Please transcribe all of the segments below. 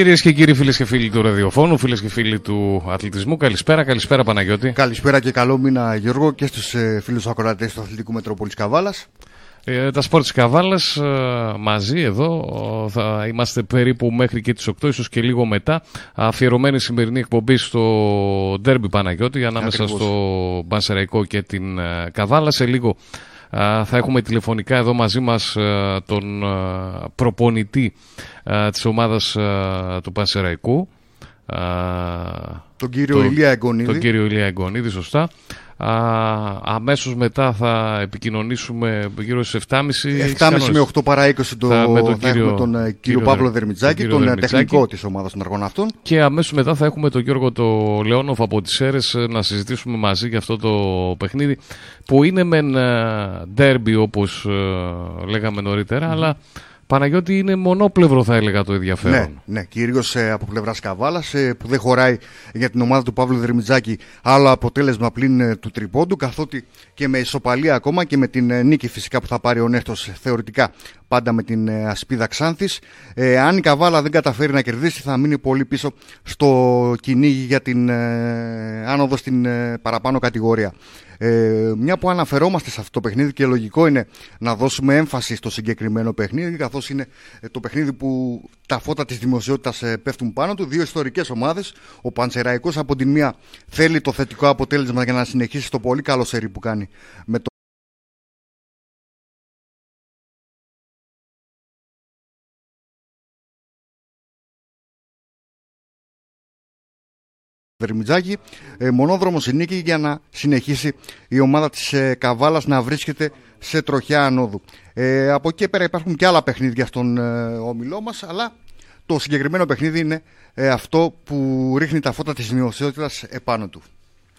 Κυρίες και κύριοι, φίλες και φίλοι του ραδιοφώνου, φίλες και φίλοι του αθλητισμού, καλησπέρα, καλησπέρα Παναγιώτη. Καλησπέρα και καλό μήνα Γιώργο και στους ε, φίλους ακροατές του Αθλητικού Μετρόπολη Καβάλας. Ε, τα σπορ της Καβάλας ε, μαζί εδώ θα είμαστε περίπου μέχρι και τις 8 ίσως και λίγο μετά αφιερωμένη σημερινή εκπομπή στο Ντέρμπι Παναγιώτη ανάμεσα Ακριβώς. στο Μπανσεραϊκό και την ε, Καβάλα σε λίγο α, θα έχουμε τηλεφωνικά εδώ μαζί μας ε, τον ε, προπονητή ε, της ομάδας ε, του Πανσεραϊκού Α, Τον κύριο Ηλία Εγκονίδη. Τον κύριο Ηλία Εγκονίδη, σωστά. Α, αμέσως μετά θα επικοινωνήσουμε γύρω στις 7.30. 7.30 με 8 παρά 20 το, Θα- με τον θα κύριο- έχουμε τον ε, κύριο, κύριο Παύλο Δερ- Δερμιτζάκη, τον τον, κύριο ε, Δερμιτζάκη. τεχνικό της ομάδας των αργών αυτών. Και αμέσως μετά θα έχουμε τον Γιώργο το Λεόνοφ από τις ΣΕΡΕΣ ε, να συζητήσουμε μαζί για αυτό το παιχνίδι που είναι μεν ντέρμπι όπως ε, λέγαμε νωρίτερα, αλλά Παναγιώτη είναι μονόπλευρο θα έλεγα το ενδιαφέρον. Ναι, ναι κυρίως από πλευράς Καβάλας που δεν χωράει για την ομάδα του Παύλου Δερμιτζάκη άλλο αποτέλεσμα πλην ε, του τριπώντου. Καθότι και με ισοπαλία ακόμα και με την ε, νίκη φυσικά που θα πάρει ο Νέστος θεωρητικά πάντα με την ε, ασπίδα Ξάνθης. Ε, αν η Καβάλα δεν καταφέρει να κερδίσει, θα μείνει πολύ πίσω στο κυνήγι για την ε, άνοδο στην ε, παραπάνω κατηγορία. Ε, μια που αναφερόμαστε σε αυτό το παιχνίδι και λογικό είναι να δώσουμε έμφαση στο συγκεκριμένο παιχνίδι καθώς είναι ε, το παιχνίδι που τα φώτα της δημοσιότητας ε, πέφτουν πάνω του δύο ιστορικές ομάδες. Ο Πανσεραϊκός από την μία θέλει το θετικό αποτέλεσμα για να συνεχίσει το πολύ καλό σερί που κάνει με το Δερμιτζάκη, ε, μονόδρομος η νίκη για να συνεχίσει η ομάδα της ε, Καβάλας να βρίσκεται σε τροχιά ανόδου. Ε, από εκεί και πέρα υπάρχουν και άλλα παιχνίδια στον ε, όμιλό μας, αλλά το συγκεκριμένο παιχνίδι είναι ε, αυτό που ρίχνει τα φώτα της δημοσιότητας επάνω του.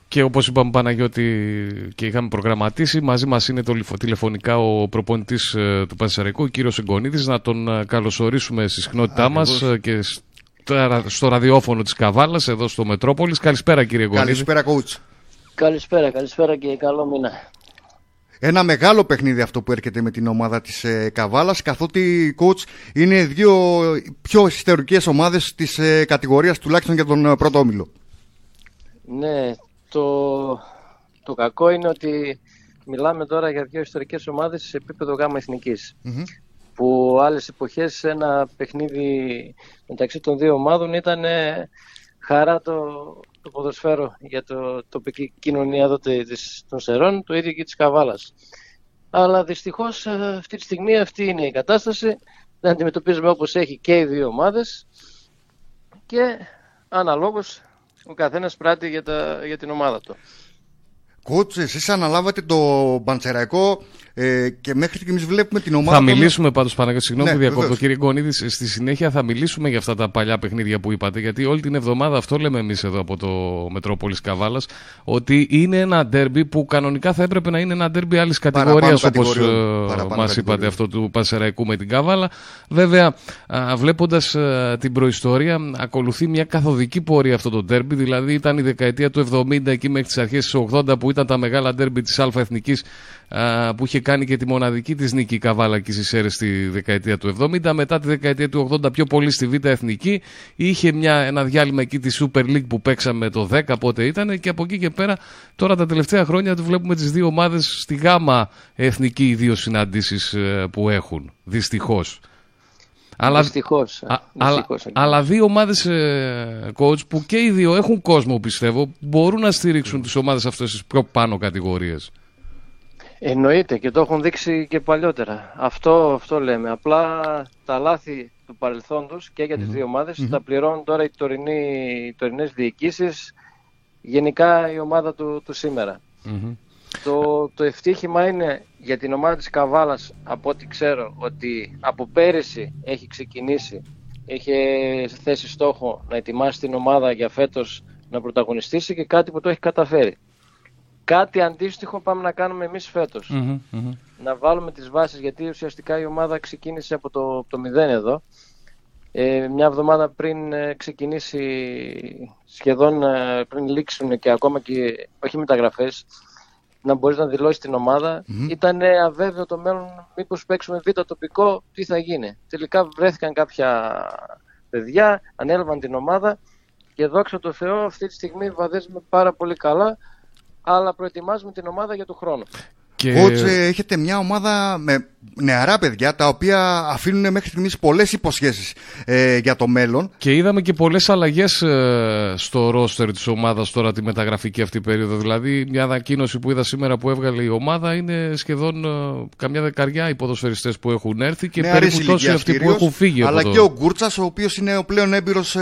Και όπως είπαμε Παναγιώτη και είχαμε προγραμματίσει, μαζί μας είναι το λιφο- τηλεφωνικά ο προπονητής ε, του Πανσεραϊκού, ο κύριος Εγκονίδης, να τον ε, καλωσορίσουμε στη συχνότητά μας ε, και στο, στο ραδιόφωνο της Καβάλας, εδώ στο Μετρόπολης. Καλησπέρα κύριε Εγκονίδη. Καλησπέρα coach. Καλησπέρα, καλησπέρα και καλό μήνα. Ένα μεγάλο παιχνίδι αυτό που έρχεται με την ομάδα της ε, Καβάλας καθότι coach είναι δύο πιο ιστορικές ομάδες της ε, κατηγορίας τουλάχιστον για τον ε, πρώτο όμιλο. Ναι, το, το κακό είναι ότι μιλάμε τώρα για δύο ιστορικές ομάδες σε επίπεδο γάμα εθνικής. Μμμ. Που άλλες εποχές ένα παιχνίδι μεταξύ των δύο ομάδων ήταν ε, χαρά το, το ποδοσφαίρο για το τοπική κοινωνία εδώ τε- της, των Σερών, το ίδιο και της Καβάλας. Αλλά δυστυχώς ε, αυτή τη στιγμή αυτή είναι η κατάσταση. Δεν αντιμετωπίζουμε όπως έχει και οι δύο ομάδες και αναλόγως ο καθένας πράττει για, τα, για την ομάδα του. Coach, εσείς αναλάβατε το Μπαντσεραϊκό ε, και μέχρι στιγμής βλέπουμε την ομάδα... Θα των- μιλήσουμε πάντως, Παναγιώτη, συγγνώμη Ναι, που διακόπτω, βεβαίως. κύριε Γκονίδη. Στη συνέχεια θα μιλήσουμε για αυτά τα παλιά παιχνίδια που είπατε. Γιατί όλη την εβδομάδα αυτό λέμε εμείς εδώ από το Μετρόπολης Καβάλας. Ότι είναι ένα ντέρμπι που κανονικά θα έπρεπε να είναι ένα ντέρμπι άλλης κατηγορίας όπως κατηγοριών. Παραπάνω μας είπατε κατηγοριών. αυτό του Πασεραϊκού με την Καβάλα. Βέβαια, βλέποντας την προϊστορία, ακολουθεί μια καθοδική πορεία αυτό το ντέρμπι. Δηλαδή ήταν η δεκαετία του 70 εκεί μέχρι τις αρχές του 80 που ήταν τα μεγάλα ντέρμπι της Α Εθνικής που είχε κάνει και τη μοναδική της νίκη η Καβάλα και στι αίρε στη δεκαετία του 70. Μετά τη δεκαετία του 80 πιο πολύ στη Β' Εθνική. Είχε μια, ένα διάλειμμα εκεί της Super League που παίξαμε το 10 πότε ήταν και από εκεί και πέρα τώρα τα τελευταία χρόνια του βλέπουμε τις δύο ομάδες στη Γ' Εθνική οι δύο συναντήσεις που έχουν. Δυστυχώς. Αλλά, Δυστυχώς. α- αλλά, Δυστυχώς. αλλά δύο ομάδες coach που και οι δύο έχουν κόσμο πιστεύω που μπορούν να στηρίξουν τις ομάδες αυτές τι πιο πάνω κατηγορίες. Εννοείται και το έχουν δείξει και παλιότερα. Αυτό, αυτό λέμε. Απλά τα λάθη του παρελθόντος και για τις δύο ομάδες τα πληρώνουν τώρα οι, τωρινοί, οι τωρινές διοικήσεις, γενικά η ομάδα του, του σήμερα. Το, το ευτύχημα είναι για την ομάδα της Καβάλας, από ό,τι ξέρω, ότι από πέρυσι έχει ξεκινήσει, είχε θέσει στόχο να ετοιμάσει την ομάδα για φέτος να πρωταγωνιστήσει και κάτι που το έχει καταφέρει. Κάτι αντίστοιχο πάμε να κάνουμε εμείς φέτος. Να βάλουμε τις βάσεις, γιατί ουσιαστικά η ομάδα ξεκίνησε από το, από το μηδέν εδώ. Ε, μια εβδομάδα πριν ε, ξεκινήσει, σχεδόν ε, πριν λήξουν και ακόμα και όχι μεταγραφές, να μπορείς να δηλώσεις την ομάδα. Ήταν αβέβαιο το μέλλον, μήπως παίξουμε β' τοπικό, τι θα γίνει. Τελικά βρέθηκαν κάποια παιδιά, ανέλαβαν την ομάδα και δόξα τω Θεώ αυτή τη στιγμή βαδίζουμε πάρα πολύ καλά, αλλά προετοιμάζουμε την ομάδα για τον χρόνο. Και... Coach, ε, έχετε μια ομάδα με νεαρά παιδιά τα οποία αφήνουν μέχρι στιγμής πολλές υποσχέσεις ε, για το μέλλον. Και είδαμε και πολλές αλλαγές ε, στο ρόστερ της ομάδας τώρα τη μεταγραφική αυτή περίοδο. Δηλαδή μια ανακοίνωση που είδα σήμερα που έβγαλε η ομάδα είναι σχεδόν ε, καμιά δεκαριά οι ποδοσφαιριστές που έχουν έρθει και περίπου τόσοι αυτοί που έχουν φύγει. Αλλά και ο Γκούρτσας ο οποίος είναι ο πλέον έμπειρος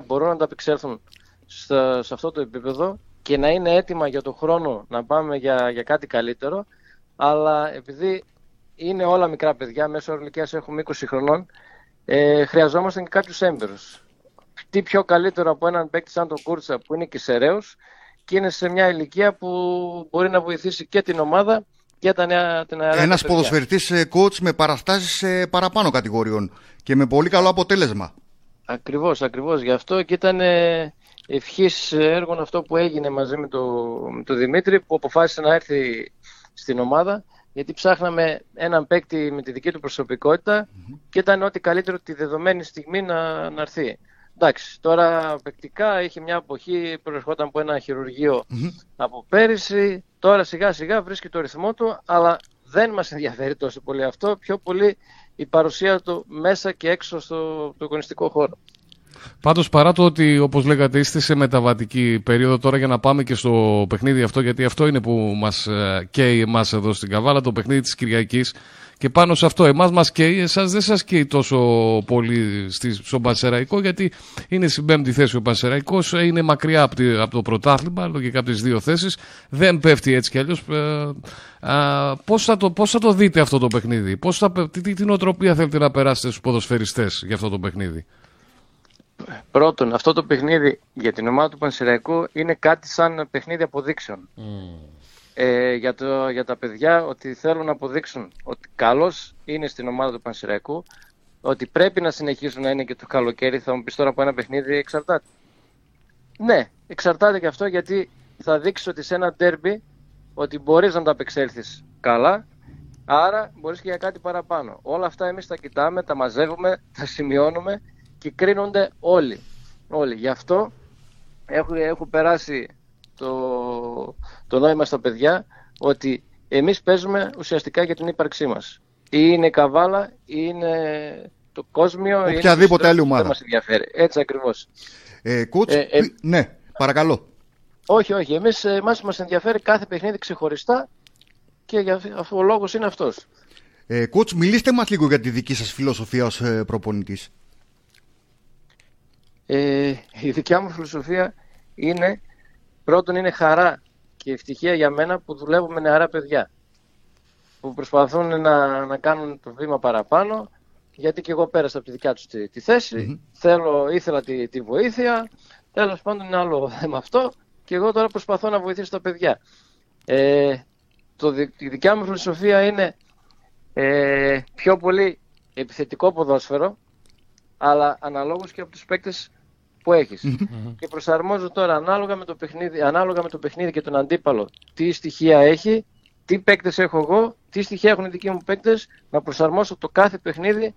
μπορούν να ανταπεξέλθουν σε αυτό το επίπεδο και να είναι έτοιμα για το χρόνο να πάμε για, για κάτι καλύτερο. Αλλά επειδή είναι όλα μικρά παιδιά, μέσω ηλικίας έχουμε 20 χρονών, ε, χρειαζόμαστε και κάποιους έμπειρους. Τι πιο καλύτερο από έναν παίκτη σαν τον Κούρτσα που είναι και σεραίος και είναι σε μια ηλικία που μπορεί να βοηθήσει και την ομάδα και τα νέα, την Ένας ποδοσφαιρητής ε, coach με παραστάσεις παραπάνω κατηγοριών και με πολύ καλό αποτέλεσμα. Ακριβώς, ακριβώς. Γι' αυτό και ήταν ε, ευχής έργο αυτό που έγινε μαζί με τον το Δημήτρη που αποφάσισε να έρθει στην ομάδα γιατί ψάχναμε έναν παίκτη με τη δική του προσωπικότητα και ήταν ό,τι καλύτερο τη δεδομένη στιγμή να, να έρθει. Εντάξει, τώρα παικτικά είχε μια εποχή, προερχόταν από ένα από πέρυσι, τώρα σιγά σιγά βρίσκει το ρυθμό του, αλλά δεν μας ενδιαφέρει τόσο πολύ αυτό, πιο πολύ η παρουσία του μέσα και έξω στο το χώρο. Πάντως, παρά το ότι, όπως λέγατε, είστε σε μεταβατική περίοδο τώρα για να πάμε και στο παιχνίδι αυτό, γιατί αυτό είναι που μας ε, καίει εμάς εδώ στην Καβάλα, το παιχνίδι της Κυριακής. Και πάνω σε αυτό, εμάς μας καίει, εσάς δεν σας καίει τόσο πολύ στον Πανσεραϊκό, γιατί είναι στην πέμπτη θέση ο Πανσεραϊκός, είναι μακριά από, το πρωτάθλημα, λογικά από τις δύο θέσεις. Δεν πέφτει έτσι κι αλλιώς. Ε, Πώς θα, το, θα το δείτε αυτό το παιχνίδι, πώς θα, τι, τι, τι νοοτροπία θέλετε να περάσετε στους ποδοσφαιριστές για αυτό το παιχνίδι; Πρώτον, αυτό το παιχνίδι για την ομάδα του Πανσεραϊκού είναι κάτι σαν παιχνίδι αποδείξεων. Mm. Ε, για, το, για τα παιδιά ότι θέλουν να αποδείξουν ότι καλός είναι στην ομάδα του Πανσεραϊκού, ότι πρέπει να συνεχίσουν να είναι και το καλοκαίρι. Θα μου πεις τώρα από ένα παιχνίδι εξαρτάται. Ναι, εξαρτάται και αυτό γιατί θα δείξεις ότι σε ένα ντέρμπι ότι μπορείς να τα απεξέλθεις καλά, άρα μπορείς και για κάτι παραπάνω. Όλα αυτά εμείς τα κοιτάμε, τα μαζεύουμε, τα σημειώνουμε και κρίνονται όλοι. όλοι. Γι' αυτό έχω, έχω περάσει το, το νόημα στα παιδιά ότι εμείς παίζουμε ουσιαστικά για την ύπαρξή μας. Ή είναι καβάλα, ή είναι το κόσμιο, ή οποιαδήποτε άλλη ομάδα. Δεν μας ενδιαφέρει. Έτσι ακριβώς. Ε, ε, ε, ναι, παρακαλώ. Όχι, όχι. Εμείς, εμάς μας ενδιαφέρει κάθε παιχνίδι ξεχωριστά και για, ο λόγος είναι αυτός. Ε, μιλήστε μας λίγο για τη δική σας φιλοσοφία ως ε, προπονητής. Ε, η δικιά μου φιλοσοφία είναι, πρώτον είναι χαρά και ευτυχία για μένα που δουλεύω με νεαρά παιδιά που προσπαθούν να, να κάνουν το βήμα παραπάνω γιατί και εγώ πέρασα από τη δικιά τους τη, θέση, θέλω, ήθελα τη, τη βοήθεια, τέλος πάντων είναι άλλο θέμα αυτό και εγώ τώρα προσπαθώ να βοηθήσω τα παιδιά. Ε, το, η δικιά μου φιλοσοφία είναι ε, πιο πολύ επιθετικό ποδόσφαιρο αλλά αναλόγως και από τους παίκτες που έχεις. και προσαρμόζω τώρα ανάλογα με, το παιχνίδι, ανάλογα με το παιχνίδι και τον αντίπαλο τι στοιχεία έχει, τι παίκτες έχω εγώ, τι στοιχεία έχουν οι δικοί μου παίκτες, να προσαρμόσω το κάθε παιχνίδι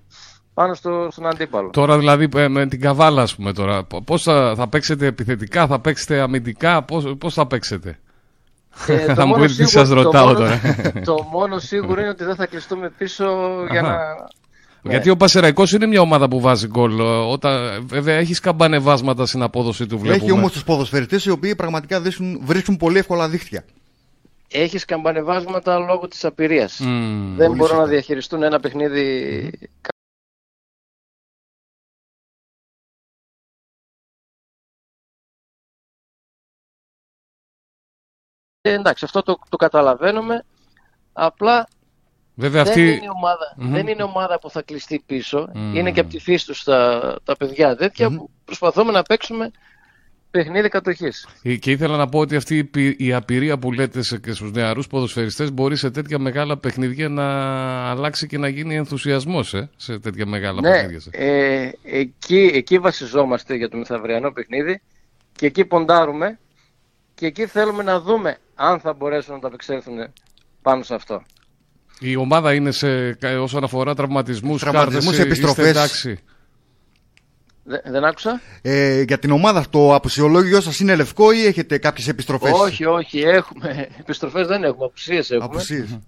πάνω στο, στον αντίπαλο. Τώρα δηλαδή ε, με την καβάλα ας πούμε τώρα, πώς θα, θα παίξετε επιθετικά, θα παίξετε αμυντικά, πώς, πώς θα παίξετε; Ε, θα μου πείτε τι σας ρωτάω τώρα. το μόνο σίγουρο είναι ότι δεν θα κλειστούμε πίσω για να ναι. Γιατί ο Πασεραϊκός είναι μια ομάδα που βάζει γκολ. Όταν, βέβαια έχεις καμπανεβάσματα στην απόδοση του βλέπουμε. Έχει όμως τους ποδοσφαιριστές οι οποίοι πραγματικά βρίσκουν, βρίσκουν πολύ εύκολα δίχτυα. Έχεις καμπανεβάσματα λόγω της απειρίας. Δεν μπορούν να διαχειριστούν ένα παιχνίδι. Ε, εντάξει, αυτό το, το καταλαβαίνουμε. Απλά Βέβαια, δεν, είναι ομάδα, δεν είναι ομάδα που θα κλειστεί πίσω. Είναι και από τη φύση τους τα, τα παιδιά τέτοια που προσπαθούμε να παίξουμε παιχνίδι κατοχής. Ε, Και ήθελα να πω ότι αυτή η πη- η απειρία που λέτε σε- και στους νεαρούς ποδοσφαιριστές μπορεί σε τέτοια μεγάλα παιχνίδια να αλλάξει και να γίνει ενθουσιασμός ε, σε τέτοια μεγάλα Ναι, παιχνίδια. ε, εκεί, εκεί βασιζόμαστε για το μεθαυριανό παιχνίδι και εκεί ποντάρουμε και εκεί θέλουμε να δούμε αν θα μπορέσουν να τα απεξέλθουν πάνω σε αυτό. Η ομάδα είναι σε, κα- όσον αφορά τραυματισμούς, Τραυματισμούς, επιστροφές. Δε- δεν άκουσα; Ε, για την ομάδα, το αποσιολόγιο σας είναι λευκό ή έχετε κάποιες επιστροφές; Όχι, όχι, έχουμε. Επιστροφές δεν έχουμε, απουσίες έχουμε. Απουσίες.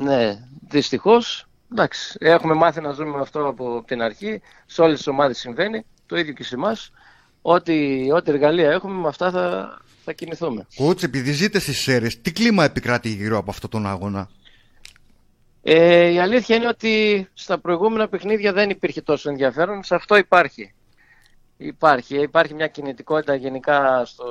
Ναι, δυστυχώς. Εντάξει, έχουμε μάθει να ζούμε με αυτό από την αρχή. Σε όλες τις ομάδες συμβαίνει. Το ίδιο και σε εμάς. Ό,τι, ό,τι εργαλεία έχουμε, με αυτά θα, θα κινηθούμε. Κότς, επειδή ζείτε στις ΣΕΡΕΣ, τι κλίμα επικράτει γύρω από αυτόν τον αγώνα; Ε, η αλήθεια είναι ότι στα προηγούμενα παιχνίδια δεν υπήρχε τόσο ενδιαφέρον. Σε αυτό υπάρχει. Υπάρχει, υπάρχει μια κινητικότητα γενικά στο,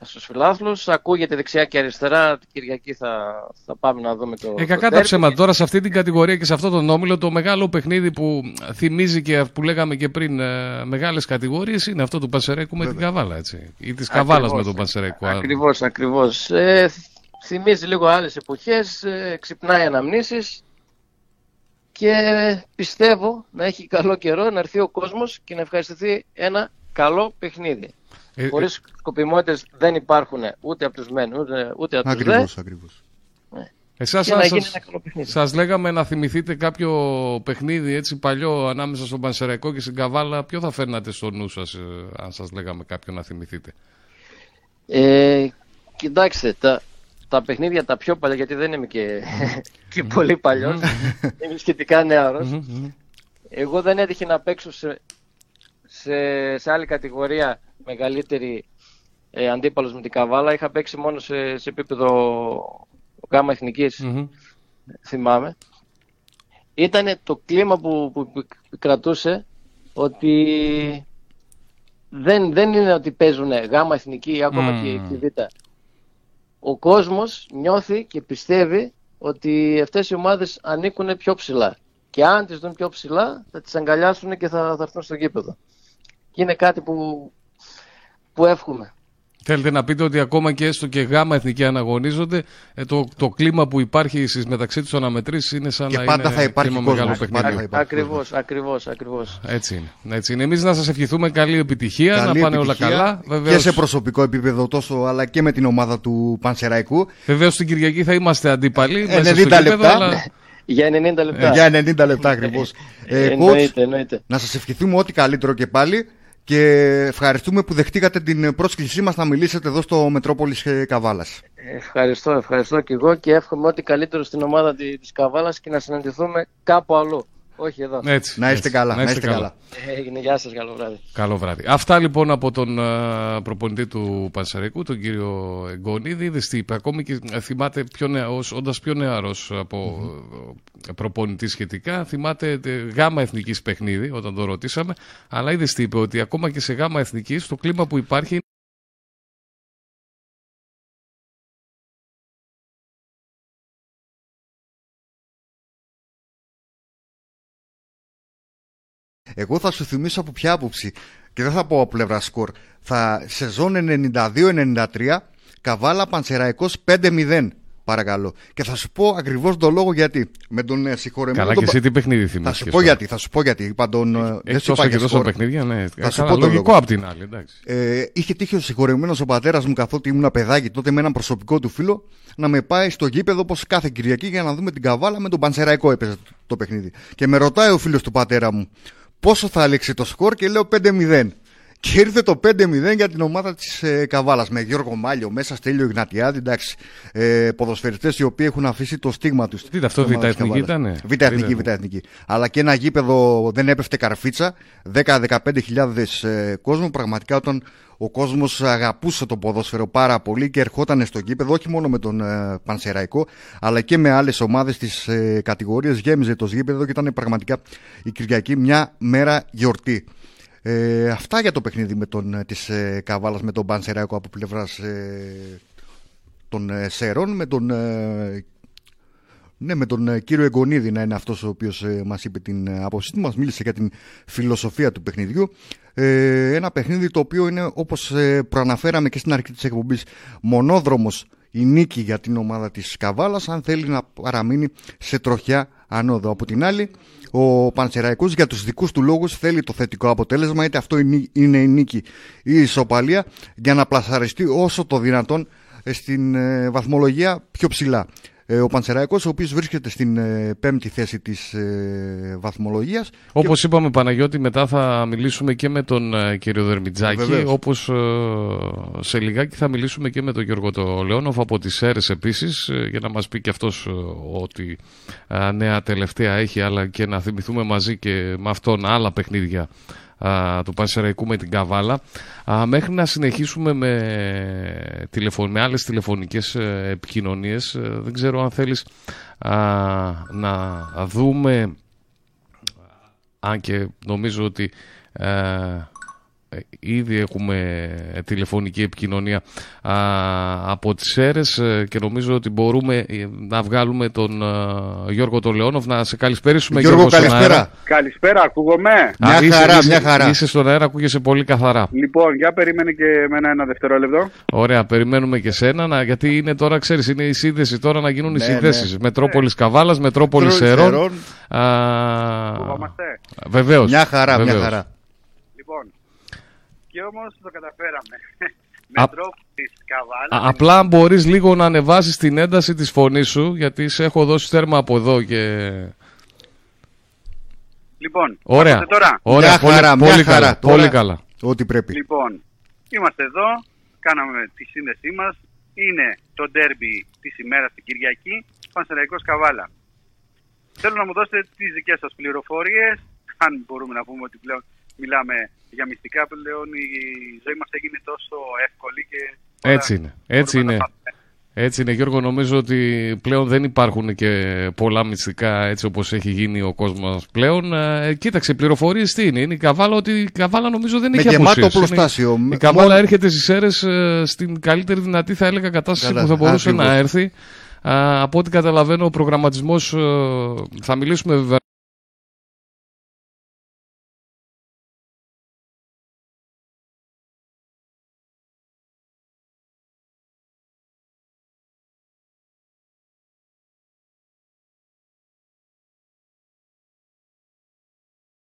στους φιλάθλους. Ακούγεται δεξιά και αριστερά. Την Κυριακή θα, θα πάμε να δούμε το. Ε, το κακά τα derby. ψέματα. Τώρα σε αυτή την κατηγορία και σε αυτό τον όμιλο, το μεγάλο παιχνίδι που θυμίζει και που λέγαμε και πριν ε, μεγάλες κατηγορίες είναι αυτό του Πανσερέκου με την Καβάλα. Έτσι. Ή της Καβάλας με Ακριβώς. τον Πανσερέκου. αν- Ακριβώς, ακριβώς. Ε, θ- θυμίζει λίγο άλλες εποχές, ε, ξυπνάει αναμνήσεις και πιστεύω να έχει καλό καιρό να έρθει ο κόσμος και να ευχαριστηθεί ένα καλό παιχνίδι. Ε, Χωρίς σκοπιμότητες δεν υπάρχουν ούτε από τους μεν ούτε, ούτε από τους δε Ακριβώς, ακριβώς. Εσάς και να γίνει σας, ένα καλό παιχνίδι. σας λέγαμε να θυμηθείτε κάποιο παιχνίδι έτσι παλιό ανάμεσα στον Πανσεραϊκό και στην Καβάλα. Ποιο θα φέρνατε στο νου σας ε, αν σας λέγαμε κάποιο να θυμηθείτε; Ε, κοιτάξτε, τα, τα παιχνίδια τα πιο παλιά, γιατί δεν είμαι και, και πολύ παλιός, είμαι σχετικά νεαρός. Εγώ δεν έτυχε να παίξω σε, σε, σε άλλη κατηγορία μεγαλύτερη ε, αντίπαλος με την Καβάλα. Είχα παίξει μόνο σε, σε επίπεδο γάμα εθνικής, Μμμ. θυμάμαι. Ήταν το κλίμα που, που, που κρατούσε ότι δεν, δεν είναι ότι παίζουν γάμα εθνική ή ακόμα Μμμ. και, και β. Ο κόσμος νιώθει και πιστεύει ότι αυτές οι ομάδες ανήκουν πιο ψηλά. Και αν τις δουν πιο ψηλά θα τις αγκαλιάσουν και θα, θα έρθουν στο γήπεδο. Και είναι κάτι που, που εύχομαι. Θέλετε να πείτε ότι ακόμα και έστω και γάμα εθνική αναγωνίζονται, ε, το, το κλίμα που υπάρχει στις μεταξύ τους αναμετρήσεις είναι σαν Και να πάντα είναι θα υπάρχει κλίμα κόσμος. μεγάλο Πάντα παιχνίδι. θα υπάρχει Ακριβώς, ακριβώς, ακριβώς. Έτσι είναι. Έτσι είναι. Εμείς να σας ευχηθούμε καλή επιτυχία, Καλή να πάνε επιτυχία όλα καλά. Και Βεβαίως, σε προσωπικό επίπεδο τόσο, αλλά και με την ομάδα του Πανσεραϊκού. βεβαίως την Κυριακή θα είμαστε αντίπαλοι. μέσα 90 στο γήπεδο, λεπτά. αλλά- Για 90 λεπτά. Για 90 λεπτά ακριβώς. Ε, Ε, coach, εννοείται, εννοείται. να σας ευχηθούμε ό,τι καλύτερο και πάλι και ευχαριστούμε που δεχτήκατε την πρόσκλησή μας να μιλήσετε εδώ στο Μετρόπολης ε, Καβάλας. Ευχαριστώ, ευχαριστώ και εγώ και εύχομαι ό,τι καλύτερο στην ομάδα τη- της Καβάλας και να συναντηθούμε κάπου αλλού. Όχι εδώ. Έτσι, Να είστε έτσι. καλά, να είστε καλά. Έγινε, γεια σας, καλό βράδυ. Καλό βράδυ. Αυτά λοιπόν από τον α, προπονητή του Πανσεραϊκού, τον κύριο Εγκονίδη. Είδες τι είπε, ακόμη και ε, θυμάται πιο νεαρός, όντας πιο νεαρός από ε, προπονητή σχετικά, θυμάται ε, γάμα εθνικής παιχνίδι όταν το ρωτήσαμε, αλλά είδες τι είπε, ότι ακόμα και σε γάμα εθνικής το κλίμα που υπάρχει Εγώ θα σου θυμίσω από ποια άποψη και δεν θα πω από πλευρά σκορ. Θα σεζόν 92-93, Καβάλα Πανσεραϊκός 5-0. Παρακαλώ. Και θα σου πω ακριβώς τον λόγο γιατί. Με τον ε, συγχωρεμένο. Καλά τον και Πα- εσύ τι παιχνίδι Θα θυμάσαι. σου πω γιατί, θα σου πω γιατί. Είπα τον. ε, δεν Έχει σου είπα τόσα για και τόσα σκορ. παιχνίδια, ναι. Θα σου Καλά, πω τον λογικό λόγο. απ' την άλλη, εντάξει. Ε, είχε τύχει ο συγχωρεμένος ο πατέρας μου, καθότι ήμουν παιδάκι τότε με έναν προσωπικό του φίλο, να με πάει στο γήπεδο όπως κάθε Κυριακή για να δούμε την καβάλα με τον Πανσεραϊκό έπαιζε το, το παιχνίδι. Και με ρωτάει ο φίλος του πατέρα μου πόσο θα λήξει το σκορ και λέω 5-0. Και ήρθε το 5-0 για την ομάδα της ε, Καβάλας με Γιώργο Μάλιο μέσα, Στέλιο Ιγνατιάδη. Εντάξει, ε, ποδοσφαιριστές οι οποίοι έχουν αφήσει το στίγμα τους. Τι ήταν αυτό, Β' Εθνική ήτανε; Β' Εθνική, Β' Εθνική. Αλλά και ένα γήπεδο δεν έπεφτε καρφίτσα. 10-15 χιλιάδες ε, κόσμο. Πραγματικά όταν ο κόσμος αγαπούσε το ποδόσφαιρο πάρα πολύ και ερχόταν στο γήπεδο, όχι μόνο με τον ε, Πανσεραϊκό, αλλά και με άλλες ομάδες της ε, κατηγορίας, γέμιζε το γήπεδο και ήταν πραγματικά η Κυριακή μια μέρα γιορτή. Ε, αυτά για το παιχνίδι με τον, ε, της ε, Καβάλας με τον Πανσεραϊκό από πλευράς ε, των ε, Σερών, με τον ε, ναι, με τον ε, κύριο Εγκονίδη να είναι αυτός ο οποίος ε, μας είπε την ε, άποψή του, μας μίλησε για την φιλοσοφία του παιχνιδιού. Ε, ένα παιχνίδι το οποίο είναι όπως ε, προαναφέραμε και στην αρχή της εκπομπής μονόδρομος η νίκη για την ομάδα της Καβάλας αν θέλει να παραμείνει σε τροχιά ανώδο. Από την άλλη ο Πανσεραϊκός για τους δικούς του λόγους θέλει το θετικό αποτέλεσμα είτε αυτό είναι η νίκη ή η ισοπαλία για να πλασαριστεί όσο το δυνατόν στην ε, βαθμολογία πιο ψηλά. Ε, ο Πανσεραϊκός ο οποίος βρίσκεται στην ε, πέμπτη θέση της ε, βαθμολογίας. Όπως και... είπαμε Παναγιώτη μετά θα μιλήσουμε και με τον κύριο Δερμιτζάκη Βεβαίως. όπως σε λιγάκι θα μιλήσουμε και με τον Γιώργο το Λεόνοφ από τις ΣΕΡΕΣ επίσης για να μας πει και αυτός ότι νέα τελευταία έχει αλλά και να θυμηθούμε μαζί και με αυτόν άλλα παιχνίδια του Πανσεραϊκού με την Καβάλα. Α, μέχρι να συνεχίσουμε με, τηλεφων, με άλλες τηλεφωνικές ε, επικοινωνίες ε, δεν ξέρω αν θέλεις να δούμε αν και νομίζω ότι ε, ε, ήδη έχουμε τηλεφωνική επικοινωνία α, από τις ΣΕΡΕΣ ε, και νομίζω ότι μπορούμε ε, να βγάλουμε τον α, Γιώργο Τολεόνοφ να σε καλησπέρισουμε Γιώργο, Γιώργο καλησπέρα. Καλησπέρα, ακούγομαι; Μια είσαι, χαρά, είσαι, μια χαρά. Είσαι στον αέρα, ακούγεσαι πολύ καθαρά. Λοιπόν, για περίμενε και εμένα ένα δευτερόλεπτο. Ωραία, περιμένουμε και σένα, να, γιατί είναι τώρα, ξέρεις, είναι η σύνδεση τώρα να γίνουν ναι, οι συνδέσεις. Ναι. Μετρόπολης ναι. Καβάλας, Μετρόπολης Ερών. Βεβαίως. Μια χαρά, μια χαρά. Και όμως το καταφέραμε. Με τρόπο της καβάλας. Απλά μπορείς λίγο να ανεβάσεις την ένταση της φωνής σου, γιατί σε έχω δώσει τέρμα από εδώ και. Λοιπόν, Ωραία. τώρα. Ωραία, μια πολύ, χαρά, πολύ, μια καλά, χαρά. πολύ καλά. Ό,τι πρέπει. Λοιπόν, είμαστε εδώ, κάναμε τη σύνδεσή μας. Είναι το ντέρμπι της ημέρας την Κυριακή, Πανσεραϊκός Καβάλα. Θέλω να μου δώσετε τις δικές σας πληροφορίες, αν μπορούμε να πούμε ότι πλέον μιλάμε για μυστικά πλέον η ζωή μας έγινε τόσο εύκολη και... Έτσι είναι, έτσι είναι. Έτσι είναι Γιώργο, νομίζω ότι πλέον δεν υπάρχουν και πολλά μυστικά έτσι όπως έχει γίνει ο κόσμος πλέον. Ε, κοίταξε, πληροφορίες τι είναι. Είναι η Καβάλα ότι η Καβάλα νομίζω δεν έχει αποσύρει. Η Καβάλα έρχεται στις αίρες ε, στην καλύτερη δυνατή θα έλεγα κατάσταση που θα μπορούσε να έρθει. από ό,τι καταλαβαίνω ο προγραμματισμός ε, θα μιλήσουμε βέβαια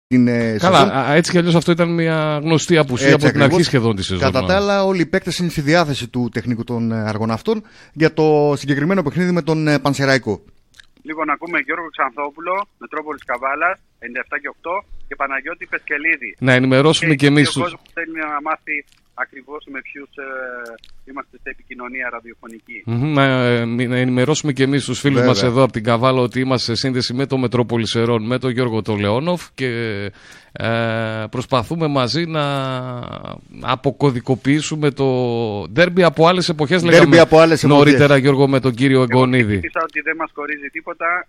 την Καλά, σεζόν. έτσι κι αλλιώς αυτό ήταν μια γνωστή απουσία έτσι, από την αρχή σχεδόν τη σεζόν. Κατά τα άλλα, όλοι οι παίκτες είναι στη διάθεση του τεχνικού των ε, αργοναυτών για το συγκεκριμένο παιχνίδι με τον ε, Πανσεραϊκό. Λοιπόν, ακούμε Γιώργο Ξανθόπουλο, Μετρόπολης Καβάλας, 97 και 8 και Παναγιώτη Πεσκελίδη. Να ενημερώσουμε και, και εμείς. Ο κόσμος θέλει να μάθει ακριβώς με ποιους ε, είμαστε σε επικοινωνία ραδιοφωνική. να, ε, να ενημερώσουμε και εμείς τους φίλους Βέβαια. μας εδώ από την Καβάλα ότι είμαστε σε σύνδεση με το Μετρόπολη Σερών, με τον Γιώργο Τολεόνοφ και ε, προσπαθούμε μαζί να αποκωδικοποιήσουμε το ντέρμπι από άλλες εποχές λέγαμε από άλλες νωρίτερα εποχές. Γιώργο με τον κύριο Εγκονίδη. Εγώ ότι δεν μας χωρίζει τίποτα,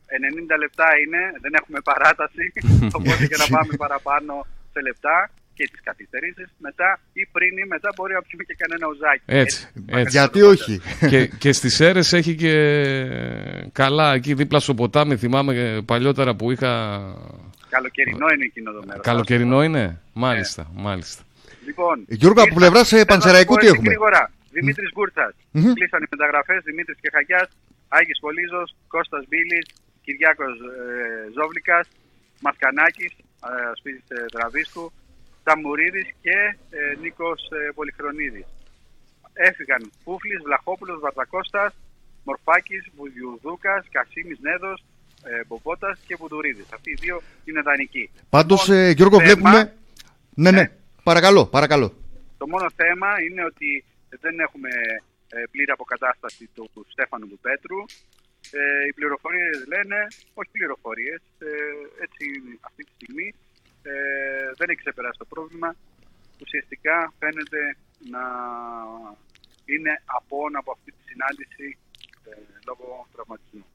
90 λεπτά είναι, δεν έχουμε παράταση, οπότε και να πάμε παραπάνω σε λεπτά και τις καθυστερήσεις μετά ή πριν ή μετά μπορεί να πιούμε και κανένα ουζάκι. Έτσι. έτσι. Γιατί όχι; και, και στις αίρες έχει και καλά εκεί δίπλα στο ποτάμι. Θυμάμαι παλιότερα που είχα. Καλοκαιρινό είναι εκείνο το μέρος. Καλοκαιρινό είναι; Μάλιστα. Ναι. μάλιστα. Λοιπόν, Γιώργο, από πλευράς σε Πανσεραϊκού τι έχουμε; Γρήγορα. Δημήτρης Γκούρτσας. Mm-hmm. Κλείσαν οι μεταγραφές. Δημήτρης Κεχαγιά, Άγιος Πολίζος, Κώστας Μπίλης, Κυριάκος ε, Ζόβλικας, Μασκανάκη, ε, σπίτι ε, Δραβίσκου, Ταμουρίδης και ε, Νίκος ε, Πολυχρονίδης. Έφυγαν Πούφλης, Βλαχόπουλος, Βαρδακώστας, Μορφάκης, Βουδιουδούκας, Κασίμης Νέδος, ε, Μποπότας και Βουδουρίδης. Αυτοί οι δύο είναι δανεικοί. Πάντως, ε, Γιώργο, θέμα... βλέπουμε... Ναι, ναι, παρακαλώ, παρακαλώ. Το μόνο θέμα είναι ότι δεν έχουμε ε, πλήρη αποκατάσταση του, του Στέφανου του Πέτρου. Ε, οι πληροφορίες λένε, όχι πληροφορίες, ε, έτσι αυτή τη στιγμή ε, δεν έχει ξεπεράσει το πρόβλημα. Ουσιαστικά φαίνεται να είναι απόν από αυτή τη συνάντηση ε, λόγω τραυματισμού.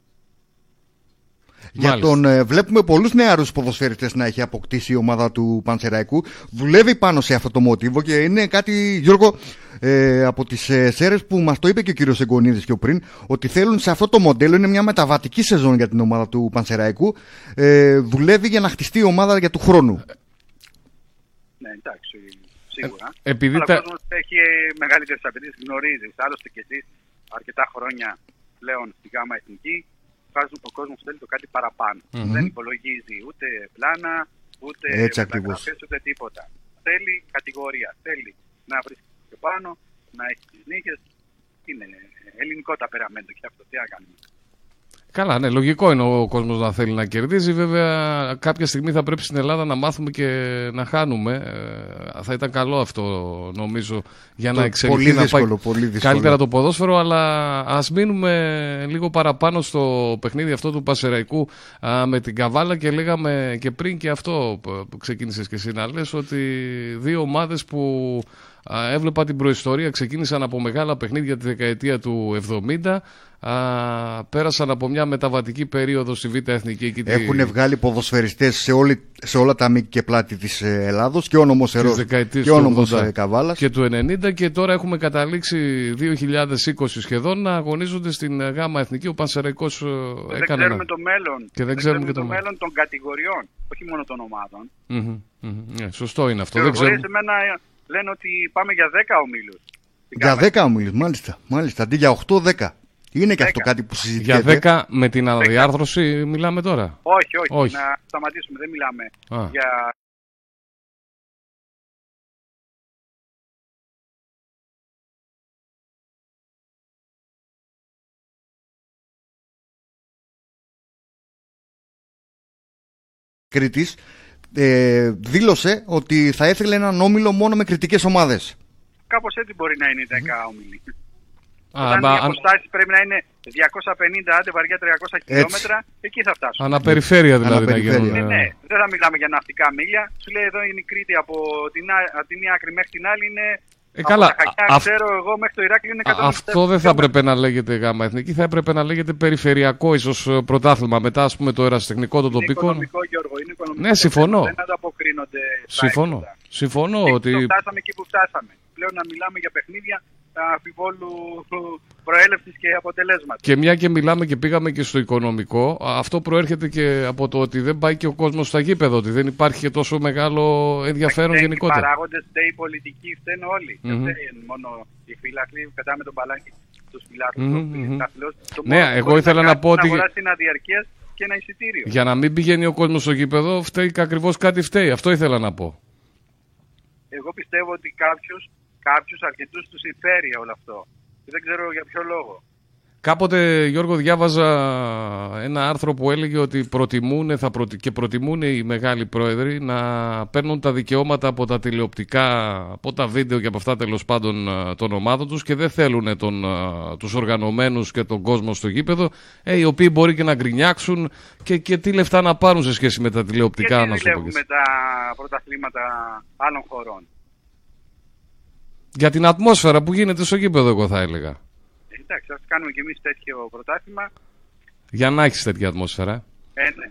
Για τον ε, βλέπουμε πολλούς νεαρούς ποδοσφαιριστές να έχει αποκτήσει η ομάδα του Πανσεραϊκού. Δουλεύει πάνω σε αυτό το μοτίβο και είναι κάτι, Γιώργο, ε, από τις ε, ΣΕΡΕ που μας το είπε και ο κύριος Εγκονίδης πιο πριν, ότι θέλουν σε αυτό το μοντέλο, είναι μια μεταβατική σεζόν για την ομάδα του Πανσεραϊκού. Ε, δουλεύει για να χτιστεί η ομάδα για του χρόνου. Ναι, εντάξει, σίγουρα. Ε, επειδή Αλλά τα- ο κόσμος έχει μεγαλύτερες απαιτήσεις, γνωρίζεις. Άλλωστε και εσεί αρκετά χρόνια πλέον στη ΓΑΜΑ Εθνική. Ο κόσμο θέλει το κάτι παραπάνω. Δεν υπολογίζει ούτε πλάνα, ούτε Έτσι ακριβώς. μεταγραφές, ούτε τίποτα. Θέλει κατηγορία. Θέλει να βρίσκει και πάνω, να έχει τι νίκε. Είναι ελληνικό ταπεραμέντο και αυτό. Τι να κάνουμε. Καλά, ναι, λογικό είναι ο κόσμος να θέλει να κερδίζει. Βέβαια, κάποια στιγμή θα πρέπει στην Ελλάδα να μάθουμε και να χάνουμε. Ε, θα ήταν καλό αυτό, νομίζω, για να Το- εξελιχθεί πολύ να δύσκολο, πάει πολύ δύσκολο. καλύτερα το ποδόσφαιρο. Αλλά ας μείνουμε λίγο παραπάνω στο παιχνίδι αυτό του Πασεραϊκού α, με την Καβάλα και λέγαμε και πριν και αυτό που που ξεκίνησες και εσύ να λες ότι δύο ομάδες που α, έβλεπα την προϊστορία ξεκίνησαν από μεγάλα παιχνίδια τη δεκαετία του 70 α, πέρασαν από μια μεταβατική περίοδο στη Β' Εθνική εκεί τη- Έχουν βγάλει ποδοσφαιριστές σε, όλη, σε όλα τα μήκη και πλάτη της ε, Ελλάδος και ο Νόμος τις Ερός δεκαετίες και ο του Νόμος 80 ε, Καβάλας. και του 90 και τώρα έχουμε καταλήξει 2020 σχεδόν να αγωνίζονται στην ε, ΓΑΜΑ Εθνική. Ο Πανσεραϊκός ε, δεν έκανε ξέρουμε ένα- το μέλλον. Και δεν ξέρουμε και το το μέλλον. μέλλον των κατηγοριών, όχι μόνο των ομάδων. Μμμ, μμμ. Ναι, σωστό είναι αυτό. Και Δεν χωρίς ξέρουμε. εμένα ε, λένε ότι πάμε για 10 ομίλους. Στην Για Γάμα. 10 ομίλους, μάλιστα, μάλιστα, αντί για 8-10. Είναι και αυτό Δέκα. κάτι που Για συζητιέται. 10 με την αναδιάρθρωση μιλάμε τώρα. Όχι, όχι, Όχι. να σταματήσουμε. Δεν μιλάμε Α. για Κρήτης ε, δήλωσε ότι θα ήθελε έναν όμιλο μόνο με κριτικές ομάδες. κάπως έτσι μπορεί να είναι οι 10 όμιλοι. Α, Όταν μα οι αν- αποστάσεις πρέπει να είναι 250 άντε βαριά 300 χιλιόμετρα, εκεί θα φτάσουμε. Αναπεριφέρεια δηλαδή Αναπεριφέρεια. να γίνουν. Ναι, ε, ναι, δεν θα μιλάμε για ναυτικά μίλια. Σου λέει εδώ είναι η Κρήτη από την, α- από την μία άκρη μέχρι την άλλη είναι. Ε, από καλά, τα Χακιά, α- αυ- ξέρω εγώ μέχρι το Ηράκλειο είναι 150 Α- Αυτό δεν θα έπρεπε να λέγεται γάμα εθνική, θα έπρεπε να λέγεται περιφερειακό ίσως πρωτάθλημα. Μετά, ας πούμε, το ερασιτεχνικό των Είναι τοπικών. οικονομικό, Γιώργο, είναι οικονομικό. Ναι, συμφωνώ. Δεν ανταποκρίνονται στα Συμφωνώ. έξοδα. Συμφωνώ Και ότι. το φτάσαμε εκεί που φτάσαμε. Πλέον να μιλάμε για παιχνίδια αμφιβόλου προέλευσης και αποτελέσματα. Και μια και μιλάμε και πήγαμε και στο οικονομικό, αυτό προέρχεται και από το ότι δεν πάει και ο κόσμος στα γήπεδα, ότι δεν υπάρχει και τόσο μεγάλο ενδιαφέρον Φταίνουν γενικότερα. Οι παράγοντες, φταίει η πολιτική, φταίνουν όλοι. Δεν Μμμ. φταίει μόνο οι φύλακροι, πετάμε τον μπαλάκι στους φυλάκρου. Μμμ, Mm μμμ. Ναι, μόνο που εγώ μπορεί ήθελα να κάνει πω είναι ότι- αγοράσει ένα διαρκές και ένα εισιτήριο. Για να μην πηγαίνει ο κόσμος στο γήπεδο, φταίει ακριβώς κάτι φταίει. Αυτό ήθελα να πω. Εγώ πιστεύω ότι κάποιους, κάποιους αρκετούς τους συμφέρει όλο αυτό. Και δεν ξέρω για ποιο λόγο. Κάποτε, Γιώργο, διάβαζα ένα άρθρο που έλεγε ότι προτιμούν θα προτι... και προτιμούν οι μεγάλοι πρόεδροι να παίρνουν τα δικαιώματα από τα τηλεοπτικά, από τα βίντεο και από αυτά τέλος πάντων α, των ομάδων τους και δεν θέλουν τον, α, τους οργανωμένους και τον κόσμο στο γήπεδο, ε, οι οποίοι μπορεί και να γκρινιάξουν και, και τι λεφτά να πάρουν σε σχέση με τα τηλεοπτικά, Γιατί να σου πω και δουλεύουμε εσύ. τα πρωταθλήματα άλλων χωρών. Για την ατμόσφαιρα που γίνεται στο γήπεδο, εγώ θα έλεγα. Ε, Εντάξει, ας κάνουμε κι εμείς τέτοιο πρωτάθλημα. Για να έχεις τέτοια ατμόσφαιρα. Ε, ναι.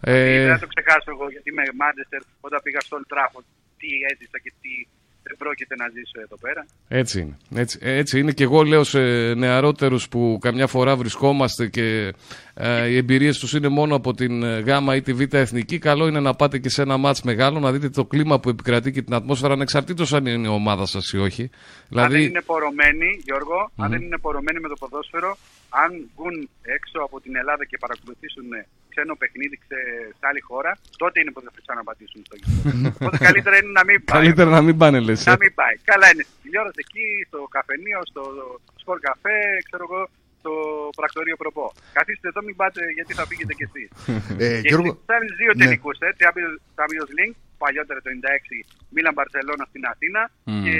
Ε, Δεν θα το ξεχάσω εγώ γιατί με Μάντεστερ όταν πήγα στο Old Trafford τι έζησα και τι δεν πρόκειται να ζήσω εδώ πέρα. Έτσι είναι. Έτσι, έτσι είναι και εγώ λέω σε νεαρότερους που καμιά φορά βρισκόμαστε και ε, οι εμπειρίες τους είναι μόνο από την ε, Γ ή τη Β Εθνική. Καλό είναι να πάτε και σε ένα μάτς μεγάλο να δείτε το κλίμα που επικρατεί και την ατμόσφαιρα ανεξαρτήτως αν είναι η ομάδα σας ή όχι. Αν δεν Δηλαδή, είναι πορωμένοι, Γιώργο, αν δεν είναι πορωμένοι με το ποδόσφαιρο, αν βγουν έξω από την Ελλάδα και παρακολουθήσουν ξένο παιχνίδι σε, σε άλλη χώρα, τότε είναι που θα ξαναπατήσουν στο γήπεδο. Οπότε καλύτερα είναι να μην πάει. καλύτερα να μην πάνε λες. ε. Να μην πάει. Καλά είναι στην τηλεόραση εκεί, στο καφενείο, στο σπορ καφέ, ξέρω εγώ, στο πρακτορείο προπό. Καθίστε εδώ, μην πάτε γιατί θα φύγετε κι εσείς. Ε, Και Γιώργο, στις άλλες δύο ναι. τελικούς, ε, Champions- Champions League, παλιότερα το 96, Μίλαν Μπαρσελόνα στην Αθήνα Μμμ. και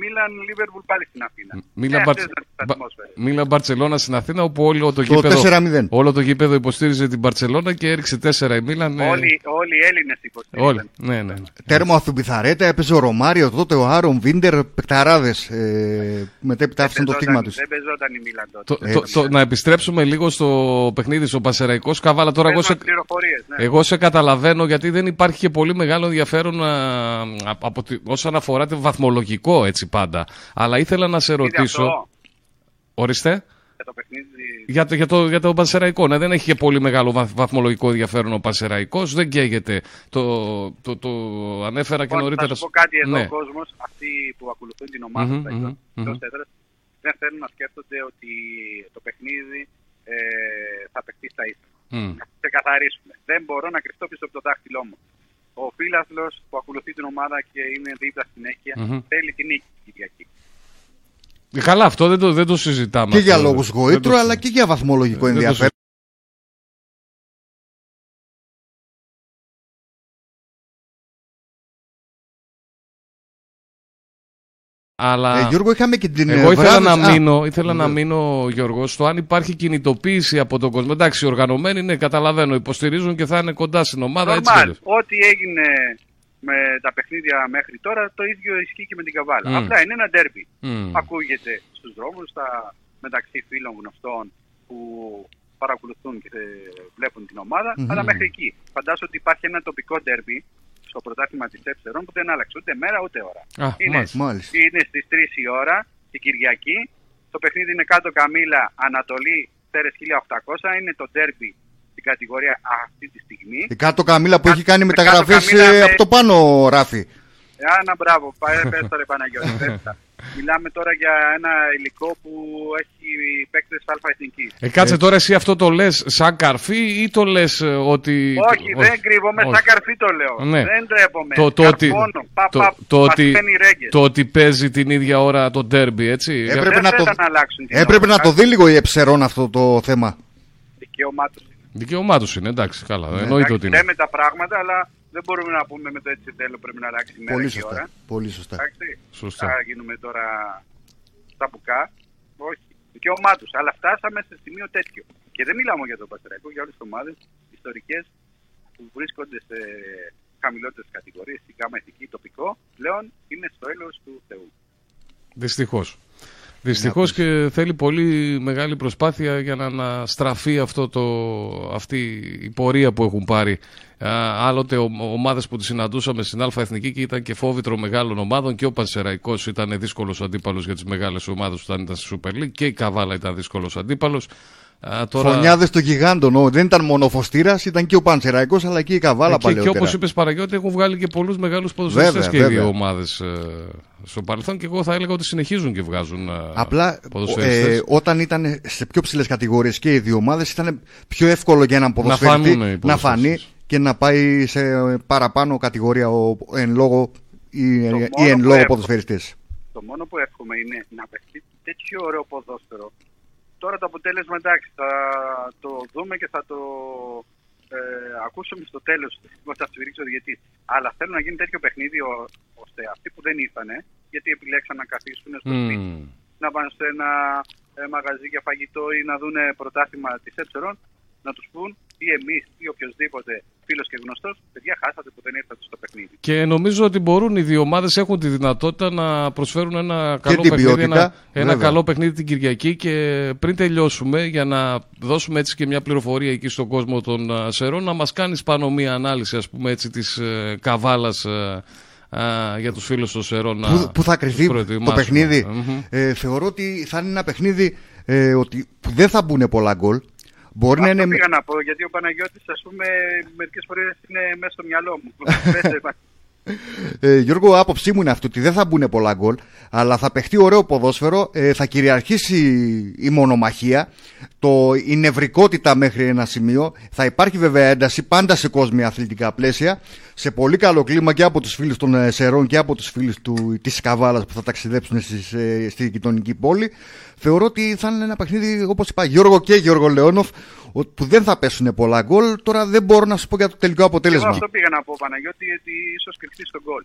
Μίλαν Λίβερπουλ πάλι στην Αθήνα. Μίλαν Ε, Μπαρτ- αυτές είναι τις Μπα- ατμόσφαιρες. Μίλαν Μπαρτσελώνα στην Αθήνα όπου όλο το, Το γήπεδο, 4-0. όλο το γήπεδο υποστήριζε την Μπαρτσελώνα και έριξε 4 η Μίλαν. ε, Όλοι, όλοι οι Έλληνες υποστηρίζαν. όλοι. Ναι, ναι. ναι. τέρμα ο Αθουμπιθαρέτα, έπαιζε ο Ρωμάριο, τότε ο Άρον Βίντερ, παικταράδες. Ε, μετέπειτα άφησαν το Δεν στίγμα παίζονταν- τους. Δεν παίζονταν η Μίλαν τότε. Το, το, το, να επιστρέψουμε λίγο στο παιχνίδι στο Πασεραϊκό Καβάλα. Τώρα εγώ Πες σε, μας πληροφορίες, ναι. εγώ σε καταλαβαίνω γιατί δεν υπάρχει και πολύ μεγάλο ενδιαφέρον α, α, από τη, όσον αφορά το βαθμολογικό έτσι πάντα. Αλλά ήθελα να σε Είναι ρωτήσω. αυτό. Ορίστε. για το παιχνίδι. Για το, για το, για το Πανσεραϊκό. Ναι, δεν έχει και πολύ μεγάλο βαθ- βαθμολογικό ενδιαφέρον ο Πανσεραϊκός. Δεν καίγεται. Το, το, το ανέφερα και Λοιπόν, νωρίτερα. Θα σου πω κάτι εδώ Ναι. ο κόσμος, αυτοί που ακολουθούν την ομάδα Μμμ, τα μμμ, εκτός μμμ. έδρας, δεν θέλουν να σκέφτονται ότι το παιχνίδι ε, θα παιχτεί στα ίσα. Μμ. Να ξεκαθαρίσουμε. Δεν μπορώ να κρυφτώ πίσω από το δάχτυλό μου. Ο φίλαθλος που ακολουθεί την ομάδα και είναι δίπλα συνέχεια Μμμ. θέλει την νίκη την Κυριακή. Ε, Καλά, αυτό δεν το, δεν το συζητάμε. Και αυτό. για λόγους Δεν γοήτρου, το αλλά και για βαθμολογικό Δεν το ενδιαφέρον. Αλλά Ε, Γιώργο, είχαμε και την. εγώ ε, ήθελα να βράδυ- Α, μείνω, ήθελα να ναι. μείνω, Γιώργος, στο αν υπάρχει κινητοποίηση από τον κόσμο. Εντάξει, οι οργανωμένοι είναι, καταλαβαίνω, υποστηρίζουν και θα είναι κοντά στην ομάδα. Έτσι κι Normal. αλλιώς. Ό,τι έγινε με τα παιχνίδια μέχρι τώρα, το ίδιο ισχύει και με την Καβάλα. Μμ. Απλά είναι ένα ντέρμπι. Μμ. Ακούγεται στους δρόμους, στα, μεταξύ φίλων γνωστών που παρακολουθούν και ε, βλέπουν την ομάδα, Μμμ. αλλά μέχρι εκεί. Φαντάζομαι ότι υπάρχει ένα τοπικό ντέρμπι στο πρωτάθλημα της Εύσερων που δεν άλλαξε ούτε μέρα ούτε ώρα. Α, είναι, μάλιστα. Μάλιστα. είναι στις 3 η ώρα την Κυριακή. Το παιχνίδι είναι κάτω Καμίλα, Ανατολή, Τέρες 1800. Είναι το ντέρμπι στην κατηγορία αυτή τη στιγμή. Η κάτω Καμίλα που Κάτω- έχει κάνει με μεταγραφές κάτω Καμίλα με- από το πάνω, Ράφι. Άνα, μπράβο, πα- πες το ρε Παναγιώτη. Πες τα. Μιλάμε τώρα για ένα υλικό που έχει παίκτες αλφα εθνικής. Ε, κάτσε τώρα εσύ αυτό το λες σαν καρφί ή το λες ε, ότι... Όχι, δεν κρύβομαι, όχι. σαν καρφί το λέω. Ναι. Δεν τρέπομαι. Το, το, ότι, Καρφώνω. Πα, το, πα, το, μας ότι, φαίνει ρέγγες. το ότι παίζει την ίδια ώρα το ντέρμπι, έτσι. Έπρεπε Δεν να το- θέλουν να αλλάξουν την Έπρεπε ώρα. να το δει λίγο η Εψερών αυτό το θέμα. Δικαίωμά τους είναι. Δικαίωμά τους είναι, εντάξει, καλά. Ναι. Εννοείται Εντάξει, ότι είναι. λέμε τα πράγματα, αλλά δεν μπορούμε να πούμε με το έτσι θέλω πρέπει να αλλάξει η μέρα Πολύ και η ώρα. σωστά. Πολύ σωστά. Εντάξει. Σωστά. Θα γίνουμε τώρα τα μπουκά. Όχι. Δικαίωμά του. Αλλά φτάσαμε σε σημείο τέτοιο. Και δεν μιλάμε για το Παστριακό, για όλες τις ομάδες ιστορικές που βρίσκονται σε χαμηλότερες κατηγορίες, στην γάμα ηθική, τοπικό, πλέον είναι στο έλεος του Θεού. Δυστυχώς. Δυστυχώς και θέλει πολύ μεγάλη προσπάθεια για να αναστραφεί αυτό το, αυτή η πορεία που έχουν πάρει. Α, άλλοτε ο, ομάδες που τις συναντούσαμε στην Α' Εθνική και ήταν και φόβητρο μεγάλων ομάδων και ο Πανσεραϊκός ήταν δύσκολος αντίπαλος για τις μεγάλες ομάδες όταν ήταν στη Super League και η Καβάλα ήταν δύσκολος αντίπαλος. Α, τώρα... Φωνιάδες των γιγάντων. ο- Δεν ήταν μόνο ο Φωστήρας, ήταν και ο Πανσεραϊκός αλλά και η Καβάλα Ε, και, και παλαιότερα. όπως είπες Παραγιώτη, έχουν βγάλει και πολλούς μεγάλους ποδοσφαιριστές Βέβαια, και οι δύο βέβαια. ομάδες στο παρελθόν και εγώ θα έλεγα ότι συνεχίζουν και βγάζουν ε, Απλά ποδοσφαιριστές. ε, όταν ήταν σε πιο ψηλές κατηγορίες και οι δύο ομάδες, ήταν πιο εύκολο για έναν ποδοσφαιριστή φανούν οι να φανεί ποδοσφαιριστές. Και να πάει σε παραπάνω κατηγορία ο, εν λόγω ή, Το ή μόνο εν που λόγω εύχομαι. ποδοσφαιριστής. Το μόνο που εύχομαι είναι να παιχτεί τέτοιο ωραίο ποδόσφαιρο. Τώρα το αποτέλεσμα εντάξει, θα το δούμε και θα το ε, ακούσουμε στο τέλος που θα στηρίξει ο διαιτή. Αλλά θέλω να γίνει τέτοιο παιχνίδι ο- ώστε αυτοί που δεν ήρθανε, γιατί επιλέξαν να καθίσουν στο Μμμ. σπίτι, να πάνε σε ένα ε, μαγαζί για φαγητό ή να δουν πρωτάθλημα της Έψερον, να τους πούν ή εμείς ή οποιοδήποτε φίλος και γνωστός, παιδιά, χάσατε που δεν ήρθατε στο παιχνίδι. Και νομίζω ότι μπορούν οι δύο ομάδες έχουν τη δυνατότητα να προσφέρουν ένα καλό την παιχνίδι, ποιότητα, ένα, ένα βέβαια. καλό παιχνίδι την Κυριακή. Και πριν τελειώσουμε, για να δώσουμε έτσι και μια πληροφορία εκεί στον κόσμο των α, Σερών, να μας κάνεις πάνω μία ανάλυση, ας πούμε έτσι, της ε, καβάλας για τους φίλους των Σερών. να Πού, πού θα τους κρυθεί το προετοιμάσουμε. παιχνίδι. Μμμ. Ε, θεωρώ ότι θα είναι ένα παιχνίδι ε, ότι, που δεν θα μπουν πολλά γκολ. Μπορεί να Αυτό είναι. πήγα να πω, γιατί ο Παναγιώτης, ας πούμε, μερικές φορές είναι μέσα στο μυαλό μου. Πες, ρε, Ε, Γιώργο, άποψή μου είναι αυτή ότι δεν θα μπουν πολλά γκολ, αλλά θα παιχτεί ωραίο ποδόσφαιρο, ε, θα κυριαρχήσει η μονομαχία, το, η νευρικότητα μέχρι ένα σημείο. Θα υπάρχει βέβαια ένταση πάντα σε κόσμια αθλητικά πλαίσια, σε πολύ καλό κλίμα και από τους φίλους των ε, Σερών και από τους φίλους του, της Καβάλας που θα ταξιδέψουν στις, ε, στη γειτονική πόλη. Θεωρώ ότι θα είναι ένα παιχνίδι, όπως είπα, Γιώργο και Γιώργο Λεόνοφ, ο- που δεν θα πέσουν πολλά γκολ. Τώρα δεν μπορώ να σου πω για το τελικό Εγώ αποτέλεσμα. αυτό πήγα να πω, Παναγιώτη, γιατί ίσως κρυφτεί στον γκολ.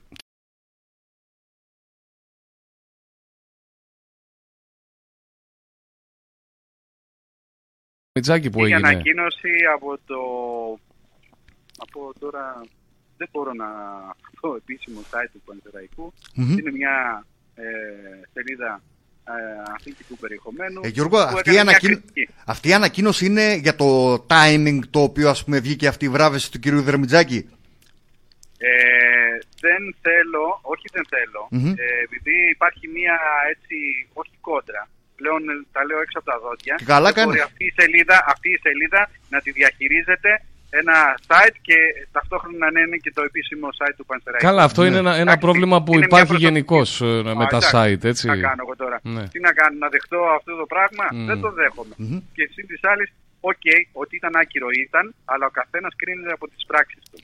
Μιτζάκι που Είχε έγινε. ανακοίνωση από το... Από τώρα... Δεν μπορώ να πω επίσημο site του πανσεραϊκού Μμμ. Είναι μια ε, σελίδα ε, αθλητικού περιεχομένου. Ε, Γιώργο, που αυτή η, έκανε μια ανακοίνωση, κριτική. αυτή η ανακοίνωση είναι για το timing το οποίο ας πούμε βγήκε αυτή η βράβευση του κυρίου Δερμιτζάκη; Ε, δεν θέλω, όχι δεν θέλω, Μμμ. ε, επειδή υπάρχει μια έτσι, όχι κόντρα, πλέον ε, τα λέω έξω από τα δόντια. Και καλά Δεν μπορεί κανείς. αυτή η, σελίδα, αυτή η σελίδα να τη διαχειρίζεται ένα site και ταυτόχρονα να είναι και το επίσημο site του Πανσεραϊκού. Καλά, αυτό είναι ένα, ένα Εντάξει, πρόβλημα που είναι μια υπάρχει προσωπική- γενικώς με Α, τα εντάξει, site, έτσι. Τι να κάνω εγώ τώρα. Ναι. Τι να κάνω, να δεχτώ αυτό το πράγμα; Μμμ. Δεν το δέχομαι. Και συν τοις άλλοις, οκ, ότι ήταν άκυρο ήταν, αλλά ο καθένας κρίνεται από τις πράξεις του.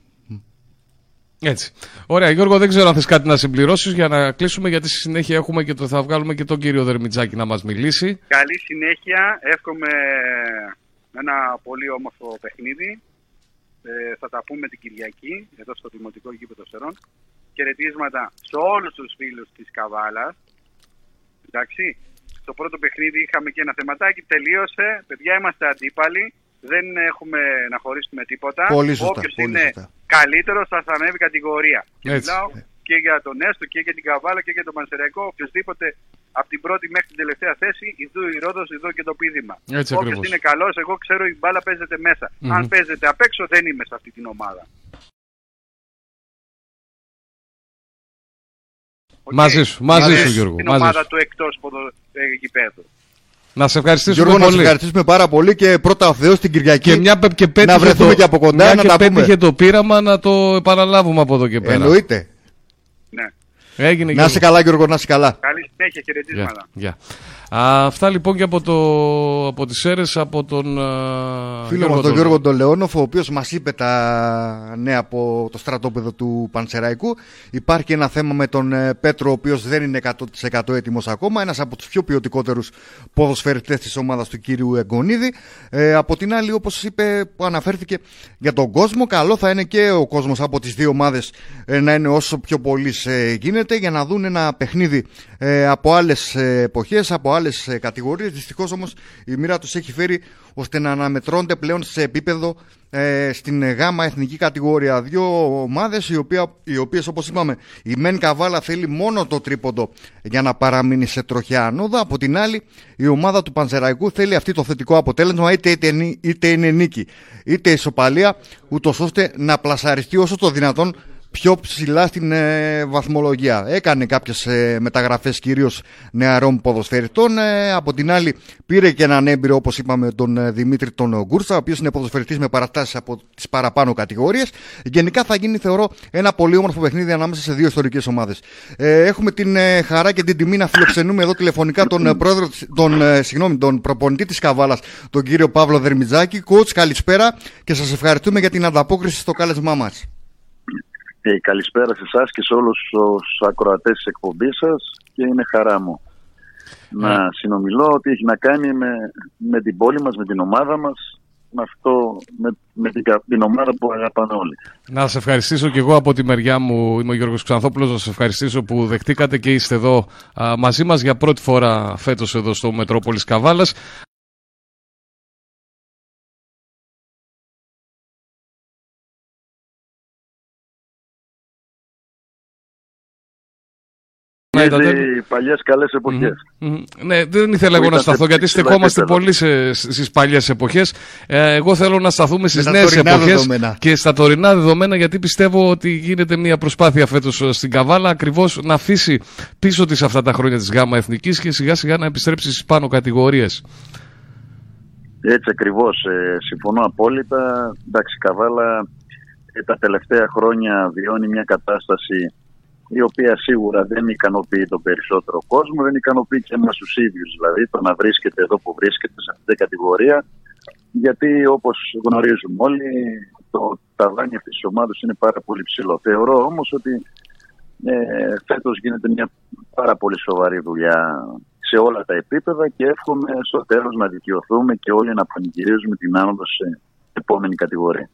Έτσι. Ωραία, Γιώργο, δεν ξέρω αν θες κάτι να συμπληρώσεις για να κλείσουμε, γιατί στη συνέχεια έχουμε και το, θα βγάλουμε και τον κύριο Δερμιτζάκη να μας μιλήσει. Καλή συνέχεια. Εύχομαι ένα πολύ όμορφο παιχνίδι. Ε, θα τα πούμε την Κυριακή εδώ στο Δημοτικό Γήπεδο Σερών. Χαιρετίσματα σε όλους τους φίλους της Καβάλας. Εντάξει. Στο πρώτο παιχνίδι είχαμε και ένα θεματάκι. Τελείωσε. Παιδιά είμαστε αντίπαλοι. Δεν έχουμε να χωρίσουμε τίποτα. Πολύ σωστά, Όποιος πολύ είναι σωστά. καλύτερος θα θα ανέβει κατηγορία. Και Έτσι. μιλάω και για τον Έστω και για την Καβάλα και για τον Πανσεραϊκό. Οποιοδήποτε από την πρώτη μέχρι την τελευταία θέση, ιδού η Ρόδος, ιδού και το πείδημα. Έτσι Όποιος ακριβώς. είναι καλός, εγώ ξέρω η μπάλα παίζεται μέσα. Μμμ. Αν παίζεται απ' έξω, δεν είμαι σε αυτή την ομάδα. Οκ. Μαζί σου, μαζί Είναι σου, Γιώργο, Την μαζί ομάδα σου. του εκτός ποδο... ε, γηπέδου. Να σε ευχαριστήσουμε Γιώργο, να σε πολύ. ευχαριστήσουμε πάρα πολύ και πρώτα ο Θεός την Κυριακή. Και μια πε- και πέτυχε να βρεθούμε το, και από κοντά μια να και τα πέτυχε πούμε. το πείραμα να το επαναλάβουμε από εδώ και πέρα. Εννοείται. Ναι. Έγινε Να Γιώργο. είσαι καλά Γιώργο, να είσαι καλά. Καλή συνέχεια, χαιρετίσματα. Γεια, γεια. Α, αυτά λοιπόν και από, το, από τις αίρες από τον α, Φίλο μας τον τον- Γιώργο Ντολεόνοφ, ο οποίος μας είπε τα νέα από το στρατόπεδο του Πανσεραϊκού. Υπάρχει ένα θέμα με τον ε, Πέτρο, ο οποίος δεν είναι 100% έτοιμος ακόμα. Ένας από τους πιο ποιοτικότερους ποδοσφαιριστές της ομάδας του κύριου Εγκονίδη. Ε, από την άλλη, όπως είπε, που αναφέρθηκε για τον κόσμο, καλό θα είναι και ο κόσμος από τις δύο ομάδες ε, να είναι όσο πιο πολύ γίνεται για να δουν ένα παιχνίδι ε, από άλλες ε, εποχές, από άλλες ε, κατηγορίες. Δυστυχώς όμως η μοίρα τους έχει φέρει ώστε να αναμετρώνται πλέον σε επίπεδο ε, στην γάμα εθνική κατηγορία. Δύο ομάδες οι, οποία, οι οποίες όπως είπαμε η Μεν Καβάλα θέλει μόνο το τρίποντο για να παραμείνει σε τροχιά ανώδα. Από την άλλη η ομάδα του Πανσεραϊκού θέλει αυτή το θετικό αποτέλεσμα είτε, είτε, είναι- είτε είναι νίκη είτε ισοπαλία ούτως ώστε να πλασαριστεί όσο το δυνατόν πιο ψηλά στην ε, βαθμολογία. Έκανε κάποιες ε, μεταγραφές κυρίως νεαρών ποδοσφαιριτών. Ε, από την άλλη πήρε και έναν έμπειρο όπως είπαμε τον ε, Δημήτρη τον Γκούρσα ο οποίος είναι ποδοσφαιριτής με παραστάσεις από τις παραπάνω κατηγορίες. Γενικά θα γίνει θεωρώ ένα πολύ όμορφο παιχνίδι ανάμεσα σε δύο ιστορικές ομάδες. Ε, έχουμε την ε, χαρά και την τιμή να φιλοξενούμε εδώ τηλεφωνικά τον, ε, πρόεδρο, της- τον, ε, συγγνώμη, τον προπονητή της Καβάλας, τον κύριο Παύλο Δερμιτζάκη. Coach, καλησπέρα και σας ευχαριστούμε για την ανταπόκριση στο κάλεσμά μας. Ε, καλησπέρα σε εσάς και σε όλους τους ακροατές της εκπομπής σας και είναι χαρά μου να συνομιλώ ότι έχει να κάνει με, με την πόλη μας, με την ομάδα μας, με, αυτό, με, με την, κα- την ομάδα που αγαπάνε όλοι. Να σε ευχαριστήσω και εγώ από τη μεριά μου, είμαι ο Γιώργος Ξανθόπουλος, να σε ευχαριστήσω που δεχτήκατε και είστε εδώ α, μαζί μας για πρώτη φορά φέτος εδώ στο Μετρόπολης Καβάλας. Να Είναι είδατε. οι παλιές καλές εποχές. Μμμ. Ναι, δεν ήθελα Που εγώ να ήταν σταθώ σε γιατί ψηλά στεκόμαστε επίπεδα. πολύ σε, στις παλιές εποχές. Ε, εγώ θέλω να σταθούμε στις τα νέες τωρινά εποχές δεδομένα. και στα τωρινά δεδομένα γιατί πιστεύω ότι γίνεται μια προσπάθεια φέτος ε, στην Καβάλα ακριβώς να αφήσει πίσω της αυτά τα χρόνια της ΓΑΜΑ Εθνικής και σιγά σιγά να επιστρέψει στις πάνω κατηγορίες. Έτσι ακριβώς. Ε, συμφωνώ απόλυτα. Εντάξει, η Καβάλα ε, τα τελευταία χρόνια βιώνει μια κατάσταση η οποία σίγουρα δεν ικανοποιεί τον περισσότερο κόσμο, δεν ικανοποιεί και εμάς τους ίδιους. Δηλαδή το να βρίσκεται εδώ που βρίσκεται σε αυτή την κατηγορία γιατί όπως γνωρίζουμε όλοι το ταβάνι αυτής της ομάδας είναι πάρα πολύ ψηλό. Θεωρώ όμως ότι ε, φέτος γίνεται μια πάρα πολύ σοβαρή δουλειά σε όλα τα επίπεδα και εύχομαι στο τέλος να δικαιωθούμε και όλοι να πανηγυρίζουμε την άνοδο σε επόμενη κατηγορία.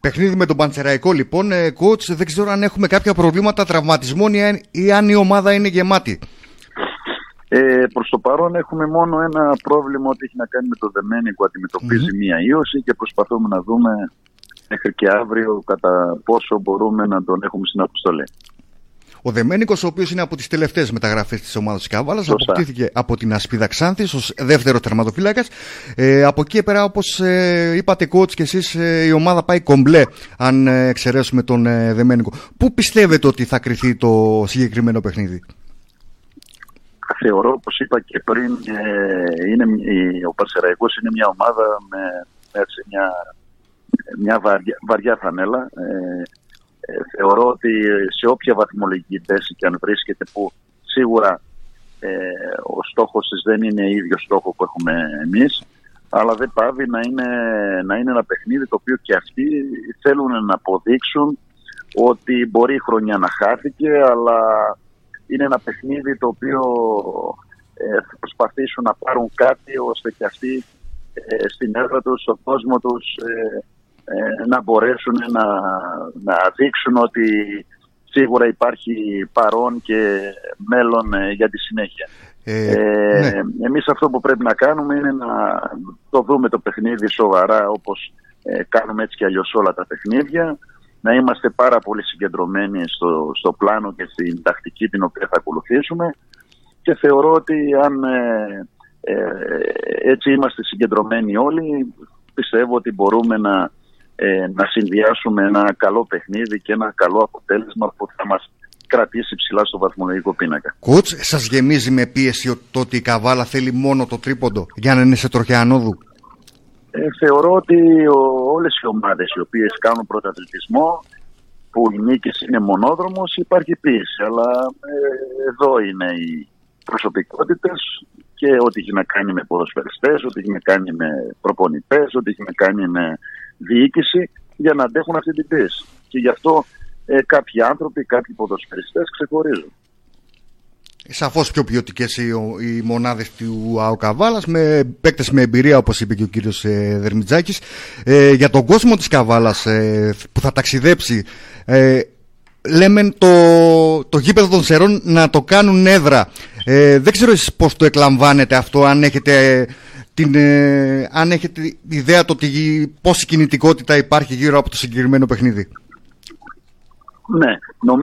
Παιχνίδι με τον Πανσεραϊκό λοιπόν. Ε, coach, δεν ξέρω αν έχουμε κάποια προβλήματα τραυματισμών ή αν, ή αν η ομάδα είναι γεμάτη. Ε, προς το παρόν έχουμε μόνο ένα πρόβλημα ότι έχει να κάνει με το Δεμένικο αντιμετωπίζει μία ίωση και προσπαθούμε να δούμε μέχρι και αύριο κατά πόσο μπορούμε να τον έχουμε στην αποστολή. Ο Δεμένικος, ο οποίος είναι από τις τελευταίες μεταγραφές της ομάδας της Καβάλας, Σωστά. αποκτήθηκε από την Ασπίδα Ξάνθης ως δεύτερος τερματοφύλακας. Ε, από εκεί και πέρα, όπως ε, είπατε coach και εσείς, ε, η ομάδα πάει κομπλέ, αν ε, εξαιρέσουμε τον ε, Δεμένικο. Πού πιστεύετε ότι θα κρυθεί το συγκεκριμένο παιχνίδι; θεωρώ, όπως είπα και πριν, ε, είναι, ο Πασεραϊκός είναι μια ομάδα με, έτσι, μια, μια βαριά, βαριά φανέλα. Ε, ε, θεωρώ ότι σε όποια βαθμολογική θέση και αν βρίσκεται που σίγουρα ε, ο στόχος της δεν είναι ίδιο στόχο που έχουμε εμείς αλλά δεν πάβει να είναι, να είναι ένα παιχνίδι το οποίο και αυτοί θέλουν να αποδείξουν ότι μπορεί η χρονιά να χάθηκε αλλά είναι ένα παιχνίδι το οποίο ε, θα προσπαθήσουν να πάρουν κάτι ώστε και αυτοί ε, στην έδρα τους, στον κόσμο τους ε, ε, να μπορέσουν να, να δείξουν ότι σίγουρα υπάρχει παρόν και μέλλον για τη συνέχεια. Ε, ε, ναι. Εμείς αυτό που πρέπει να κάνουμε είναι να το δούμε το παιχνίδι σοβαρά όπως κάνουμε έτσι και αλλιώς όλα τα παιχνίδια να είμαστε πάρα πολύ συγκεντρωμένοι στο, στο πλάνο και στην τακτική την οποία θα ακολουθήσουμε και θεωρώ ότι αν ε, ε, έτσι είμαστε συγκεντρωμένοι όλοι πιστεύω ότι μπορούμε να, ε, να συνδυάσουμε ένα καλό παιχνίδι και ένα καλό αποτέλεσμα που θα μας κρατήσει ψηλά στο βαθμολογικό πίνακα. Κότς, σας γεμίζει με πίεση το ότι η Καβάλα θέλει μόνο το τρίποντο για να είναι σε τροχιά ανόδου; Ε, θεωρώ ότι ο, όλες οι ομάδες οι οποίες κάνουν πρωταθλητισμό που οι νίκες είναι μονόδρομος υπάρχει πίεση αλλά ε, εδώ είναι οι προσωπικότητες και ό,τι έχει να κάνει με ποδοσφαιριστές, ό,τι έχει να κάνει με προπονητές, ό,τι έχει να κάνει με διοίκηση για να αντέχουν αυτή την πίεση. Και γι' αυτό ε, κάποιοι άνθρωποι, κάποιοι ποδοσφαιριστές ξεχωρίζουν. Σαφώς πιο ποιοτικές οι, οι μονάδες του ΑΟΚΑΒΑΛΑ με παίκτες με εμπειρία, όπως είπε και ο κύριος ε, Δερμιτζάκης. Ε, για τον κόσμο της Καβάλας ε, που θα ταξιδέψει, ε, λέμε το, το γήπεδο των Σερών να το κάνουν έδρα. Ε, δεν ξέρω εσείς πώς το εκλαμβάνετε αυτό, αν έχετε, την, ε, αν έχετε ιδέα το ότι πόση κινητικότητα υπάρχει γύρω από το συγκεκριμένο παιχνίδι. Ναι, νομίζω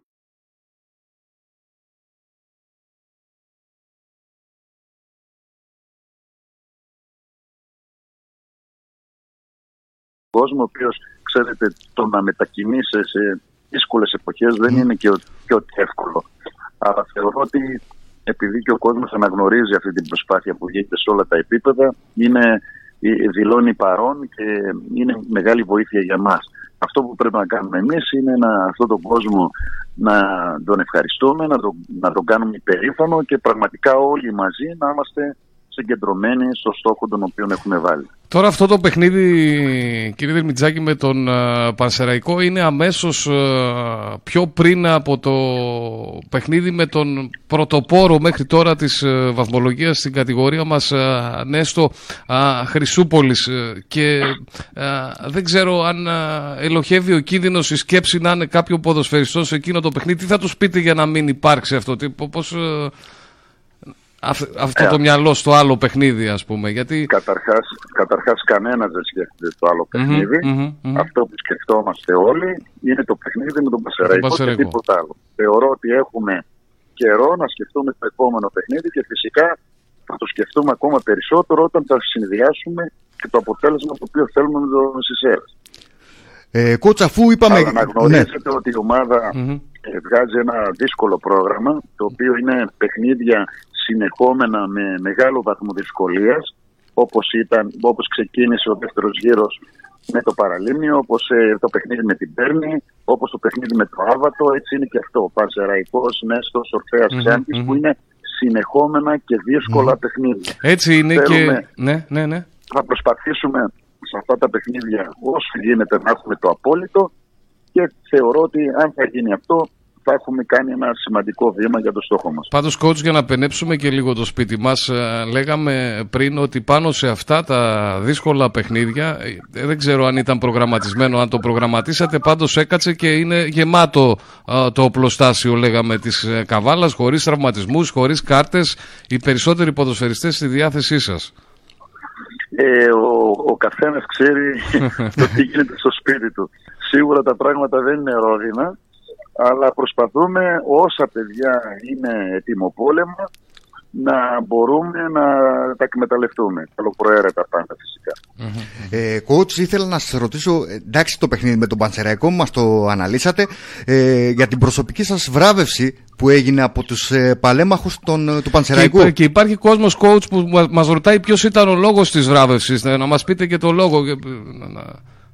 κόσμο, ο οποίος ξέρετε, το να μετακινήσει σε δύσκολες εποχές δεν είναι και, και ότι εύκολο. Αλλά θεωρώ ότι επειδή και ο κόσμος αναγνωρίζει αυτή την προσπάθεια που γίνεται σε όλα τα επίπεδα, είναι, δηλώνει παρόν και είναι μεγάλη βοήθεια για μας. Αυτό που πρέπει να κάνουμε εμείς είναι να, αυτόν τον κόσμο να τον ευχαριστούμε, να τον, να τον κάνουμε υπερήφανο και πραγματικά όλοι μαζί να είμαστε συγκεντρωμένοι στο στόχο τον οποίο έχουμε βάλει. Τώρα αυτό το παιχνίδι, κύριε Δερμιτζάκη, με τον uh, Πανσεραϊκό είναι αμέσως uh, πιο πριν από το παιχνίδι με τον πρωτοπόρο μέχρι τώρα της uh, βαθμολογίας στην κατηγορία μας Νέστο Χρυσούπολης και δεν ξέρω αν ελοχεύει ο κίνδυνος η σκέψη να είναι κάποιο ποδοσφαιριστός σε εκείνο το παιχνίδι. Τι θα τους πείτε για να μην υπάρξει αυτό, πώς αυτό το ε, μυαλό στο άλλο παιχνίδι, ας πούμε. Γιατί... Καταρχάς, καταρχάς κανένας δεν σκέφτεται το άλλο παιχνίδι. Αυτό που σκεφτόμαστε όλοι είναι το παιχνίδι με τον Πασεραϊκό και τίποτα άλλο. Θεωρώ ότι έχουμε καιρό να σκεφτούμε το επόμενο παιχνίδι και φυσικά θα το σκεφτούμε ακόμα περισσότερο όταν θα συνδυάσουμε και το αποτέλεσμα το οποίο θέλουμε με τον Σισέρας. Ε, κότσα, αφού είπαμε... Αλλά να γνωρίζετε ναι. ότι η ομάδα mm-hmm. βγάζει ένα δύσκολο πρόγραμμα, το οποίο είναι παιχνίδια συνεχόμενα με μεγάλο βαθμό δυσκολίας, όπως, όπως ξεκίνησε ο δεύτερος γύρος με το Παραλίμνιο, όπως ε, το παιχνίδι με την Πέρνη, όπως το παιχνίδι με το Άβατο, έτσι είναι και αυτό. Ο Πανσεραϊκός, Νέστος, Ορφέας, mm-hmm, που είναι συνεχόμενα και δύσκολα παιχνίδια. Έτσι είναι και... Ναι, ναι, ναι. Θα προσπαθήσουμε σε αυτά τα παιχνίδια όσο γίνεται να έχουμε το απόλυτο και θεωρώ ότι αν θα γίνει αυτό θα έχουμε κάνει ένα σημαντικό βήμα για το στόχο μας. Πάντως, coach, για να πενέψουμε και λίγο το σπίτι μας, ε, λέγαμε πριν ότι πάνω σε αυτά τα δύσκολα παιχνίδια, ε, δεν ξέρω αν ήταν προγραμματισμένο, αν το προγραμματίσατε, πάντως έκατσε και είναι γεμάτο ε, το οπλοστάσιο, λέγαμε, της Καβάλας, χωρίς τραυματισμούς, χωρίς κάρτες, οι περισσότεροι ποδοσφαιριστές στη διάθεσή σας. Ε, ο, ο καθένας ξέρει το τι γίνεται στο σπίτι του. Σίγουρα τα πράγματα δεν είναι ρόδινα αλλά προσπαθούμε όσα παιδιά είναι πόλεμα να μπορούμε να τα εκμεταλλευτούμε. Καλοπροαίρετα πάντα φυσικά. Ε, coach, ήθελα να σας ρωτήσω, εντάξει το παιχνίδι με τον Πανσεραϊκό, μας το αναλύσατε, ε, για την προσωπική σας βράβευση που έγινε από τους ε, παλέμαχους του Πανσεραϊκού. Και, και υπάρχει κόσμος coach που μα ρωτάει ποιος ήταν ο λόγος της βράβευσης. Να μας πείτε και το λόγο. Να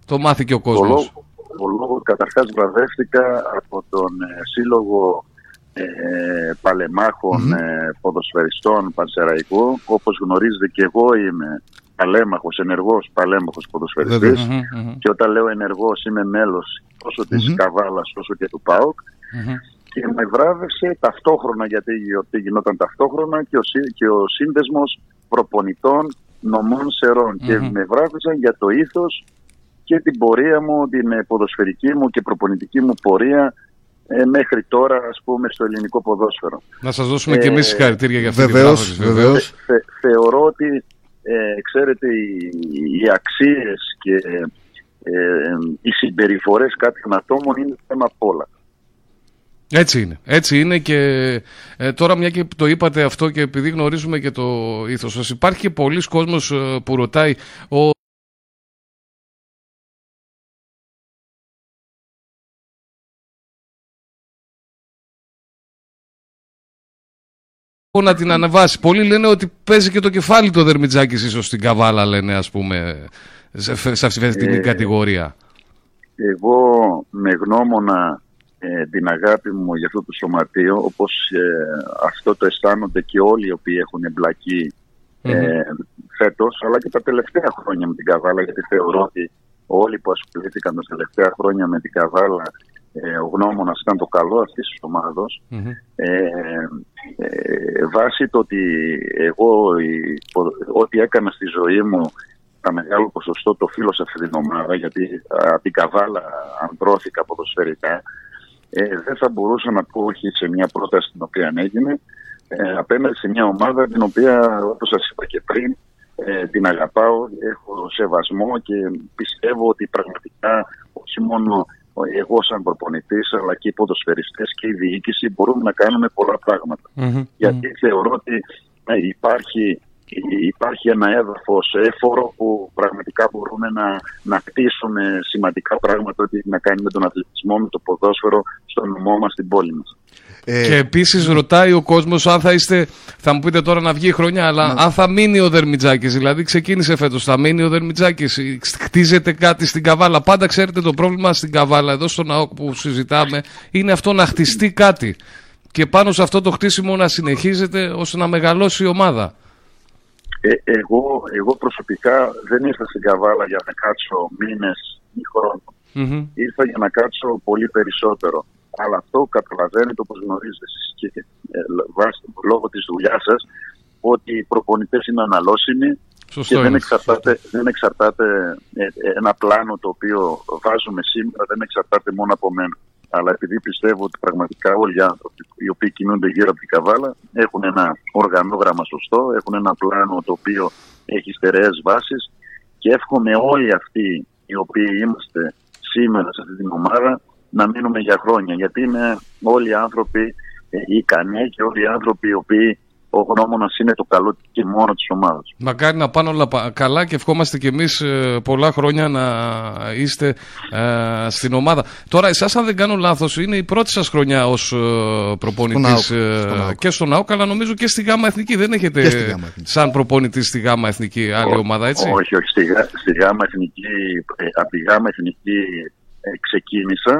το μάθει και ο κόσμο. Ο λόγο, καταρχάς, βραβεύτηκα από τον ε, Σύλλογο ε, παλεμαχων ε, ποδοσφαιριστών Πανσεραϊκού. Όπως γνωρίζετε και εγώ είμαι παλέμαχος, ενεργός παλέμαχος και όταν λέω ενεργός είμαι μέλος τόσο της Καβάλας όσο και του ΠΑΟΚ. Και με βράβευσε ταυτόχρονα γιατί η γιορτή γινόταν ταυτόχρονα και ο, και ο σύνδεσμος προπονητών νομών και με βράβευσαν για το ήθος και την πορεία μου, την ποδοσφαιρική μου και προπονητική μου πορεία ε, μέχρι τώρα ας πούμε στο ελληνικό ποδόσφαιρο. Να σας δώσουμε ε, και εμείς συγχαρητήρια για αυτή βεβαίως, τη βεβαίως. θεωρώ ότι ε, ξέρετε οι, οι αξίες και ε, οι συμπεριφορές κάποιων ατόμων είναι θέμα απ' όλα. Έτσι είναι. Έτσι είναι και ε, τώρα μια και το είπατε αυτό και επειδή γνωρίζουμε και το ήθος σας υπάρχει και πολλοί κόσμος ε, που ρωτάει ο να την ανεβάσει. Πολλοί λένε ότι παίζει και το κεφάλι το Δερμιτζάκης ίσως στην καβάλα, λένε ας πούμε, σε αυτή την ε, κατηγορία. Εγώ με γνώμονα ε, την αγάπη μου για αυτό το σωματείο, όπως ε, αυτό το αισθάνονται και όλοι οι οποίοι έχουν εμπλακεί ε, φέτος, αλλά και τα τελευταία χρόνια με την Καβάλα, γιατί θεωρώ ότι όλοι που ασχολήθηκαν τα τελευταία χρόνια με την Καβάλα ε, ο γνώμονας ήταν το καλό αυτής της ομαδος ε, ε, βάσει το ότι εγώ η, ό,τι έκανα στη ζωή μου τα μεγάλο ποσοστό το φίλο σε αυτή την ομάδα γιατί από την καβάλα αντρώθηκα ποδοσφαιρικά ε, δεν θα μπορούσα να πω όχι σε μια πρόταση την οποία έγινε ε, απέναντι σε μια ομάδα την οποία όπως σας είπα και πριν ε, την αγαπάω, έχω σεβασμό και πιστεύω ότι πραγματικά όχι μόνο εγώ σαν προπονητής αλλά και οι ποδοσφαιριστές και η διοίκηση μπορούμε να κάνουμε πολλά Γιατί θεωρώ ότι ε, υπάρχει υπάρχει ένα έδαφος έφορο που πραγματικά μπορούμε να, να χτίσουμε σημαντικά πράγματα ότι να κάνει με τον αθλητισμό, με το ποδόσφαιρο στο νομό μας, στην πόλη μας. Ε... Και επίσης ρωτάει ο κόσμος αν θα είστε. Θα μου πείτε τώρα να βγει η χρονιά, αλλά ναι. αν θα μείνει ο Δερμιτζάκης. Δηλαδή, ξεκίνησε φέτος, θα μείνει ο Δερμιτζάκης. Χτίζεται κάτι στην Καβάλα. Πάντα ξέρετε το πρόβλημα στην Καβάλα, εδώ στον ΑΟΚ που συζητάμε, είναι αυτό να χτιστεί κάτι. Και πάνω σε αυτό το χτίσιμο να συνεχίζεται ώστε να μεγαλώσει η ομάδα. Ε, εγώ, εγώ προσωπικά δεν ήρθα στην Καβάλα για να κάτσω μήνες ή χρόνο. Mm-hmm. Ήρθα για να κάτσω πολύ περισσότερο. Αλλά αυτό καταλαβαίνετε όπως γνωρίζετε εσείς και ε, λόγω της δουλειάς σας ότι οι προπονητές είναι αναλώσιμοι και δεν εξαρτάται, δεν εξαρτάται ε, ε, ένα πλάνο το οποίο βάζουμε σήμερα δεν εξαρτάται μόνο από μένα. Αλλά επειδή πιστεύω ότι πραγματικά όλοι οι άνθρωποι οι οποίοι κινούνται γύρω από την καβάλα έχουν ένα οργανόγραμμα σωστό, έχουν ένα πλάνο το οποίο έχει στερεές βάσεις και εύχομαι όλοι αυτοί οι οποίοι είμαστε σήμερα σε αυτή την ομάδα να μείνουμε για χρόνια. Γιατί είναι όλοι οι άνθρωποι ε, ικανοί και όλοι οι άνθρωποι οι οποίοι ο γνώμονας είναι το καλό και μόνο της ομάδας. Μακάρι να πάνε όλα καλά και ευχόμαστε κι εμείς ε, πολλά χρόνια να είστε ε, στην ομάδα. Τώρα, εσάς, αν δεν κάνω λάθος, είναι η πρώτη σας χρονιά ως ε, προπονητής και στον ΑΟΚ, αλλά νομίζω και στη ΓΑΜΑ Εθνική. Δεν έχετε σαν προπονητή στη ΓΑΜΑ Εθνική άλλη ομάδα, έτσι; Όχι, όχι. Στη, στη ΓΑΜΑ Εθνική, από τη ΓΑΜΑ Εθνική ξεκίνησα.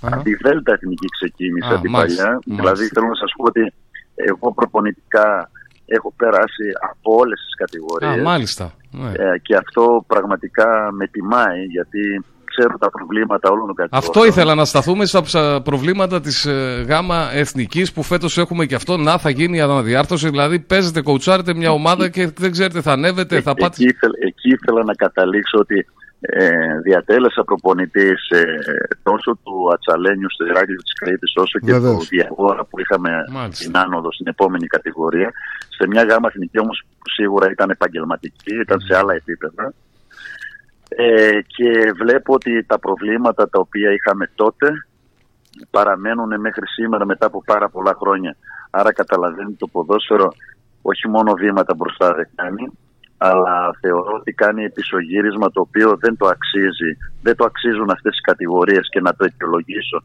Από τη Δέλτα Εθνική ξεκίνησα την παλιά. Δηλαδή, θέλω να σας πω ότι εγώ προπονητικά έχω περάσει από όλες τις κατηγορίες. Α, μάλιστα. Ναι. Ε, και αυτό πραγματικά με τιμάει γιατί ξέρω τα προβλήματα όλων των κατηγοριών. Αυτό ήθελα να σταθούμε στα προβλήματα της ε, ΓΑΜΑ Εθνικής που φέτος έχουμε και αυτό. Να θα γίνει η αναδιάρθρωση, δηλαδή παίζετε, κοουτσάρετε μια ομάδα και δεν ξέρετε θα ανέβετε, ε, θα πάτε... Εκεί, εκεί ήθελα να καταλήξω ότι ε, διατέλεσα προπονητής ε, τόσο του Ατσαλένιου στο Ηράκλειο της Κρήτης όσο και του Διαγόρα που είχαμε Μάλιστα. την άνοδο στην επόμενη κατηγορία σε μια γάμα εθνική όμως που σίγουρα ήταν επαγγελματική, ήταν σε άλλα επίπεδα ε, και βλέπω ότι τα προβλήματα τα οποία είχαμε τότε παραμένουν μέχρι σήμερα μετά από πάρα πολλά χρόνια. Άρα καταλαβαίνει το ποδόσφαιρο όχι μόνο βήματα μπροστά δεν κάνει, αλλά θεωρώ ότι κάνει επισογύρισμα το οποίο δεν το αξίζει, δεν το αξίζουν αυτές οι κατηγορίες και να το αιτιολογήσω.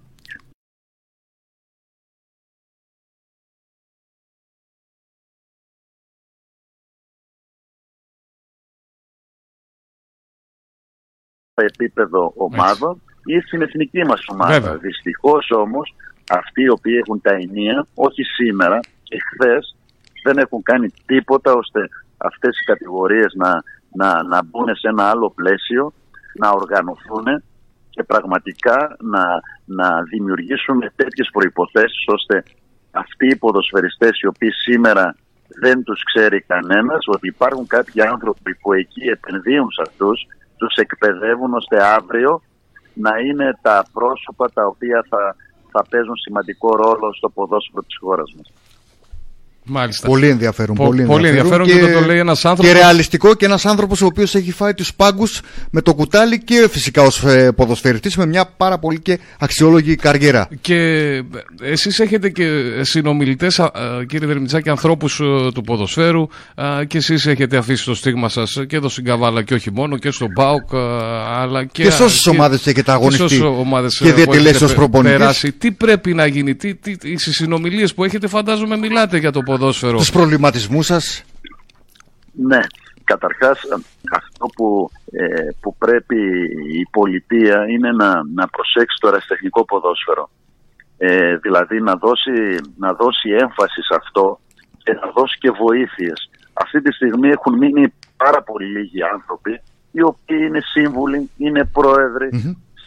επίπεδο ομάδων ή στην εθνική μας ομάδα. Βέβαια. Δυστυχώς όμως αυτοί οι οποίοι έχουν τα ενία, όχι σήμερα και χθε, δεν έχουν κάνει τίποτα ώστε αυτές οι κατηγορίες να, να, να μπουν σε ένα άλλο πλαίσιο, να οργανωθούν και πραγματικά να, να δημιουργήσουν τέτοιες προϋποθέσεις ώστε αυτοί οι ποδοσφαιριστές οι οποίοι σήμερα δεν τους ξέρει κανένας ότι υπάρχουν κάποιοι άνθρωποι που εκεί επενδύουν σε αυτούς τους εκπαιδεύουν ώστε αύριο να είναι τα πρόσωπα τα οποία θα, θα παίζουν σημαντικό ρόλο στο ποδόσφαιρο της χώρας μας. Μάλιστα. Πολύ ενδιαφέρον. Πο- πολύ πολύ ενδιαφέρον και το- το λέει ένας άνθρωπος- Και ρεαλιστικό και ένας άνθρωπος ο οποίος έχει φάει τους πάγκους με το κουτάλι και φυσικά ως ε, ποδοσφαιριστής με μια πάρα πολύ και αξιόλογη καριέρα. Και εσείς έχετε και συνομιλητές, α, α, κύριε Δερμητσάκη, ανθρώπους ε, του ποδοσφαίρου α, και εσείς έχετε αφήσει το στίγμα σας και εδώ στην Καβάλα και όχι μόνο και στον ΠΑΟΚ α, αλλά και, Και σε όσες ομάδες έχετε αγωνιστεί και, σε όσες ομάδες, και ε, που διατελέσει έχετε ως πε- προπονητής; περάσει. Τι πρέπει να γίνει, τι, τι, τι, στις συνομιλίες που έχετε φαντάζομαι μιλάτε για το ποδόσφαιρο. Τους προβληματισμούς σας; Ναι, καταρχάς ε, αυτό που, ε, που πρέπει η πολιτεία είναι να, να προσέξει το αεραστεχνικό ποδόσφαιρο. Ε, δηλαδή να δώσει, να δώσει έμφαση σε αυτό και να δώσει και βοήθειες. Αυτή τη στιγμή έχουν μείνει πάρα πολύ λίγοι άνθρωποι οι οποίοι είναι σύμβουλοι, είναι πρόεδροι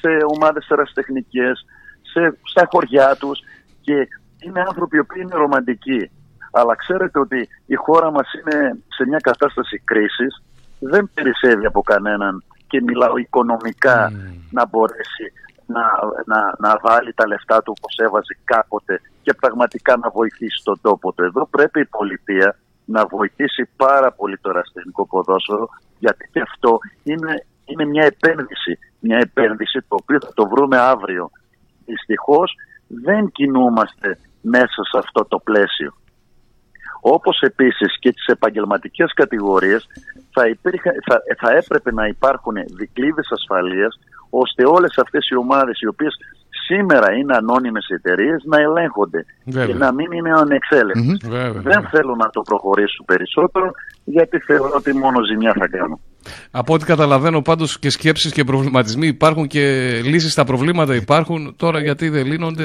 σε ομάδες αεραστεχνικές, σε, στα χωριά τους και είναι άνθρωποι οι οποίοι είναι ρομαντικοί. Αλλά ξέρετε ότι η χώρα μας είναι σε μια κατάσταση κρίσης, δεν περισσεύει από κανέναν και μιλάω οικονομικά να μπορέσει να, να, να βάλει τα λεφτά του όπως έβαζε κάποτε και πραγματικά να βοηθήσει τον τόπο του. Εδώ πρέπει η πολιτεία να βοηθήσει πάρα πολύ το ερασιτεχνικό ποδόσφαιρο γιατί και αυτό είναι, είναι μια επένδυση. Μια επένδυση το οποίο θα το βρούμε αύριο. Δυστυχώς δεν κινούμαστε μέσα σε αυτό το πλαίσιο. Όπως επίσης και τις επαγγελματικές κατηγορίες θα, υπήρχε, θα, θα έπρεπε να υπάρχουν δικλείδες ασφαλείας ώστε όλες αυτές οι ομάδες οι οποίες σήμερα είναι ανώνυμες εταιρείες να ελέγχονται Βέβαια. και να μην είναι ανεξέλεγκτες. Βέβαια. Δεν θέλω να το προχωρήσω περισσότερο γιατί θεωρώ ότι μόνο ζημιά θα κάνω. Από ό,τι καταλαβαίνω πάντως και σκέψεις και προβληματισμοί υπάρχουν και λύσεις στα προβλήματα υπάρχουν. Τώρα γιατί δεν λύνονται;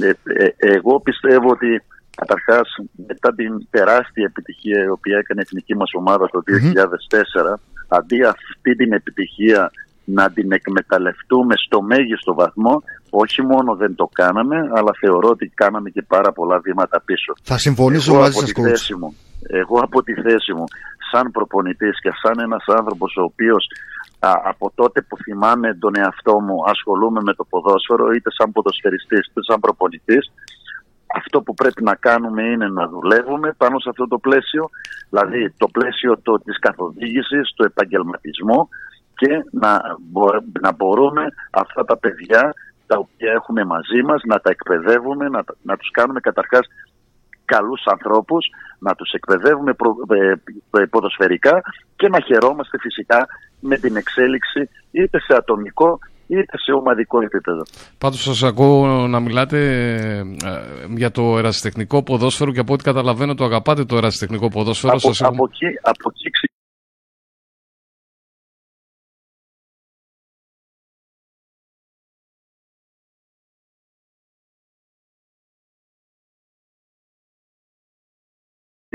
Ε, ε, εγώ πιστεύω ότι καταρχάς μετά την τεράστια επιτυχία η οποία έκανε η εθνική μας ομάδα το 2004 αντί αυτή την επιτυχία να την εκμεταλλευτούμε στο μέγιστο βαθμό όχι μόνο δεν το κάναμε αλλά θεωρώ ότι κάναμε και πάρα πολλά βήματα πίσω. Θα συμφωνήσω Εγώ μαζί από σας, τη coach. θέση μου, εγώ από τη θέση μου, σαν προπονητής και σαν ένας άνθρωπος ο οποίος α, από τότε που θυμάμαι τον εαυτό μου ασχολούμαι με το ποδόσφαιρο είτε σαν ποδοσφαιριστής είτε σαν προπονητής αυτό που πρέπει να κάνουμε είναι να δουλεύουμε πάνω σε αυτό το πλαίσιο δηλαδή το πλαίσιο το, της καθοδήγησης, το επαγγελματισμό και να, μπο- να μπορούμε αυτά τα παιδιά τα οποία έχουμε μαζί μας να τα εκπαιδεύουμε, να, τα- να τους κάνουμε καταρχάς καλούς ανθρώπους, να τους εκπαιδεύουμε προ, ε, ε, ποδοσφαιρικά και να χαιρόμαστε φυσικά με την εξέλιξη είτε σε ατομικό είτε σε ομαδικό επίπεδο. Πάντως σας ακούω να μιλάτε ε, για το ερασιτεχνικό ποδόσφαιρο και από ό,τι καταλαβαίνω το αγαπάτε το ερασιτεχνικό ποδόσφαιρο. Από, Σας έχω- από, εκεί, από εκεί ξε-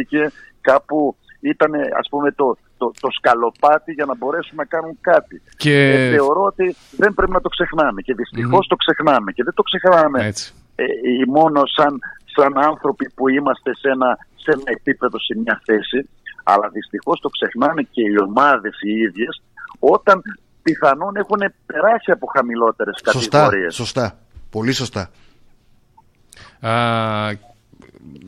και κάπου ήταν ας πούμε το, το, το σκαλοπάτι για να μπορέσουν να κάνουν κάτι. Και Ε, θεωρώ ότι δεν πρέπει να το ξεχνάμε και δυστυχώς το ξεχνάμε και δεν το ξεχνάμε έτσι. ε, ε, μόνο σαν, σαν άνθρωποι που είμαστε σε ένα, σε ένα επίπεδο, σε μια θέση, αλλά δυστυχώς το ξεχνάνε και οι ομάδες οι ίδιες όταν πιθανόν έχουν περάσει από χαμηλότερες Σωστά, κατηγορίες. σωστά. Πολύ σωστά. Α,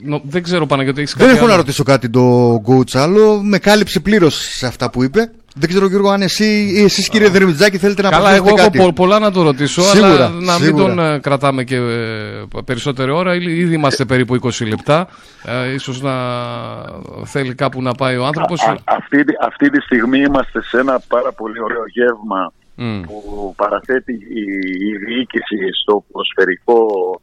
νο- δεν ξέρω Παναγιώτη, έχεις Δεν κάτι έχω να άλλο; ρωτήσω κάτι τον coach άλλο. Με κάλυψε πλήρως σε αυτά που είπε. Δεν ξέρω Γιώργο αν εσύ ή εσείς κύριε Δερμιτζάκη θέλετε να Καλά, εγώ προσθέσετε έχω κάτι. πο- πολλά να το ρωτήσω, Σίγουρα, αλλά να μην σίγουρα. τον ε, κρατάμε και ε, περισσότερη ώρα. Ήδη ήδη είμαστε περίπου 20 λεπτά. Ε, ίσως να θέλει κάπου να πάει ο άνθρωπος. Α- αυτή, τη- αυτή τη στιγμή είμαστε σε ένα πάρα πολύ ωραίο γεύμα Μμ. που παραθέτει η, η διοίκηση στο ποδοσφαιρικό,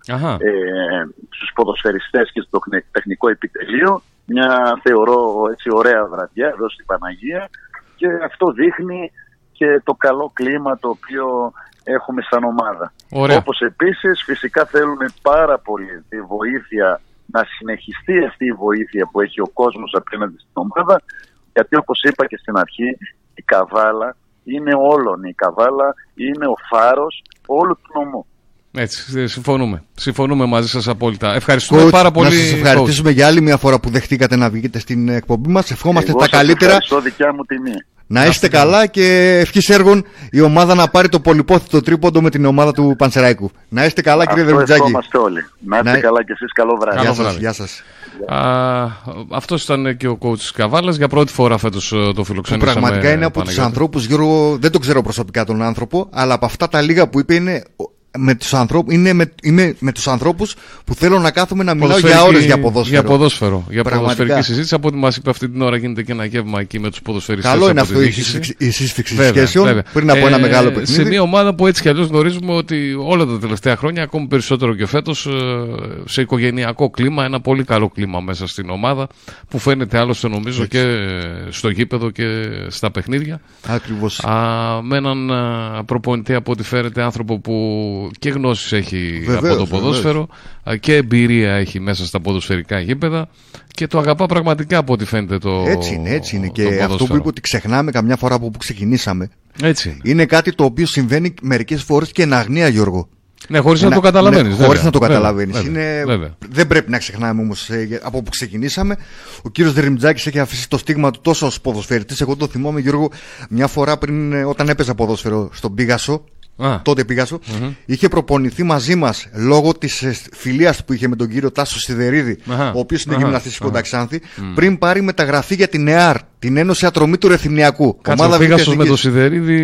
Αχα. ε, στους ποδοσφαιριστές και στο τεχνε- τεχνικό επιτελείο. Μια θεωρώ έτσι ωραία βραδιά εδώ στην Παναγία και αυτό δείχνει και το καλό κλίμα το οποίο έχουμε σαν ομάδα. Ωραία. Όπως επίσης φυσικά θέλουμε πάρα πολύ τη βοήθεια να συνεχιστεί αυτή η βοήθεια που έχει ο κόσμος απέναντι στην ομάδα γιατί όπως είπα και στην αρχή η Καβάλα είναι όλων. Η Καβάλα είναι ο φάρος όλου του νομού. Έτσι, ε, συμφωνούμε. Συμφωνούμε μαζί σας απόλυτα. Ευχαριστούμε Coach, πάρα πολύ. Να σας ευχαριστήσουμε για άλλη μια φορά που δεχτήκατε να βγείτε στην εκπομπή μας. Ευχόμαστε Εγώ τα σας καλύτερα. ευχαριστώ δικιά μου τιμή. Να είστε καλά και ευχή έργων η ομάδα να πάρει το πολυπόθητο τρίποντο με την ομάδα του Πανσεράικου. Να είστε καλά κύριε Αυτό Δερμιτζάκη. ευχόμαστε όλοι. Να είστε Να- καλά και εσείς. Καλό βράδυ. Καλό Γεια σας, βράδυ. γεια σας. Α, αυτός ήταν και ο coach της Καβάλας. Για πρώτη φορά φέτος ε, το Που φιλοξενήσαμε. πραγματικά είναι από τους Παναγιώτη. ανθρώπους, Γιώργο, δεν το ξέρω προσωπικά τον άνθρωπο, αλλά από αυτά τα λίγα που είπε είναι με τους ανθρώπους, είναι με, είμαι με τους ανθρώπους που θέλω να κάθομαι να μιλάω για Ποδοσφαιρική- ώρες για ποδόσφαιρο. Για ποδόσφαιρο. Για Πραγματικά. ποδοσφαιρική συζήτηση. Από ό,τι μας είπε αυτή την ώρα γίνεται και ένα γεύμα εκεί με τους ποδοσφαιριστές Καλό είναι από τη αυτό η διοίκηση. σύσφυξη- η σύσφυξη Βέβαια, σχέσεων βέβαια. πριν από ένα Ε, μεγάλο Σε παιχνίδι. μια ομάδα που έτσι κι αλλιώς γνωρίζουμε ότι όλα τα τελευταία χρόνια, ακόμη περισσότερο και φέτος, σε οικογενειακό κλίμα, ένα πολύ καλό κλίμα μέσα στην ομάδα που φαίνεται άλλωστε νομίζω και στο γήπεδο και στα παιχνίδια. Ακριβώς. Α, με έναν α, προπονητή από ό,τι φέρεται άνθρωπο που και γνώσεις έχει Βεβαίως, από το ποδόσφαιρο α, και εμπειρία έχει μέσα στα ποδοσφαιρικά γήπεδα και το αγαπά πραγματικά από ό,τι φαίνεται το Έτσι είναι, έτσι είναι. το Και αυτό που ποδόσφαιρο. είπε ότι ξεχνάμε καμιά φορά από που ξεκινήσαμε. Έτσι είναι. Είναι κάτι το οποίο συμβαίνει μερικές φορές και εν αγνία, Γιώργο. Ναι, χωρίς να Ένα- το καταλαβαίνεις. Ναι, χωρίς βέβαια. να το Βέβαια, καταλαβαίνεις. βέβαια, Είναι... βέβαια. Δεν πρέπει να ξεχνάμε όμως από όπου ξεκινήσαμε. Ο κύριος Δερμιτζάκης έχει αφήσει το στίγμα του τόσο ως ποδοσφαιριστής. Εγώ το θυμάμαι, Γιώργο, μια φορά πριν, ε, όταν έπαιζα ποδόσφαιρο στον Πίγασο. Α, Τότε Πίγασο. Είχε προπονηθεί μαζί μας λόγω της φιλίας που είχε με τον κύριο Τάσο Σιδερίδη, Αχα. ο οποίος είναι Αχα. γυμναστής στην Κονταξάνθη, πριν πάρει μεταγραφή για την ΕΑΡ, την Ένωση Ατρωμίτου Ρεθυμνιακού. Κάτσε, ο Πίγασος με το Σιδερίδη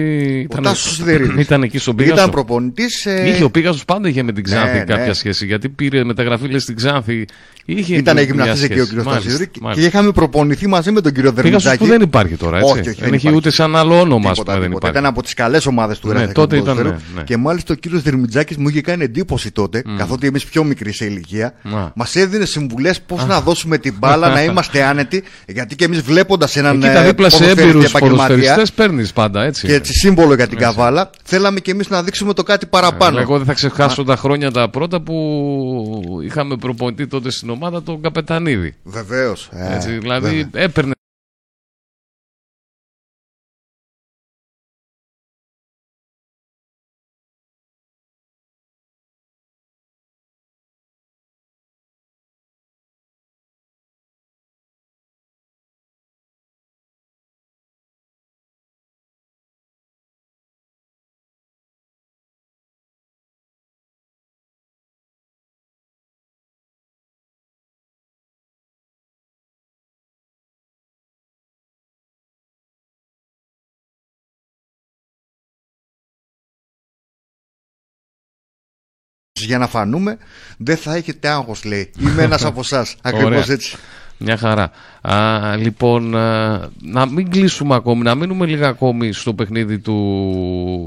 ήταν, Τάσος Σιδερίδης. ήταν εκεί στον Πίγασο. Ήταν προπονητής. Είχε ο Πίγασος πάντα είχε με την Ξάνθη Ναι, ναι. κάποια σχέση. Γιατί πήρε μεταγραφή λέει, στην Ξάνθη. Είχε Ήταν μια γυμναστής εκεί ο σχέση. κύριος Μάλιστα, Τασίδη και μάλιστα. είχαμε προπονηθεί μαζί με τον κύριο Πίγασος Δερμιτζάκη. που δεν υπάρχει τώρα, έτσι. Όχι, όχι, δεν δεν έχει υπάρχει. ούτε σαν άλλο όνομα, ας Τίποτα, πούμε, δεν τίποτα. υπάρχει. Ήταν από τις καλές ομάδες του Ναι, Ρέθα τότε ήταν, ναι, ναι. Και μάλιστα ο κύριος Δερμιτζάκη μου είχε κάνει εντύπωση τότε, καθότι εμείς πιο μικροί σε ηλικία, Να. μας έδινε συμβουλές πώς να δώσουμε την μπάλα, να είμαστε άνετοι. Γιατί και εμείς βλέποντας έναν Εκεί τα ε, δίπλα σε ποδοσφαιριστή έμπειρους επαγγελματία ποδοσφαιριστές παίρνεις πάντα, έτσι. και έτσι σύμβολο για την καβάλα, θέλαμε και εμείς να δείξουμε το κάτι παραπάνω. Εγώ δεν θα ξεχάσω τα χρόνια τα πρώτα που είχαμε προπονητή τότε στην ομάδα τον Καπετανίδη. Βεβαίως. Έτσι, δηλαδή έπαιρνε για να φανούμε, δεν θα έχετε άγχος λέει. Είμαι ένας από εσάς. Ακριβώς Ωραία. έτσι. Μια χαρά. Α, λοιπόν, α, να μην κλείσουμε ακόμη, να μείνουμε λίγα ακόμη στο παιχνίδι του.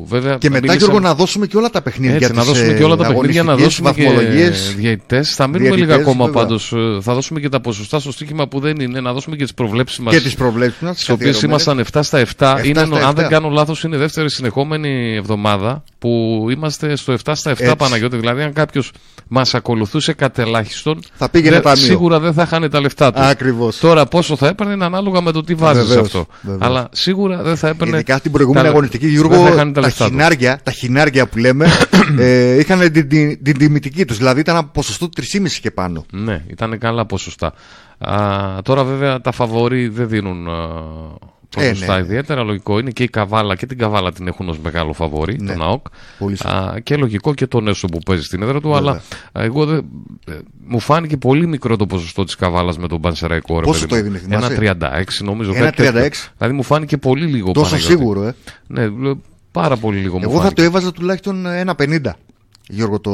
Βέβαια, Και μετά, μίλησαμε- Γιώργο, να δώσουμε και όλα τα παιχνίδια. Έτσι, να τις, δώσουμε ε, και όλα τα παιχνίδια, να αγωνιστικές δώσουμε και βαθμολογίες. διαιτητές. Θα μείνουμε διαιτητές, λίγα ακόμα βέβαια. πάντως. ε, Θα δώσουμε και τα ποσοστά στο στοίχημα που δεν είναι, να δώσουμε και τις προβλέψεις μας. Και τις προβλέψεις μας. Στις οποίες ήμασταν 7 στα 7. 7 είναι, στα αν δεν 7. κάνω λάθος, είναι η δεύτερη συνεχόμενη εβδομάδα που είμαστε στο 7 στα 7 Έτσι. Παναγιώτη. Δηλαδή, αν κάποιος μας ακολουθούσε κατελάχιστον, Θα πήγαινε δεν- ταμείο. σίγουρα δεν θα χάνε τα λεφτά του. Ακριβώς. Τώρα, πόσο θα έπαιρνε είναι ανάλογα με το τι βάζεις Βεβαίως, αυτό. βεβαίως. Αλλά σίγουρα δεν θα έπαιρνε. Ειδικά στην προηγούμενη τα- αγωνιστική δεν Γιώργο, θα χάνει τα τα, λεφτά του. χινάρια, τα χινάρια που λέμε ε, είχαν την, την, την τιμητική τους. Δηλαδή ήταν από ποσοστό 3,5 και πάνω. Ναι, ήταν καλά ποσοστά. Α, τώρα βέβαια τα φαβορεί δεν δίνουν α, ποσοστά ναι, ναι. ιδιαίτερα. Λογικό είναι και η Καβάλα και την Καβάλα την έχουν ως μεγάλο φαβόρη, Ναι. τον ΑΟΚ. Πολύ σωστά. Α, και λογικό και τον Έσο που παίζει στην έδρα του. Βέβαια. Αλλά α, εγώ δεν- ε, μου φάνηκε πολύ μικρό το ποσοστό της Καβάλας με τον Πανσεραϊκό. ρε Πόσο παιδί το μου. έδινε, θυμάσαι; Ένα 36 νομίζω. Ένα κάτι τέτοιο. 36. Δηλαδή μου φάνηκε πολύ λίγο. Τόσο Παναγιώτη. σίγουρο, ε. Ναι, λέω, πάρα πολύ λίγο μου Εγώ θα φάνηκε. το έβαζα τουλάχιστον 1,50. Γιώργο, το,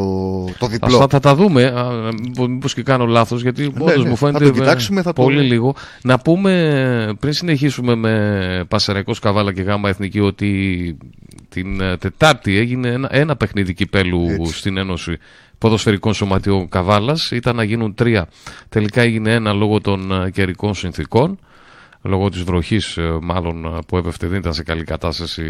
το διπλό. Ας, θα, θα τα δούμε. α, Μήπω και κάνω λάθος, γιατί Ναι, όντως ναι, μου θα φαίνεται το κοιτάξουμε, θα το- πολύ λίγο. Να πούμε πριν συνεχίσουμε με Πασαραϊκός Καβάλα και Γάμα Εθνική ότι την ε, Τετάρτη έγινε ένα, ένα παιχνίδι κυπέλου Έτσι. στην Ένωση Ποδοσφαιρικών Σωματείων Καβάλας. Ήταν να γίνουν τρία. Τελικά έγινε ένα λόγω των ε, καιρικών συνθήκων. Λόγω της βροχής ε, μάλλον ε, που έπεφτε δεν ήταν σε καλή κατάσταση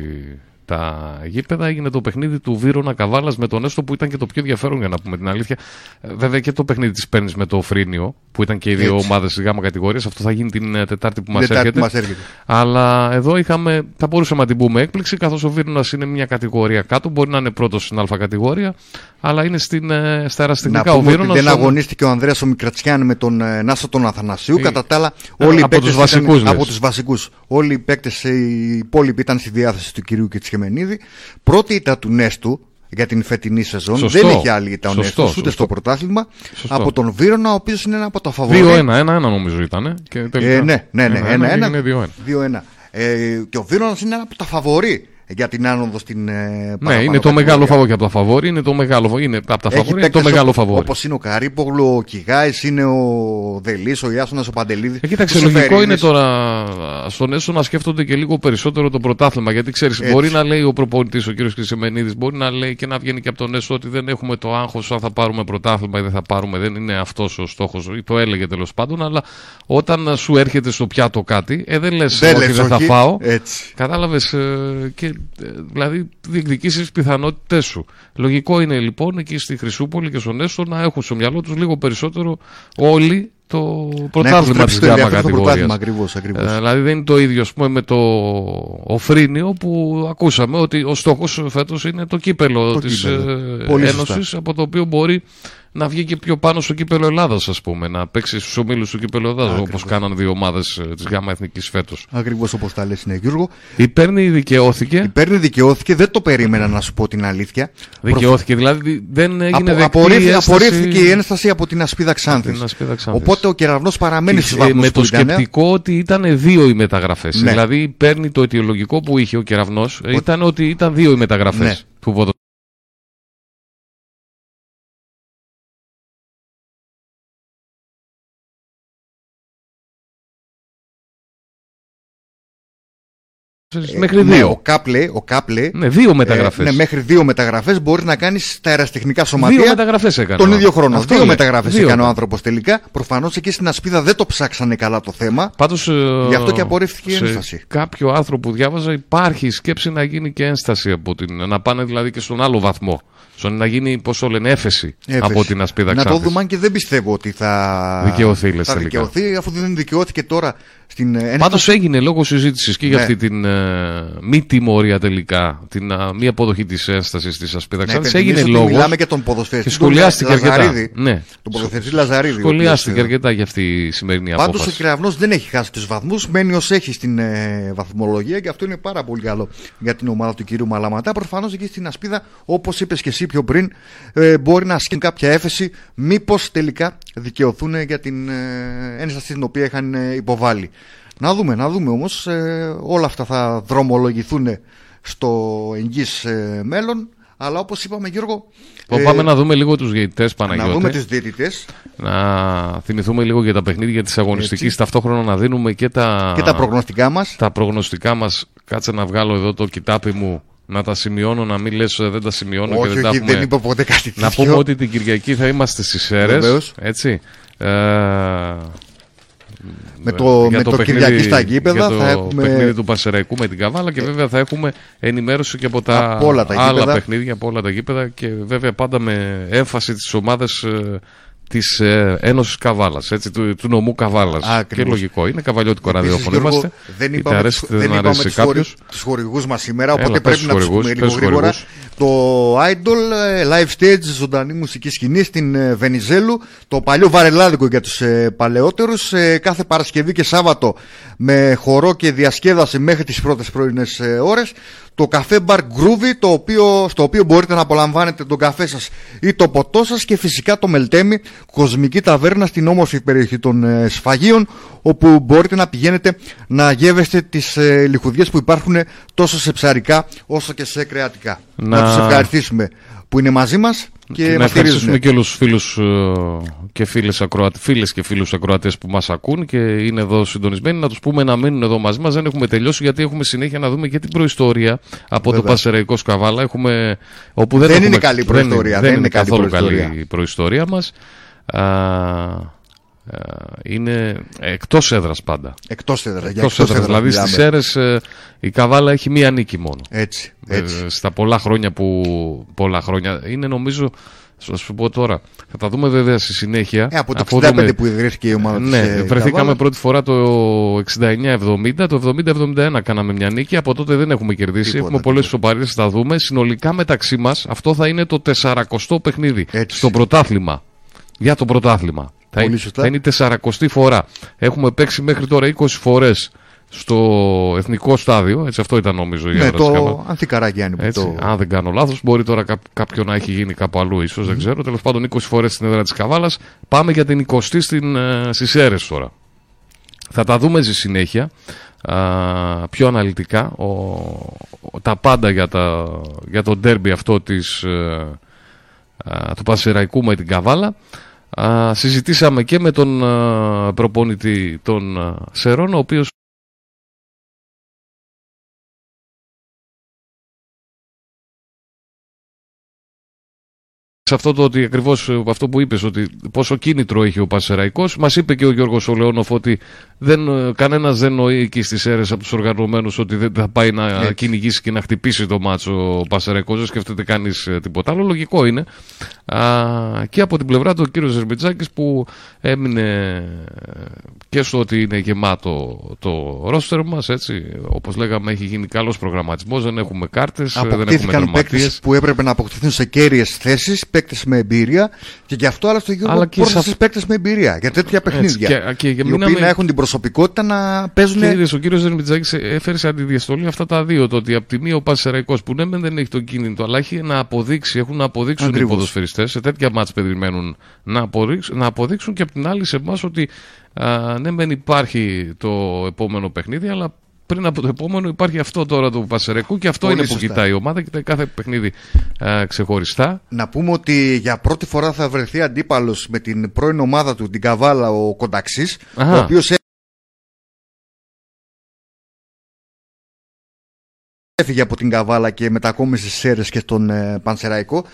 τα γήπεδα. Έγινε το παιχνίδι του Βύρονα Καβάλας με τον Έστω που ήταν και το πιο ενδιαφέρον για να πούμε την αλήθεια. Ε, Βέβαια και το παιχνίδι της παίρνεις με το Φρίνιο που ήταν και οι δύο Έτσι. ομάδες της γάμα κατηγορίας. Αυτό θα γίνει την ε, Τετάρτη που μας Τετάρτη έρχεται. που μας έρχεται. Αλλά εδώ είχαμε, θα μπορούσαμε να την πούμε έκπληξη, καθώς ο Βίρονα είναι μια κατηγορία κάτω. Μπορεί να είναι πρώτος στην Α κατηγορία, αλλά είναι στην, ε, στα Να αεραστεχνικά. Ο πούμε ότι Βίρονας δεν όμως- αγωνίστηκε ο Ανδρέας ο Μικρατσιάν με τον ε, Νάσο τον Αθανασίου. Ε, Κατά τα άλλα, ε, όλοι οι από παίκτες τους βασικούς, ήταν, λες. από τους βασικούς. Όλοι οι παίκτες, ε, οι υπόλοιποι ήταν στη διάθεση του κυρίου και της Χεμενίδη. Πρώτη ήττα του Νέστου για την φετινή σεζόν. Σωστό. Δεν είχε άλλη ήττα ο Σωστό, Νέστος ούτε σωστό. στο πρωτάθλημα. Σωστό. Από τον Βίρονα, ο οποίος είναι ένα από τα φαβορή. 2-1, 1-1 νομίζω ήταν. Και τελικά, Ε, ναι, ναι, ναι. 1-1 Ένα-ένα. έγινε 2-1. 2-1. Ε, και ο Βίρονας είναι ένα από τα φαβορή για την άνοδο στην ε, Ναι, παραπάνω είναι το μεγάλο κατηγορία. φαβόρι και από τα φαβόρι. Είναι το μεγάλο φαβόρι. Είναι από τα φαβόρι, είναι το μεγάλο φαβόρι. Όπως είναι ο Καρύπογλου, ο Κιγάης, είναι ο Δελής, ο Ιάσονας, ο Παντελίδης. Ε, κοίταξε, λογικό είναι τώρα στον Έσο να σκέφτονται και λίγο περισσότερο το πρωτάθλημα. Γιατί ξέρεις, Έτσι. μπορεί να λέει ο προπονητής, ο κ. Χρυσεμενίδη, μπορεί να λέει και να βγαίνει και από τον Έσο ότι δεν έχουμε το άγχος αν θα πάρουμε πρωτάθλημα ή δεν θα πάρουμε. Δεν είναι αυτός ο στόχος. Ή το έλεγε τέλος πάντων. Αλλά όταν σου έρχεται στο πιάτο κάτι, ε, δεν λες Δεν ότι λες δεν θα όχι. φάω. Έτσι. Κατάλαβες και ε, δηλαδή διεκδικήσεις τι πιθανότητές σου. Λογικό είναι λοιπόν εκεί στη Χρυσούπολη και στον Έσο να έχουν στο μυαλό τους λίγο περισσότερο όλοι το Να πρωτάθλημα έχουν της στρέψει το γάμα ενδιαφέρον στο πρωτάθλημα κατηγορία. ακριβώς. Ακριβώς. Ε, δηλαδή δεν είναι το ίδιο ας πούμε, με το Οφρίνιο που ακούσαμε ότι ο στόχος φέτος είναι το κύπελο Το της κύπελο. ε, Πολύ σωστά. Ένωσης από το οποίο μπορεί να βγει και πιο πάνω στο κύπελο Ελλάδας ας πούμε να παίξει στους ομίλους του κύπελο Ελλάδας Ακριβώς. όπως κάνανε δύο ομάδες ε, της ΓΑΜΑ Εθνικής φέτος. Ακριβώς όπως τα λες, είναι Γιώργο. Η Πέρνη δικαιώθηκε, Παίρνει δικαιώθηκε, δεν το περίμενα να σου πω την αλήθεια. δικαιώθηκε δηλαδή δεν έγινε Απο, δεκτή απορρίφθη- η ένσταση απορρίφθηκε η ένσταση από την ασπίδα Ξάνθης. την Ασπίδα Ξάνθης. Οπότε ο κεραυνός παραμένει στου Ε, βαθμού με που το ήταν. σκεπτικό ότι ήταν δύο οι μεταγραφές. Ναι. Δηλαδή παίρνει το αιτιολογικό που είχε ο κεραυνός, ήταν ότι ήταν δύο οι μεταγραφές Ναι. του ποδοσφαίρου. Μέχρι Ναι, δύο. ο Κάπλε, ο Κάπλε Ναι, δύο μεταγραφές. Ε, ναι, μέχρι δύο μεταγραφές μπορείς να κάνεις τα αεραστεχνικά δύο σωματεία μεταγραφές έκανε. τον ο- ίδιο χρόνο. Αυτό δύο λέει. μεταγραφές Δύο. έκανε ο άνθρωπος τελικά. Προφανώς εκεί στην ασπίδα δεν το ψάξανε καλά το θέμα. Πάντως, ε, Γι' αυτό και απορρίφθηκε η σε ένσταση. Κάποιο άρθρο που διάβαζα υπάρχει η σκέψη να γίνει και ένσταση από την. να πάνε δηλαδή και στον άλλο βαθμό. Στο να γίνει, πώς το λένε, έφεση, Έφεση. από την ασπίδα Να το Ξάνθης. δούμε αν και δεν πιστεύω ότι θα Δικαιωθεί, λες, θα τελικά. δικαιωθεί, αφού δεν δικαιώθηκε τώρα στην ε, ένσταση. Πάντως έγινε λόγω συζήτησης και για Ναι. αυτή την ε, μη τιμωρία τελικά, την ε, μη αποδοχή της ένστασης της ασπίδα Να Ξάνθης. υπενθυμίσω Έγινε ότι λόγος. Μιλάμε για τον ποδοσφαιριστή. Και σχολιάστηκε τον αρκετά. Λαζαρίδη. Ναι. Τον ποδοσφαιριστή Λαζαρίδη. ο Σχολιάστηκε οποίος, ε, αρκετά για αυτή η σημερινή Πάντως ο απόφαση. Κυραυνό δεν έχει χάσει τους βαθμούς, μένει ως έχει στην ε, βαθμολογία και αυτό είναι πάρα πολύ καλό για την ομάδα του κυρίου Μαλαματά. Προφανώς εκεί στην ασπίδα, όπως είπες και εσύ πιο πριν, ε, μπορεί να ασκεί κάποια έφεση, μήπως τελικά δικαιωθούν για την ε, ένσταση την οποία είχαν ε, υποβάλει. Να δούμε, να δούμε όμως. όλα αυτά θα δρομολογηθούν στο εγγύς ε, μέλλον. Αλλά όπως είπαμε, Γιώργο. Λοιπόν, ε, Πάμε να δούμε λίγο τους διαιτητές να Παναγιώτη. δούμε τους διαιτητές Να θυμηθούμε λίγο για τα παιχνίδια της αγωνιστικής. Ταυτόχρονα να δίνουμε και τα, και τα προγνωστικά μας. τα προγνωστικά μας. Κάτσε να βγάλω εδώ το κοιτάπι μου. Να τα σημειώνω, να μην λες ε, δεν τα σημειώνω και Όχι, δεν τα όχι, έχουμε. δεν είπα ποτέ κάτι Να τέτοιο. πούμε ότι την Κυριακή θα είμαστε στις Σέρες, Βεβαίως. Έτσι. Ε, Με το, για με το, παιχνίδι- Κυριακή στα γήπεδα για το θα έχουμε. παιχνίδι του Πασεραϊκού με την Καβάλα και βέβαια θα έχουμε ενημέρωση και από τα, Από όλα τα άλλα γήπεδα. παιχνίδια, από όλα τα γήπεδα και βέβαια πάντα με έμφαση τις ομάδες ε, της ε, Ένωσης Καβάλας, του, του νομού Καβάλας. Και λογικό είναι, καβαλιώτικο ραδιόφωνο είμαστε. Δεν είπαμε, αρέσει, δεν δεν είπαμε τους χορηγούς μας σήμερα, οπότε πρέπει να τους πούμε λίγο γρήγορα. Το Idol ε, Live Stage, ζωντανή μουσική σκηνή στην ε, Βενιζέλου, το παλιό βαρελάδικο για τους ε, παλαιότερους, κάθε Παρασκευή και Σάββατο με χορό και διασκέδαση μέχρι τις πρώτες πρωινές ώρες το καφέ bar Groovy το οποίο, στο οποίο μπορείτε να απολαμβάνετε τον καφέ σας ή το ποτό σας και φυσικά το Μελτέμι κοσμική ταβέρνα στην όμορφη περιοχή των ε, Σφαγίων όπου μπορείτε να πηγαίνετε να γεύεστε τις ε, λιχουδιές που υπάρχουν τόσο σε ψαρικά όσο και σε κρεατικά. Να, να τους ευχαριστήσουμε που είναι μαζί μας και, και να ευχαριστήσουμε και όλους τους φίλους ε, και φίλες, ακροατε, φίλες και φίλους ακροατές που μας ακούν και είναι εδώ συντονισμένοι. Να τους πούμε να μείνουν εδώ μαζί μας. Δεν έχουμε τελειώσει γιατί έχουμε συνέχεια να δούμε και την προϊστορία από Βέβαια. το Πασεραϊκό Σκαβάλα. Έχουμε, όπου δεν, δεν έχουμε, είναι καλή προϊστορία δεν, δεν, είναι, καθόλου προϊστορία. καλή η προϊστορία μας. Α, είναι εκτός έδρας πάντα. Εκτός έδρας. Εκτός έδρας. Δηλαδή στις αίρες ε, η Καβάλα έχει μία νίκη μόνο. Έτσι. Ε, έτσι. στα πολλά χρόνια που. Πολλά χρόνια. Είναι νομίζω. Θα σου πω τώρα. Θα τα δούμε βέβαια στη συνέχεια. Ε, από το 65 δούμε... που ιδρύθηκε η ομάδα Ναι, της, βρεθήκαμε Καβάλα. πρώτη φορά το 69-70. Το 70-71 κάναμε μια νίκη. Από τότε δεν έχουμε κερδίσει. Τίποτα, έχουμε πολλές ισοπαλίε. Θα τα δούμε. Συνολικά μεταξύ μας αυτό θα είναι το 40ο παιχνίδι. Έτσι. Στο πρωτάθλημα. Για το πρωτάθλημα. Θα είναι, θα είναι η 40η φορά. Έχουμε παίξει μέχρι τώρα 20 φορές στο εθνικό στάδιο. Έτσι, αυτό ήταν νομίζω η ναι, το Ανθικαραγιάννη. Το... Αν δεν κάνω λάθος, μπορεί τώρα κά, κάποιο να έχει γίνει κάπου αλλού, ίσως, mm. δεν ξέρω. Τέλος πάντων, 20 φορές στην έδρα της Καβάλας. Πάμε για την 20η ε, στις αίρες τώρα. Θα τα δούμε στη συνέχεια α, πιο αναλυτικά ο, τα πάντα για, τα, για το ντέρμπι αυτό της, ε, α, του Πασεραϊκού με την Καβάλα α, συζητήσαμε και με τον α, προπονητή των Σερών, ο οποίος σε αυτό το ότι ακριβώς αυτό που είπες, ότι πόσο κίνητρο έχει ο Πασεραϊκό, μας είπε και ο Γιώργος Ολεόνοφ ότι δεν, κανένας δεν νοεί εκεί στις αίρες από τους οργανωμένους ότι δεν θα πάει να Έτσι. κυνηγήσει και να χτυπήσει το μάτσο ο Πασεραϊκό. Δεν σκέφτεται κανείς ε, τίποτα άλλο. Λογικό είναι. Α, και από την πλευρά του ο κύριος Ζερμπιτζάκη που έμεινε και στο ότι είναι γεμάτο το ρόστερ μας. Όπως λέγαμε, έχει γίνει καλός προγραμματισμός. Δεν έχουμε κάρτες, δεν έχουμε παίκτες που έπρεπε να αποκτηθούν σε κέρυες θέσεις παίκτες με εμπειρία και γι' αυτό άλλωστε Γιώργο πρόσθεσε σα... παίκτες με εμπειρία για τέτοια παιχνίδια. Έτσι, και, και, οι οποίοι να έχουν την προσωπικότητα να παίζουν. Και είδες, ο κύριος Ζερμιτζάκη έφερε σε αντιδιαστολή αυτά τα δύο. Το ότι από τη μία ο Πασεραϊκό που ναι, δεν έχει το κίνητο, αλλά έχει να αποδείξει, έχουν να αποδείξουν Ακριβώς. οι ποδοσφαιριστές σε τέτοια μάτια περιμένουν να αποδείξουν, να αποδείξουν και από την άλλη σε εμάς ότι α, ναι, δεν υπάρχει το επόμενο παιχνίδι, αλλά πριν από το επόμενο υπάρχει αυτό τώρα του Πασερεκού και αυτό είναι που κοιτάει η ομάδα. Κοιτάει κάθε παιχνίδι α, ξεχωριστά. Να πούμε ότι για πρώτη φορά θα βρεθεί αντίπαλος με την πρώην ομάδα του, την Καβάλα, ο Κονταξής, ο οποίος έφυγε από την Καβάλα και μετακόμισε στις αίρε και στον ε, Πανσεραϊκό.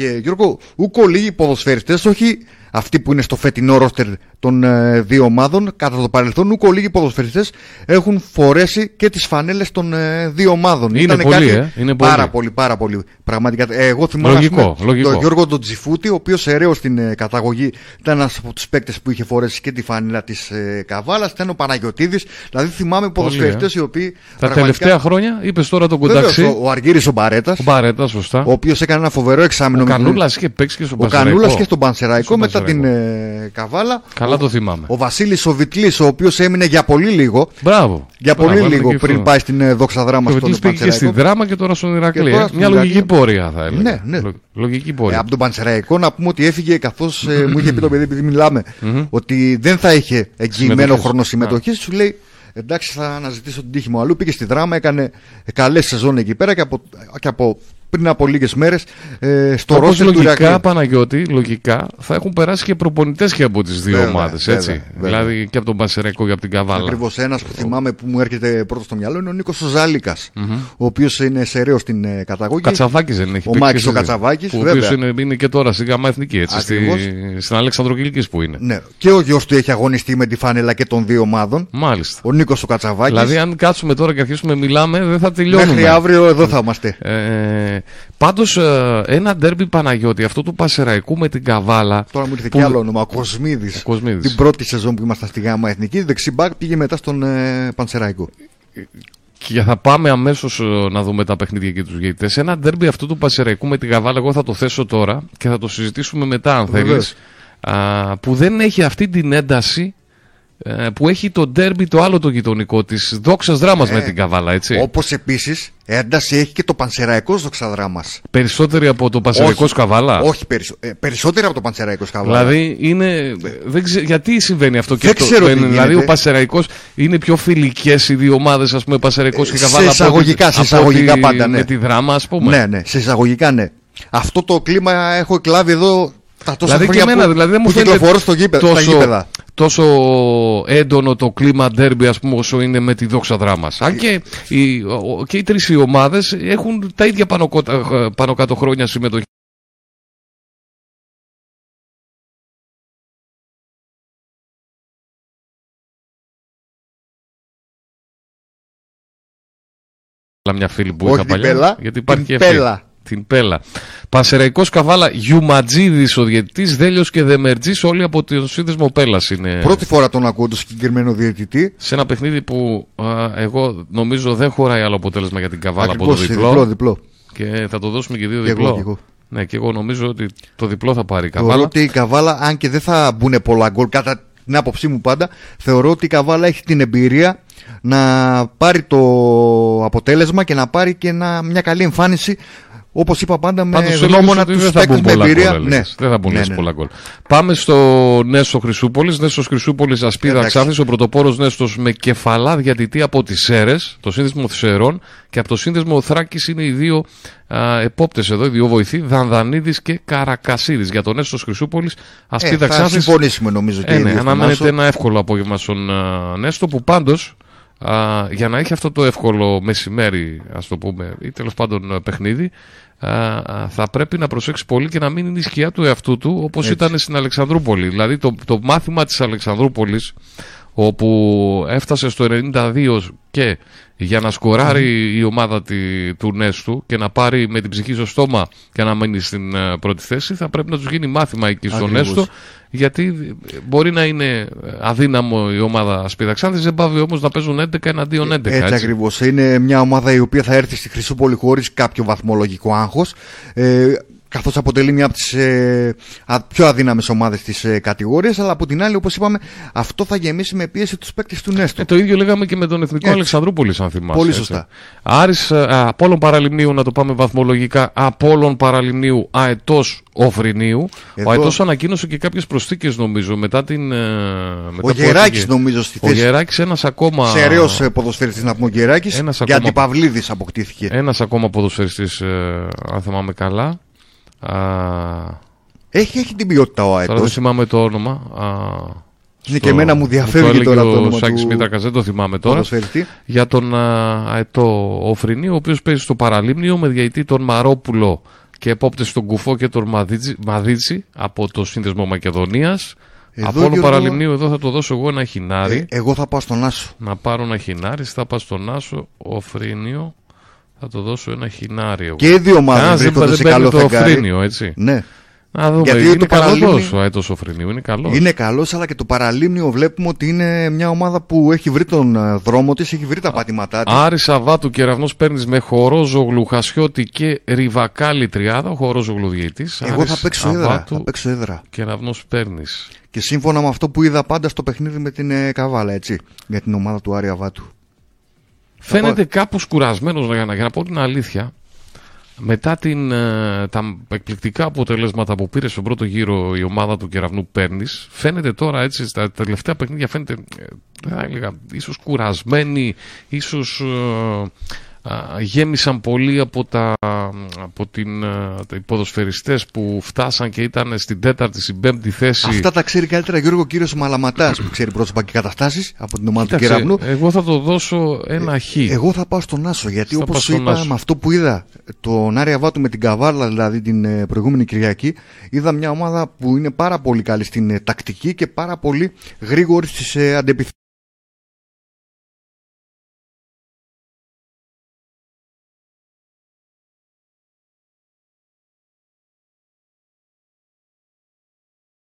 Και Γιώργο, ούκο λίγοι ποδοσφαιριστές, όχι αυτοί που είναι στο φετινό ρόστερ των ε, δύο ομάδων. Κατά το παρελθόν, ούκο λίγοι ποδοσφαιριστές έχουν φορέσει και τις φανέλες των ε, δύο ομάδων. Είναι πολύ, κάτι ε, είναι πάρα πολύ. πολύ, πάρα πολύ. Πραγματικά, ε, εγώ θυμάμαι λογικό, λογικό. τον Γιώργο τον Τζιφούτη, ο οποίος ερέω στην ε, καταγωγή ήταν ένας από τους παίκτες που είχε φορέσει και τη φανέλα της ε, Καβάλας, ήταν ο Παναγιωτίδης. Δηλαδή θυμάμαι ποδοσφαιριστές οι οποίοι... Τα πραγματικά... τελευταία χρόνια, είπες τώρα τον Κουνταξί. Ο, ο Αργύρης ο Μπαρέτας, ο, Μπαρέτας, σωστά. ο οποίος έκανε ένα φοβερό εξάμεινο. Ο Κανούλας είχε παίξει και στον Πανσεραϊκό. Ο Κανούλας και στον Πανσεραϊκό μετά την ε, Καβάλα. Καλά το θυμάμαι. Ο Βασίλης ο Βιτλή, ο οποίος έμεινε για πολύ λίγο. Μπράβο. Για Μπράβο, πολύ λίγο πριν πάει στην ε, δόξα δράμα στον Πανσεραϊκό. πήγε και στη δράμα και τώρα στον Ηρακλή. Ε. Μια λογική πορεία θα έλεγα. Ναι, ναι. Λογική πορεία. Ε, από τον Πανσεραϊκό να πούμε ότι έφυγε καθώς ε, μου είχε πει το παιδί, επειδή μιλάμε, ότι δεν θα είχε εγγυημένο χρόνο συμμετοχής. Σου λέει εντάξει θα αναζητήσω την τύχη μου αλλού. Πήγε στη δράμα, έκανε καλές σεζόν εκεί πέρα και από, και από πριν από λίγες μέρες ε, στο ρόστερ του Λογικά, Παναγιώτη, λογικά θα έχουν περάσει και προπονητές και από τις δύο ομάδες. Δηλαδή και από τον Πασερέκο και από την Καβάλα. Ακριβώς ένας που θυμάμαι που μου έρχεται πρώτος στο μυαλό είναι ο Νίκος Ζάλικα, ο οποίος είναι σεραίος στην ε, καταγωγή. Κατσαβάκης δεν έχει Ο Μάκη ο Κατσαβάκης. Ο οποίος είναι, είναι, και τώρα στη Γαμά Εθνική, έτσι, στη, στην Αλέξανδροκυλική που είναι. Ναι. Και ο γιος του έχει αγωνιστεί με τη φάνελα και των δύο ομάδων. Μάλιστα. Ο Νίκος ο Κατσαβάκης. Δηλαδή, αν κάτσουμε τώρα και αρχίσουμε μιλάμε, δεν θα τελειώνουμε. Μέχρι αύριο εδώ θα είμαστε. Ε, Πάντως, ένα ντέρμπι Παναγιώτη, αυτό του Πασεραϊκού με την Καβάλα. Τώρα μου ήρθε που- και άλλο όνομα. Ο Κοσμίδης. Ο Κοσμίδης. Την πρώτη σεζόν που ήμασταν στη ΓΑΜΑ Εθνική, δεξιμπάκ πήγε μετά στον ε, Πανσεραϊκό. Και θα πάμε αμέσως να δούμε τα παιχνίδια και τους γειτέ. Ένα ντέρμπι αυτού του Πασεραϊκού με την Καβάλα, εγώ θα το θέσω τώρα και θα το συζητήσουμε μετά, αν θέλεις. Βεβαίως. Που δεν έχει αυτή την ένταση ε, που έχει το ντέρμπι το άλλο το γειτονικό της δόξας δράμας Ε, με την Καβάλα, έτσι. Όπως επίσης ένταση έχει και το Πανσεραϊκός δοξαδράμα. Περισσότερη από το Πασεραϊκό Καβάλα; Όχι περισσο... ε, περισσότερο από το Πανσεραϊκός Καβάλα. Δηλαδή είναι. Δεν ξε... Γιατί συμβαίνει αυτό και Δεν αυτό. ξέρω τι δηλαδή γίνεται. ο Πασεραϊκό είναι πιο φιλικές οι δύο ομάδες, ας πούμε, Πασεραϊκό και Ε, σε Καβάλα. από εισαγωγικά, ότι- σε από εισαγωγικά ότι πάντα, ναι. Με τη δράμα, ας πούμε. Ναι, ναι, σε εισαγωγικά ναι. Αυτό το κλίμα έχω εκλάβει εδώ τα τόσα Δηλαδή και χρόνια εμένα, που, δηλαδή δεν μου που φαίνεται κυκλοφορώ στο γήπεδο, στα τόσο, γήπεδα. Τόσο έντονο το κλίμα ντέρμπι ας πούμε όσο είναι με τη δόξα δράμας. Αν και οι, ο- και οι τρεις οι ομάδες έχουν τα ίδια πάνω, κότα- πάνω κάτω χρόνια συμμετοχή. Αλλά μια φίλη που Όχι είχα την παλιά. Πέλα, γιατί υπάρχει την και αυτή. Πέλα. Την Πέλα. Πασεραϊκός Καβάλα, Γιουματζίδης ο διαιτητής, Δέλιος και Δεμερτζής, όλοι από τον σύνδεσμο Πέλας είναι. Πρώτη φορά τον ακούω το συγκεκριμένο διαιτητή. Σε ένα παιχνίδι που α, εγώ νομίζω δεν χωράει άλλο αποτέλεσμα για την Καβάλα από το Ακριβώς, διπλό. διπλό, διπλό. Και θα το δώσουμε και δύο Και εγώ, διπλό. και εγώ. Ναι, και εγώ νομίζω ότι το διπλό θα πάρει η Θεωρώ Καβάλα. ότι η Καβάλα, αν και δεν θα μπουν πολλά γκολ, κατά την άποψή μου πάντα, θεωρώ ότι η Καβάλα έχει την εμπειρία να πάρει το αποτέλεσμα και να πάρει και ένα, μια καλή εμφάνιση. Όπως είπα πάντα, με Πάντως γνώμονα έλεγες ότι τους δεν θα παίκτε μπουν με πολλά εμπειρία. γκολ, έλεγες. Δεν θα μπουν Ναι, λες ναι. πολλά γκολ. Πάμε στο Νέσο Χρυσούπολης. Νέσος Χρυσούπολης, Ασπίδα Εντάξει. Ξάφη. Ο πρωτοπόρος Νέστος με κεφαλά διατητή από τις Σέρες, το σύνδεσμο Θησερών και από το σύνδεσμο Θράκης είναι οι δύο επόπτες εδώ, οι δύο βοηθοί, Δανδανίδης και Καρακασίδης. Για τον Νέστος Χρυσούπολης, Ασπίδα Ε, θα Ξάφη. συμφωνήσουμε νομίζω και Ε, οι ναι, δύο στον αναμένεται Άσο. ένα εύκολο απόγευμα στον α, Νέστο που πάντως για να έχει αυτό το εύκολο μεσημέρι, ας το πούμε, ή τέλος πάντων α, παιχνίδι, α, α, θα πρέπει να προσέξει πολύ και να μην είναι η σκιά του εαυτού του όπως ήταν στην Αλεξανδρούπολη. Δηλαδή το, το μάθημα της Αλεξανδρούπολης, όπου έφτασε στο 92 και για να σκοράρει η ομάδα τη, του Νέστου και να πάρει με την ψυχή στο στόμα και να μείνει στην α, πρώτη θέση, θα πρέπει να τους γίνει μάθημα εκεί στο Ακριβώς. Νέστο γιατί μπορεί να είναι αδύναμο η ομάδα Σπιδαξάνθης, δεν πάβει όμως να παίζουν 11 εναντίον 11. Έτσι, Έτσι, ακριβώς. Είναι μια ομάδα η οποία θα έρθει στη Χρυσούπολη χωρίς κάποιο βαθμολογικό άγχος. Ε, καθώς αποτελεί μια από τις ε, α- πιο αδύναμες ομάδες της ε, κατηγορίας αλλά από την άλλη όπως είπαμε αυτό θα γεμίσει με πίεση τους παίκτες του Νέστο Ε, το ίδιο λέγαμε και με τον Εθνικό Έτσι. Αλεξανδρούπολης αν θυμάσαι. Πολύ έτσι. σωστά. Άρης ε, α, Απόλλων Παραλιμνίου να το πάμε βαθμολογικά Απόλλων Παραλιμνίου Αετός Οφρινίου Εδώ- Ο Αετός ανακοίνωσε και κάποιες προσθήκες νομίζω μετά την... ε, μετά ο που Γεράκης έφυγε. νομίζω στη Ο θέση Γεράκης ένας ακόμα... Σεραίος ε, ποδοσφαιριστής να πούμε ο Γεράκης Ένας και ακόμα- αντιπαυλίδης αποκτήθηκε Ένας ακόμα ποδοσφαιριστής ε, αν θυμάμαι καλά Α, έχει, έχει την ποιότητα ο Τώρα δεν Αετός θυμάμαι το όνομα. Α, Είναι στο- και εμένα μου διαφεύγει το έλεγε τώρα το ο όνομα Σάκης του Μήτρακας, δεν το θυμάμαι τώρα. ποδοσφαιριστή Για τον α, Αετό Οφρινή, ο οποίος παίζει στο Παραλίμνιο με διαητή τον Μαρόπουλο και επόπτες στον Κουφό και τον Μαδίτζη, Μαδίτζη από το Σύνδεσμο Μακεδονίας. Εδώ, από όλο Γιώργο, Παραλιμνίου εδώ θα το δώσω εγώ ένα χινάρι. ε, εγώ θα πάω στον Άσο Να πάρω ένα χινάρι, θα πάω στον Άσο, Οφρίνιο. Θα το δώσω ένα χινάρι εγώ. και οι δύο ομάδες Κανένας δεν, βρίσκονται δεν σε παίρνει καλό το φεγγάρι Οφρίνιο, έτσι. ναι Να δούμε. Γιατί είναι το καλό Παραλίμνη- ο Αετός Οφρινίου, είναι καλός. Είναι καλός, αλλά και το Παραλίμνιο βλέπουμε ότι είναι μια ομάδα που έχει βρει τον ε, δρόμο της, έχει βρει τα πατήματά της. Άρη Σαββάτου κεραυνό παίρνεις με Χορόζογλου, Χασιώτη και Ριβακάλι τριάδα. Ο Χορόζογλου διαιτή. Εγώ θα παίξω έδρα. Θα παίξω έδρα. Κεραυνό παίρνεις. Και σύμφωνα με αυτό που είδα πάντα στο παιχνίδι με την ε, Καβάλα, έτσι. Για την ομάδα του Άρη Αβάτου. Φαίνεται κάπως κουρασμένος για να, για να πω την αλήθεια. Μετά την, ε, τα εκπληκτικά αποτελέσματα που πήρε στον πρώτο γύρο η ομάδα του κεραυνού Παίρνη, φαίνεται τώρα έτσι στα τελευταία παιχνίδια φαίνεται, ε, δεν θα έλεγα, ίσως κουρασμένοι, ίσως γέμισαν πολύ από, τα, από την, ε, οι ποδοσφαιριστές που φτάσαν και ήταν στην τέταρτη, στην πέμπτη θέση. Αυτά τα ξέρει καλύτερα Γιώργο κύριος Μαλαματάς που ξέρει πρόσωπα και καταστάσεις από την ομάδα του Κοίταξε, Κεραυνού. εγώ θα το δώσω ένα χ. Εγώ θα πάω στον Άσο γιατί Θα όπως πας στον είπα Άσο. με αυτό που είδα τον Άρη Αβάτου με την Καβάλα δηλαδή την ε, προηγούμενη Κυριακή είδα μια ομάδα που είναι πάρα πολύ καλή στην ε, τακτική και πάρα πολύ γρήγορη στις ε, αντεπιθέσεις.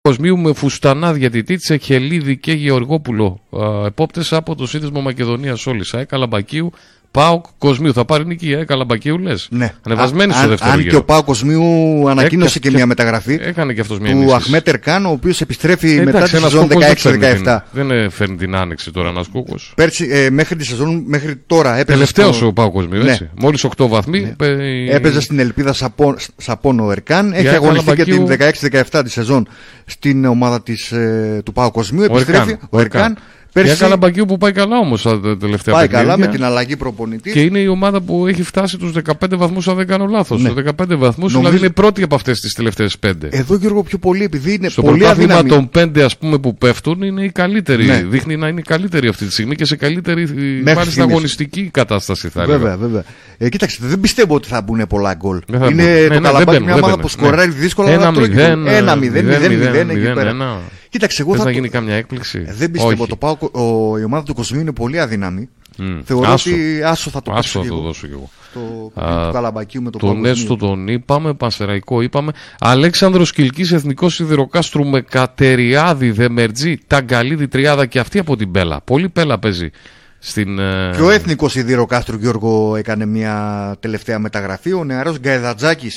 Κοσμίου με Φουστανά διατητή, Τσεχελίδη και Γεωργόπουλο επόπτες από το Σύνδεσμο Μακεδονίας Όλη. ΑΕ Καλαμπακίου Πάοκ Κοσμίου. Θα πάρει νίκη, ε, Καλαμπακίου λες. Ναι. Ανεβασμένη Α- στο αν- δεύτερο Αν γύρο. και ο Πάο Κοσμίου ανακοίνωσε Έκα- και μια μεταγραφή Έκανε και αυτός μια του ενίσχυση. Αχμέτερ Ερκάν, ο οποίος επιστρέφει μετά Εντάξει, τη ένας σεζόν κόκκος δεν φέρνει 16-17. την- Δεν ε, φέρνει την άνοιξη τώρα ένας κόκο. Πέρσι, ε, μέχρι τη σεζόν, μέχρι τώρα έπαιζε. Τελευταίος στο- ο Πάο Κοσμίου, Ναι. έτσι. Μόλις 8 βαθμοί. ε, Έπαιζε στην Ελπίδα Σαπών, Σαπών ο Ερκάν. Έχει Για αγωνιστεί και Καλαμπακίου. την 16-17 τη σεζόν στην ομάδα της, ε, του Πάου Κοσμίου. Ο Επιστρέφει Ερκάν. ο Ερκάν. Για Πέρσι Καλαμπακίου που πάει καλά όμως τα τελευταία πάει παιχνίδια. καλά με την αλλαγή προπονητής. Και είναι η ομάδα που έχει φτάσει τους 15 βαθμούς, αν δεν κάνω λάθος. Ναι. 15 βαθμούς, Νομίζω- δηλαδή είναι πρώτη από αυτές τις τελευταίες πέντε. Εδώ Γιώργο πιο πολύ επειδή είναι Στο πολύ πρωτάθλημα αδύναμη. των πέντε ας πούμε που πέφτουν είναι η καλύτερη. Ναι. Δείχνει να είναι η καλύτερη αυτή τη στιγμή και σε καλύτερη ε, μάλιστα στιγμής. αγωνιστική κατάσταση θα έλεγα. Βέβαια, βέβαια. Ε, κοίταξε, δεν πιστεύω ότι θα μπουν πολλά γκολ. Δεν θα Είναι μπουν. Ναι, το ναι, δεν Καλαμπάκι μπαίνουν, μια δεν ομάδα μπαίνουν. που σκοράρει Ναι. δύσκολα. Ένα αλλά τρώει μηδέν, γκολ. Ένα μηδέν, μηδέν, μηδέν, μηδέν, μηδέν εκεί μηδέν, πέρα. Ένα. Κοίταξε, εγώ Θες θα να το- γίνει καμιά έκπληξη; Ε, Δεν πιστεύω. Όχι. Το πάω, ο, η ομάδα του Κοσμίου είναι πολύ αδύναμη. Μμ. Θεωρώ Άσο. ότι άσο θα το Άσο παίξω θα κι το εγώ. δώσω κι εγώ. Το Α, του Καλαμπακίου με το Τον Παγκοσμίου. Έστω τον είπαμε, Πανσεραϊκό είπαμε. Αλέξανδρος Κιλκής Εθνικός Σιδηροκάστρου με Κατεριάδη, Δεμερτζή, Ταγκαλίδη, Τριάδα και αυτή από την Πέλα. Πολύ Πέλα παίζει στην. ε, Και ο εθνικός Σιδήρο Κάστρου Γιώργο έκανε μια τελευταία μεταγραφή. Ο νεαρός Γκαεδατζάκη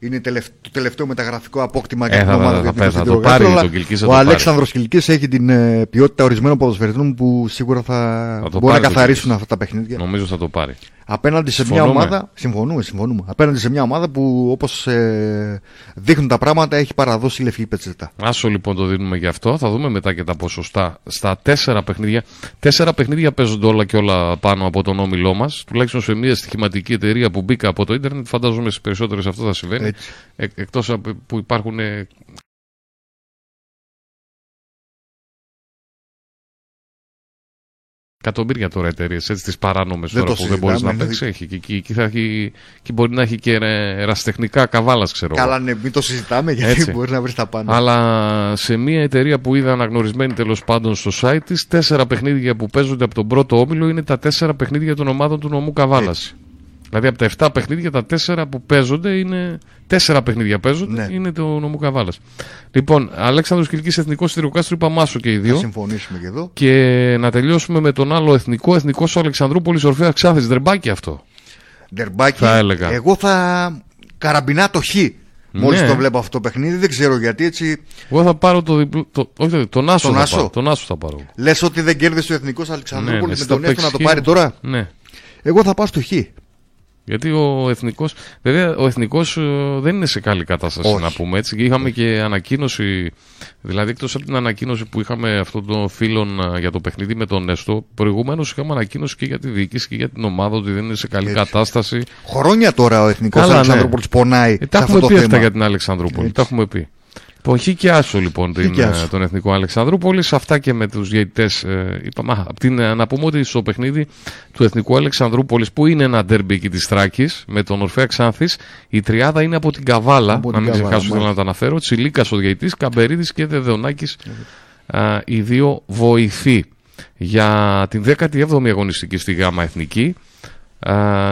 είναι τελευ- το τελευταίο μεταγραφικό απόκτημα Ε, για την θα- ομάδα θα- του θα- Εθνικού θα το Σιδήρου πάρει Κάστρου, τον αλλά Κιλκής, θα Ο το πάρει. Αλέξανδρος Κιλκής έχει την ε, ποιότητα ορισμένων ποδοσφαιριστών που σίγουρα θα, Θα το μπορεί να πάρει τον καθαρίσουν Κιλκής. αυτά τα παιχνίδια. Νομίζω θα το πάρει. Απέναντι σε μια Συμφωνούμε. ομάδα. Συμφωνούμε, συμφωνούμε. Απέναντι σε μια ομάδα που όπως ε, δείχνουν τα πράγματα έχει παραδώσει λευκή πετσετά. Άσο λοιπόν το δίνουμε γι' αυτό. Θα δούμε μετά και τα ποσοστά στα τέσσερα παιχνίδια. Τέσσερα παιχνίδια παίζονται όλα και όλα πάνω από τον όμιλό μας. Τουλάχιστον σε μια στοιχηματική εταιρεία που μπήκα από το ίντερνετ. Φαντάζομαι στι περισσότερες αυτό θα συμβαίνει. Έτσι. Ε, Εκτός που υπάρχουν. ε, Εκατομμύρια τώρα εταιρείες, έτσι τις παράνομες Δεν τώρα το που δεν μπορείς να συζητάμε, παίξεις. Έχει. Και, εκεί- εκεί θα έχει, εκεί μπορεί να έχει και ε, ερασιτεχνικά καβάλας, ξέρω εγώ. Καλά, ναι, μην το συζητάμε γιατί Έτσι. μπορεί να βρεις τα πάντα. Αλλά σε μια εταιρεία που είδα αναγνωρισμένη τέλος πάντων στο site της, τέσσερα παιχνίδια που παίζονται από τον πρώτο όμιλο είναι τα τέσσερα παιχνίδια των ομάδων του νομού Καβάλας. Έτσι. Δηλαδή από τα 7 παιχνίδια, τα τέσσερα που παίζονται είναι. Τέσσερα παιχνίδια παίζονται Ναι. είναι το νομού Καβάλας. Λοιπόν, Αλέξανδρος Κυλκή Εθνικός Σιδηροκάστρο, είπαμε άσο και οι Θα δύο. συμφωνήσουμε και εδώ. Και να τελειώσουμε με τον άλλο εθνικό, εθνικός Αλεξανδρούπολης Ορφαία Ξάθης. Δρεμπάκι αυτό. Ντερμπάκι. Θα έλεγα. Εγώ θα καραμπινά το χ. Μόλις Ναι. το βλέπω αυτό το παιχνίδι, δεν ξέρω γιατί έτσι. Εγώ θα πάρω το διπλό. Το, όχι, τον Άσο Τον θα Άσο. πάρω. Τον Άσο θα πάρω. Λες ότι δεν κέρδισε ο εθνικός Ναι, Αλεξανδρούπολης ναι, με στο τον Έστω να το παίξει πάρει χ. τώρα; Ναι. Εγώ θα πάω στο χ. Γιατί ο εθνικός. Βέβαια, ο εθνικός δεν είναι σε καλή κατάσταση, Όχι. να πούμε έτσι. Και είχαμε και ανακοίνωση. Δηλαδή, εκτός από την ανακοίνωση που είχαμε αυτών των φίλων α, για το παιχνίδι με τον Έστω, προηγουμένως είχαμε ανακοίνωση και για τη διοίκηση και για την ομάδα ότι δεν είναι σε καλή Έτσι. κατάσταση. Χρόνια τώρα ο εθνικός Καλά, ναι. Αλεξανδρούπολη πονάει. Ε, τα σε αυτό έχουμε το πει αυτά θέμα. για την Αλεξανδρούπολη. Έτσι. Τα έχουμε πει. Λοιπόν, χ και άσο λοιπόν την, και άσο. ε, τον εθνικό Αλεξανδρούπολη. Αυτά και με τους διαιτητές. Ε, είπαμε, α, απ' την, ε, να πούμε ότι στο παιχνίδι του εθνικού Αλεξανδρούπολη, που είναι ένα ντέρμπι εκεί της Τράκη, με τον Ορφαία Ξάνθης, η τριάδα είναι από την Καβάλα. Από να την μην Καβάλα, ξεχάσω, θέλω να μάλιστα. τα αναφέρω. Τσιλίκας ο διαιτητής, Καμπερίδης και Δεδεωνάκης, οι δύο βοηθοί. Για την 17η αγωνιστική στη ΓΑΜΑ Εθνική.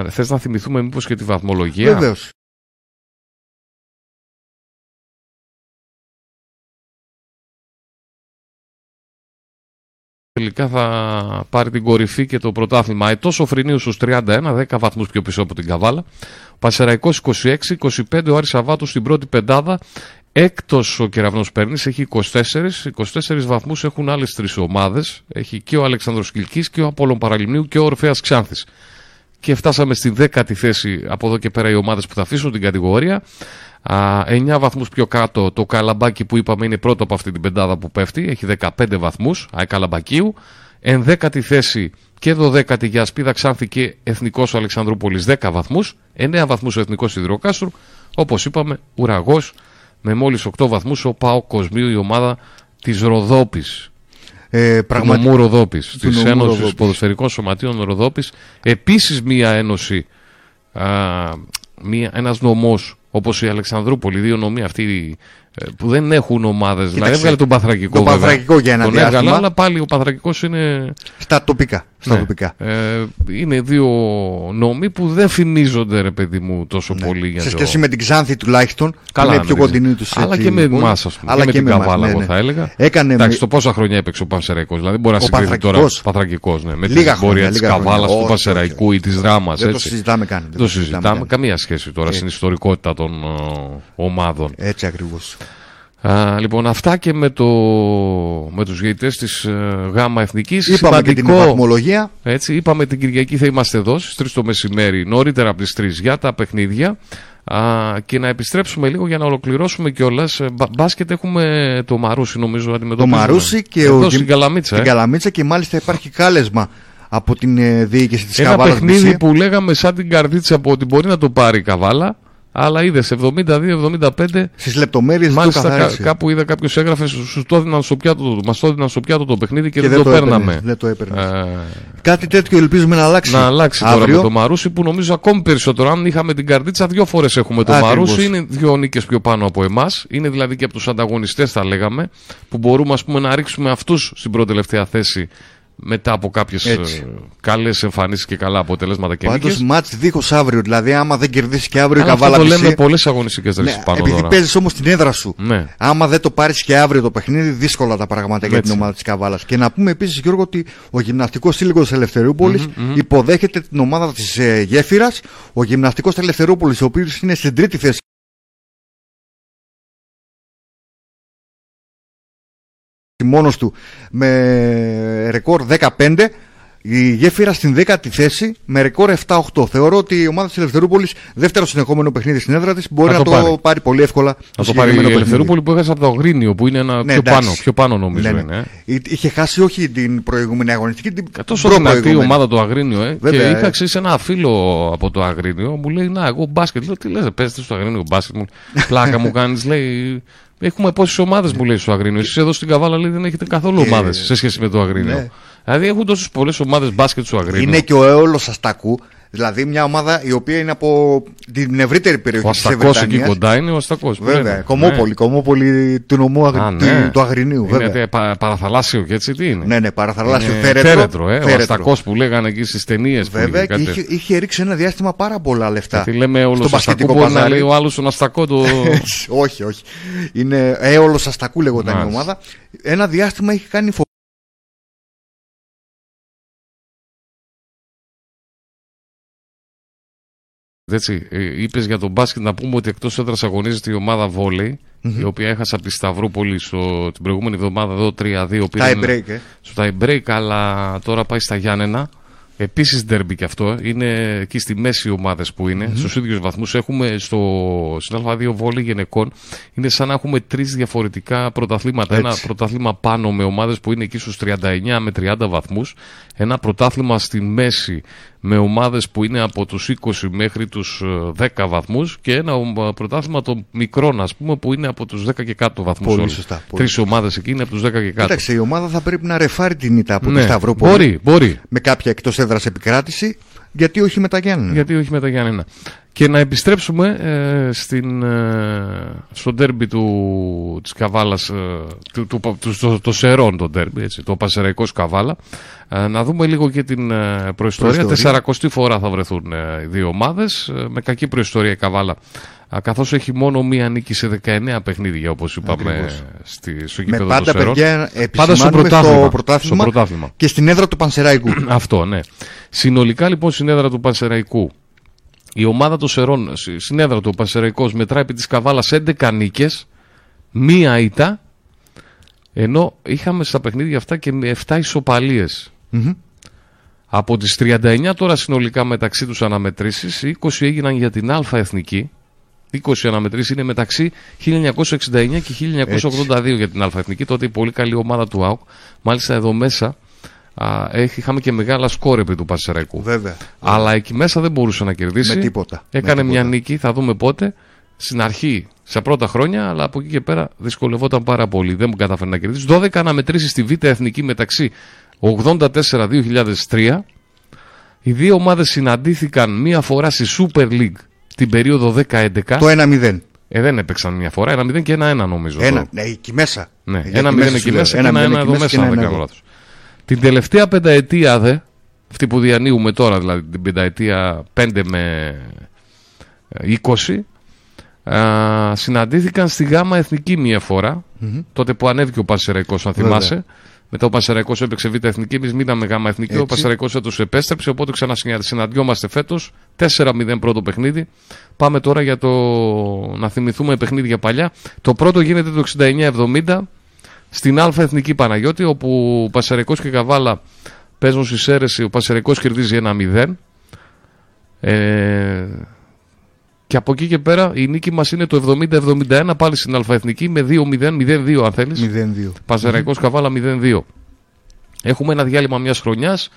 Θες να θυμηθούμε μήπως και τη βαθμολογία; Βεβαίως. Τελικά θα πάρει την κορυφή και το πρωτάθλημα. Ετός ο Φρυνίου στους 31, 10 βαθμούς πιο πίσω από την Καβάλα. Πασεραϊκό 26, 25 ο Άρης Σαββάτου στην πρώτη πεντάδα. Έκτος ο Κεραυνός Παίρνη έχει 24, 24 βαθμούς έχουν άλλες τρεις ομάδες. Έχει και ο Αλεξάνδρος Κυλκής και ο Απόλλων Παραλιμνίου και ο Ορφαία Ξάνθης. Και φτάσαμε στη δέκατη θέση από εδώ και πέρα οι ομάδες που θα αφήσουν την κατηγορία. Α, 9 βαθμούς πιο κάτω το Καλαμπάκι που είπαμε είναι πρώτο από αυτή την πεντάδα που πέφτει. Έχει 15 βαθμούς, ΑΕ Καλαμπακίου. Ενδέκατη θέση και δωδέκατη για Ασπίδα Ξάνθη και Εθνικός Αλεξανδρούπολης 10 βαθμούς. 9 βαθμούς ο Εθνικός Σιδηροκάστρου. Όπως είπαμε, ουραγός με μόλις 8 βαθμούς ο Πάο Κοσμίου η ομάδα της Ροδόπης. Ε, Του πραγματι- νομού Ροδόπης, Του της νομού Ένωσης Ροδόπης. Ποδοσφαιρικών Σωματείων Ροδόπης. Επίσης μία ένωση, α, μία, ένας νομός όπως η Αλεξανδρούπολη, δύο νομοί αυτοί ε, που δεν έχουν ομάδες. Δηλαδή Κοίταξε, έβγαλε τον Παθρακικό. τον βέβαια. Παθρακικό για ένα τον διάστημα. έβγαλε, αλλά πάλι ο Παθρακικός είναι. Στα τοπικά. Στα ναι, τοπικά. ε, είναι δύο νόμοι που δεν φημίζονται, ρε παιδί μου, τόσο πολύ για Σε το. σχέση με την Ξάνθη τουλάχιστον, Καλά, που είναι ναι, πιο ναι. κοντινή τους. Αλλά και με εμάς, ας πούμε. Αλλά και με την εμάς, Καβάλα, ναι, εγώ ναι. θα έλεγα. Έκανε Εντάξει, με- το πόσα χρόνια έπαιξε ο Πανσεραϊκός. Δηλαδή, μπορεί να Ο συγκρίνει τώρα. Πανθρακικός. Παθρακικός, ναι. Με Λίγα την πορεία χρόνια, τη λίγα χρόνια. Καβάλας, Όχι, του όχι, Πανσεραϊκού ή της Δράμας. Δεν το συζητάμε καν. δεν Δεν το συζητάμε. Καμία σχέση τώρα στην ιστορικότητα των ε, ομάδων. Έτσι ακριβώς. Α, λοιπόν, αυτά και με, το, με τους γεητές της ε, ΓΑΜΑ Εθνικής. Είπαμε και την βαθμολογία. Έτσι, είπαμε την Κυριακή θα είμαστε εδώ στις 3 το μεσημέρι, νωρίτερα από τις 3 για τα παιχνίδια. Α, και να επιστρέψουμε λίγο για να ολοκληρώσουμε κιόλας. Μπάσκετ έχουμε το Μαρούσι, νομίζω, Το αντιμετωπίζουμε. Μαρούσι και εδώ ο στην Γιμ- Καλαμίτσα. Στην ε. Καλαμίτσα και μάλιστα υπάρχει κάλεσμα από την ε, διοίκηση της Ένα Καβάλας. παιχνίδι που λέγαμε σαν την καρδίτσα που ότι μπορεί να το πάρει η Καβάλα. Αλλά είδες 72-75 Στις λεπτομέρειες δεν το Μάλιστα, κά- καθαρίσει. κάπου είδα κάποιος έγραφε, σου το έδιναν στο πιάτο, μας το έδιναν στο πιάτο το παιχνίδι και, Και δεν, δεν το, το παίρναμε. έπαιρνες, δεν το έπαιρνες. Ε, Κάτι τέτοιο ελπίζουμε να αλλάξει. να αλλάξει τώρα αύριο. με το Μαρούσι που νομίζω ακόμη περισσότερο. Αν είχαμε την καρδίτσα, δύο φορές έχουμε το Ακριβώς. Μαρούσι. Είναι δύο νίκες πιο πάνω από εμάς. Είναι δηλαδή και από τους ανταγωνιστές, θα λέγαμε, που μπορούμε ας πούμε, να ρίξουμε αυτούς στην πρώτη τελευταία θέση μετά από κάποιες Έτσι. καλές εμφανίσεις και καλά αποτελέσματα και Πάντως νίκες. μάτς δίχως αύριο. Δηλαδή, άμα δεν κερδίσει και αύριο η Αλλά αυτό Καβάλα το λέμε μισή- πολλές αγωνιστικές Ναι, πάνω επειδή τώρα. παίζεις όμως την έδρα σου. Ναι. Άμα δεν το πάρεις και αύριο το παιχνίδι, δύσκολα τα πράγματα για Έτσι. την ομάδα της Καβάλας. Και να πούμε επίσης, Γιώργο, ότι ο γυμναστικός σύλλογος Ελευθερούπολης υποδέχεται την ομάδα της ε, Γέφυρας. Ο γυμναστικός Ελευθερούπολης, ο οποίος είναι στην τρίτη θέση. Μόνος του με ρεκόρ 15 η γέφυρα στην 10η θέση με ρεκόρ 7-8. Θεωρώ ότι η ομάδα της Ελευθερούπολης, δεύτερο συνεχόμενο παιχνίδι στην έδρα της, μπορεί Θα να το το, πάρει. πάρει. πολύ εύκολα. Θα το συγκεκριμένο πάρει η παιχνίδι. Ελευθερούπολη που έχασε από το Αγρίνιο που είναι ένα Ναι, πιο, εντάξει. πάνω, πιο πάνω νομίζω Ναι, ναι. είναι. ε. Εί- Είχε χάσει όχι την προηγούμενη αγωνιστική, την Τόσο δυνατή η προπροηγούμενη. ομάδα του Αγρίνιο, ε. Βέβαια, και ε. είχα ξέρεις ένα φίλο από το Αγρίνιο, μου λέει: Να, εγώ μπάσκετ. Λέω: Τι λες, παίζετε στο Αγρίνιο μπάσκετ μου. Πλάκα μου κάνεις, λέει. Έχουμε πόσες ομάδες μου λέει στο Αγρίνιο. Εσείς εδώ στην Καβάλα λέει δεν έχετε καθόλου Και- ομάδες σε σχέση με το Αγρίνιο. Ναι. Δηλαδή έχουν τόσες πολλές ομάδες μπάσκετ στο Αγρίνιο. Είναι και ο Έολος Αστακού, δηλαδή μια ομάδα η οποία είναι από την ευρύτερη περιοχή Ο της Αστακός εκεί Ευρετανίας. κοντά είναι ο Αστακός. Βέβαια, κομμόπολη, κομμόπολη του νομού Αγρι... Α, του, ναι. του Αγρινίου. Είναι Βέβαια. τε- πα- παραθαλάσσιο και έτσι τι είναι; Ναι, ναι, παραθαλάσσιο Είναι θέρετρο. θέρετρο, ε. Ο θέρετρο. Αστακός που λέγανε εκεί στις ταινίες. Βέβαια, και είχε, είχε ρίξει ένα διάστημα πάρα πολλά λεφτά. Τι λέμε όλος στο ο Αστακό μπασκετικό μπορεί να παζάρι. λέει ο άλλος τον Αστακό το. όχι, όχι. Είναι έολο Αστακού λεγόταν η Μάλιστα. ομάδα. Ένα διάστημα είχε κάνει Έτσι, είπες για τον μπάσκετ να πούμε ότι εκτός έδρα αγωνίζεται η ομάδα βόλεϊ, η οποία έχασε από τη Σταυρούπολη στο, την προηγούμενη εβδομάδα εδώ 3-2. πήρε Tie break, ε. Στο tie break, αλλά τώρα πάει στα Γιάννενα. Επίσης ντέρμπι και αυτό. Είναι εκεί στη μέση οι ομάδες που είναι, mm-hmm. στους ίδιους βαθμούς. Έχουμε στο, στην Α2 βόλεϊ γυναικών. Είναι σαν να έχουμε τρεις διαφορετικά πρωταθλήματα. Έτσι. Ένα πρωτάθλημα πάνω με ομάδες που είναι εκεί στους 39 με 30 βαθμούς. Ένα πρωτάθλημα στη μέση με ομάδες που είναι από τους 20 μέχρι τους 10 βαθμούς. Και ένα ε, πρωτάθλημα των μικρών, ας πούμε, που είναι από τους 10 και κάτω βαθμούς. Πολύ σωστά, πολύ Τρεις ομάδες εκεί είναι από τους 10 και κάτω. Κοίταξε, η ομάδα θα πρέπει να ρεφάρει την ήττα από Ναι, τη Σταυρόπολη. μπορεί, μπορεί. Με κάποια εκτός έδρας επικράτηση. Γιατί όχι με τα Γιάννενα. Γιατί όχι με τα Γιάννενα. Και να επιστρέψουμε ε, στην, ε, στο ντέρμπι του, της Καβάλας, ε, του, του, του, στο, το Σερών το ντέρμπι, έτσι, το Πασεραϊκός Καβάλα. Ε, να δούμε λίγο και την ε, προϊστορία. Προϊστορία. 40 φορά θα βρεθούν ε, οι δύο ομάδες, ε, με κακή προϊστορία η Καβάλα. Α, καθώς έχει μόνο μία νίκη σε 19 παιχνίδια, όπως είπαμε, Ακριβώς. στη, στο Με γήπεδο πάντα των Σερών. παιδιά Πάντα στο επισημάνουμε πρωτάθλημα. στο πρωτάθλημα, Στο πρωτάθλημα. και στην έδρα του Πανσεράικου. Αυτό, ναι. Συνολικά λοιπόν στην έδρα του Πανσεραϊκού η ομάδα των Σερών, στη- στην έδρα του Πανσεραϊκός μετράει επί της Καβάλας 11 νίκες, μία ήττα, ενώ είχαμε στα παιχνίδια αυτά και με 7 ισοπαλίες. Μμμ. Από τις 39 τώρα συνολικά μεταξύ τους αναμετρήσεις, οι 20 έγιναν για την Α Εθνική. 20 αναμετρήσεις είναι μεταξύ 1969 και 1982 για την Α Εθνική. Τότε η πολύ καλή ομάδα του ΑΟΚ. Μάλιστα εδώ μέσα α, έχει- είχαμε και μεγάλα σκόρ επί του Πασεραϊκού. Βέβαια. Αλλά εκεί μέσα δεν μπορούσε να κερδίσει. Με τίποτα. Έκανε Με μια τίποτα. νίκη, θα δούμε πότε. Στην αρχή, στα πρώτα χρόνια, αλλά από εκεί και πέρα δυσκολευόταν πάρα πολύ. Δεν μου κατάφερε να κερδίσει. 12 αναμετρήσεις στη Β' Εθνική μεταξύ 84-2003. Οι δύο ομάδες συναντήθηκαν μία φορά στη Super League την περίοδο 10-11. Το 1-0. Ε, δεν έπαιξαν μια φορά. Ένα 0 και ένα 1 νομίζω. Ένα, εδώ. ναι, εκεί μέσα. Ναι, Για ένα εκεί 0 μέσα εκεί σου λέω. μέσα και Ένα ένα 1 μηδέν εκεί εδώ μέσα και μέσα, αν ένα δεν ένα κάνω εδώ. Λάθος. Την τελευταία πενταετία δε, αυτή που διανύουμε τώρα, δηλαδή την πενταετία 5 με ε, 20, α, συναντήθηκαν στη ΓΑΜΑ Εθνική μία φορά, τότε που ανέβηκε ο Πασεραϊκός, αν Βέβαια. θυμάσαι. Μετά ο Πασεραϊκός έπαιξε Β' Εθνική, εμείς μείναμε Γάμα Εθνική. Ο Έτσι. Πασεραϊκός έτος επέστρεψε, οπότε ξανασυναντιόμαστε φέτος. 4-0 πρώτο παιχνίδι. Πάμε τώρα για το να θυμηθούμε παιχνίδια παλιά. Το πρώτο γίνεται το 69-70 στην Α Εθνική Παναγιώτη, όπου ο Πασαρικός και Καβάλα παίζουν στη Σέρεση, ο Πασαρικός κερδίζει 1-0. Ε, και από εκεί και πέρα η νίκη μας είναι το 70-71 πάλι στην Α Εθνική με 2-0, 0-2 αν θέλεις. 0-2. Πασαραϊκός Καβάλα 0-2. Έχουμε ένα διάλειμμα μιας χρονιάς.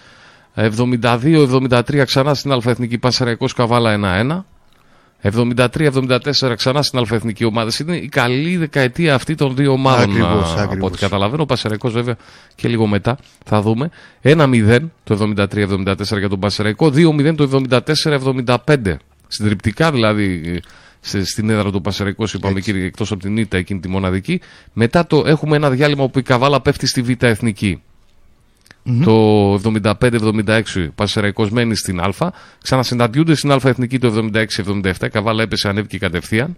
72-73 ξανά στην Αλφαεθνική Πασαραϊκός Καβάλα 1-1. 73-74 ξανά στην Αλφαεθνική ομάδα. Είναι η καλή δεκαετία αυτή των δύο ομάδων. Ακριβώς, α, Από ακριβώς. ό,τι καταλαβαίνω. Ο Πασαραϊκός βέβαια και λίγο μετά θα δούμε. 1-0 το 73-74 για τον Πασαραϊκό. 2-0 το 74-75. Συντριπτικά δηλαδή σε- στην έδρα του Πασαραϊκού, είπαμε κύριε, εκτός από την ήττα εκείνη τη μοναδική. Μετά το έχουμε ένα διάλειμμα όπου η Καβάλα πέφτει στη Β' Εθνική. Το 75-76 Πασαραϊκός μένει στην Α. Ξανασυναντιούνται στην Α Εθνική το 76-77. Η Καβάλα έπεσε, ανέβηκε κατευθείαν.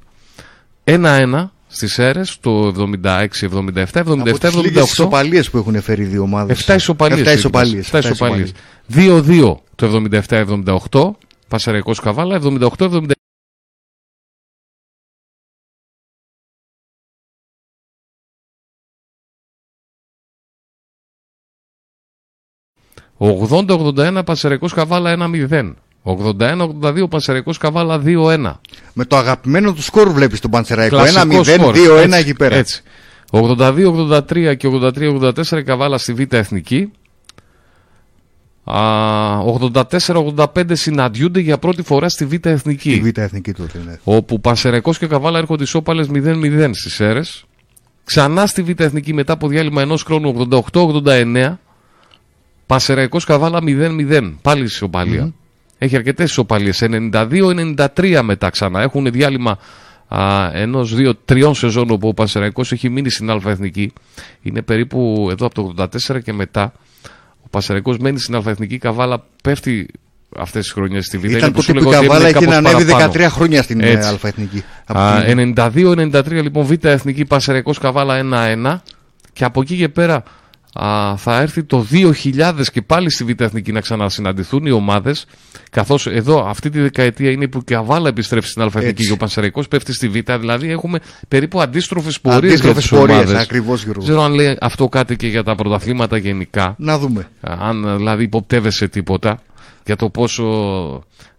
1-1 στις αίρε το 76-77. Από τις λίγες 77-78. ισοπαλίες που έχουν φέρει οι δύο ομάδες. 7 ισοπαλίες. 7 ισοπαλίες. 7 ισοπαλίες. 2-2 το 77-78. Πασαραϊκός Καβάλα. 78-79. 80-81 Πασαραϊκός Καβάλα 1-0. 81-82 Πασαραϊκός Καβάλα 2-1. Με το αγαπημένο του σκορ βλέπεις τον Πανσεραϊκό. Κλασικό 1-0, σκορ. 2-1 Έτσι, εκεί πέρα. Έτσι. 82-83 και 83-84 η Καβάλα στη Β' Εθνική. Α, 84-85 συναντιούνται για πρώτη φορά στη Β' Εθνική. Η Β' Εθνική τότε, ναι. Όπου Πασεραϊκός και Καβάλα έρχονται ισόπαλες 0-0 στις αίρες. Ξανά στη Β' Εθνική μετά από διάλειμμα ενός χρόνου 88-89. Πασεραϊκός Καβάλα 0-0. Πάλι ισοπαλία. Έχει αρκετές ισοπαλίες. 92-93 μετά ξανά. Έχουν διάλειμμα α, ενός, δύο, τριών σεζόν όπου ο Πασεραϊκός έχει μείνει στην Α Εθνική. Είναι περίπου εδώ από το 84 και μετά. Ο Πασεραϊκός μένει στην Α Εθνική. Η Καβάλα πέφτει αυτές τις χρονιές στη Β' Είναι Ήταν που σου τότε που η λέγα ότι Καβάλα έμεινε είχε να κάπως ανέβει παραπάνω. 13 χρόνια στην ε, Έτσι. Α Εθνική. Από Α, την- 92-93 λοιπόν Β' Εθνική Πασαραϊκός Καβάλα 1-1 και από εκεί και πέρα α, θα έρθει το 2000 και πάλι στη Β' Εθνική να ξανασυναντηθούν οι ομάδες καθώς εδώ αυτή τη δεκαετία είναι που η Καβάλα επιστρέφει στην Α Εθνική Έτσι. και ο Πασαραϊκός πέφτει στη Β' δηλαδή έχουμε περίπου αντίστροφες πορείες για Αντίστροφες τις πορείες, ομάδες. ακριβώς, Γιώργος. Δεν ξέρω αν λέει αυτό κάτι και για τα πρωταθλήματα γενικά Να δούμε. αν δηλαδή υποπτεύεσαι τίποτα για το πόσο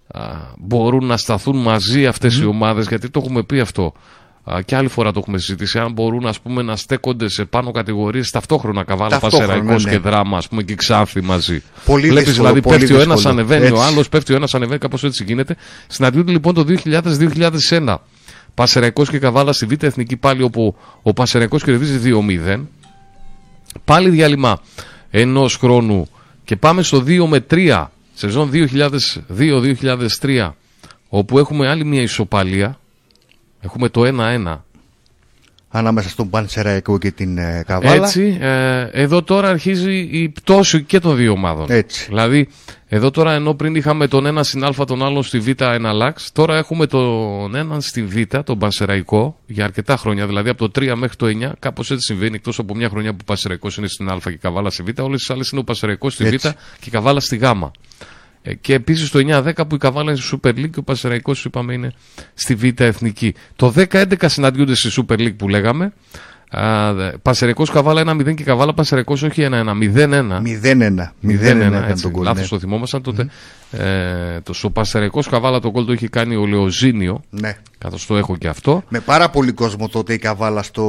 α, μπορούν να σταθούν μαζί αυτές οι ομάδες γιατί το έχουμε πει αυτό α, και άλλη φορά το έχουμε συζητήσει αν μπορούν ας πούμε, να στέκονται σε πάνω κατηγορίες ταυτόχρονα καβάλα Ταυτόχρονα, Πασεραϊκός ναι. και δράμα ας πούμε και ξάνθη μαζί Πολύ Βλέπεις δύσκολο, δηλαδή πολύ πέφτει ο ένας δύσκολο. ανεβαίνει ο Έτσι. άλλος πέφτει ο ένας ανεβαίνει κάπως έτσι γίνεται συναντιούνται λοιπόν το 2000-2001 Πασεραϊκός και Καβάλα στη Β' Εθνική πάλι όπου ο Πασεραϊκός κερδίζει 2-0 πάλι διάλειμμα ενός χρόνου και πάμε στο 2 με 3 σεζόν 2002-2003 όπου έχουμε άλλη μια ισοπαλία έχουμε το 1-1 Ανάμεσα στον Πανσεραϊκό και την ε, Καβάλα. έτσι ε, εδώ τώρα αρχίζει η πτώση και των δύο ομάδων Έτσι. δηλαδή εδώ τώρα ενώ πριν είχαμε τον ένα στην Α τον άλλον στη Β ένα λάξ τώρα έχουμε τον έναν στη Β τον Πανσεραϊκό για αρκετά χρόνια δηλαδή από το 3 μέχρι το 9 κάπως έτσι συμβαίνει εκτός από μια χρονιά που ο Πανσεραϊκός είναι στην Α και η Καβάλα στη Β όλες τις άλλες είναι ο Πανσεραϊκός στη Β Έτσι. και η Καβάλα στη Γ Ε, και επίσης το 9-10 που η Καβάλα είναι στη Super League και ο Πανσεραϊκός είπαμε είναι στη Β Εθνική. Το 10-11 συναντιούνται στη Super League που λέγαμε. Α, δε- Πανσεραϊκός Καβάλα 1-0 και Καβάλα Πανσεραϊκός όχι 1-1, 0-1. 0-1. 0-1 ήταν έτσι, τον γκολ. Λάθος ναι. το θυμόμασταν τότε. Ε, το, στο Πανσεραϊκός Καβάλα το γκολ το είχε κάνει ο Λεοζίνιο, Ναι. καθώς το έχω και αυτό. Με πάρα πολύ κόσμο τότε η Καβάλα στο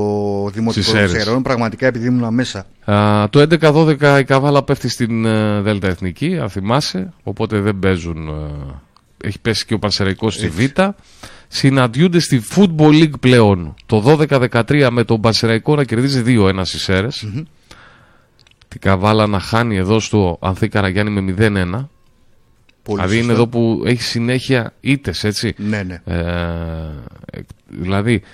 Δημοτικό Στις των Σέρρες. Ξερών. Πραγματικά επειδή ήμουν μέσα. Α, το 11-12 η Καβάλα πέφτει στην ε, Δέλτα Εθνική, αν θυμάσαι, οπότε δεν παίζουν. ε, έχει πέσει και ο Πανσεραϊκός στη Β. Συναντιούνται στη Football League πλέον το 12-13 με τον Πανσεραϊκό να κερδίζει 2-1 στις αιρες Την Καβάλα να χάνει εδώ στο Ανθή Καραγιάννη με 0-1. Πολύ δηλαδή είναι σωστά. εδώ που έχει συνέχεια ήττες, έτσι. Ναι, ναι. Ε, δηλαδή πα-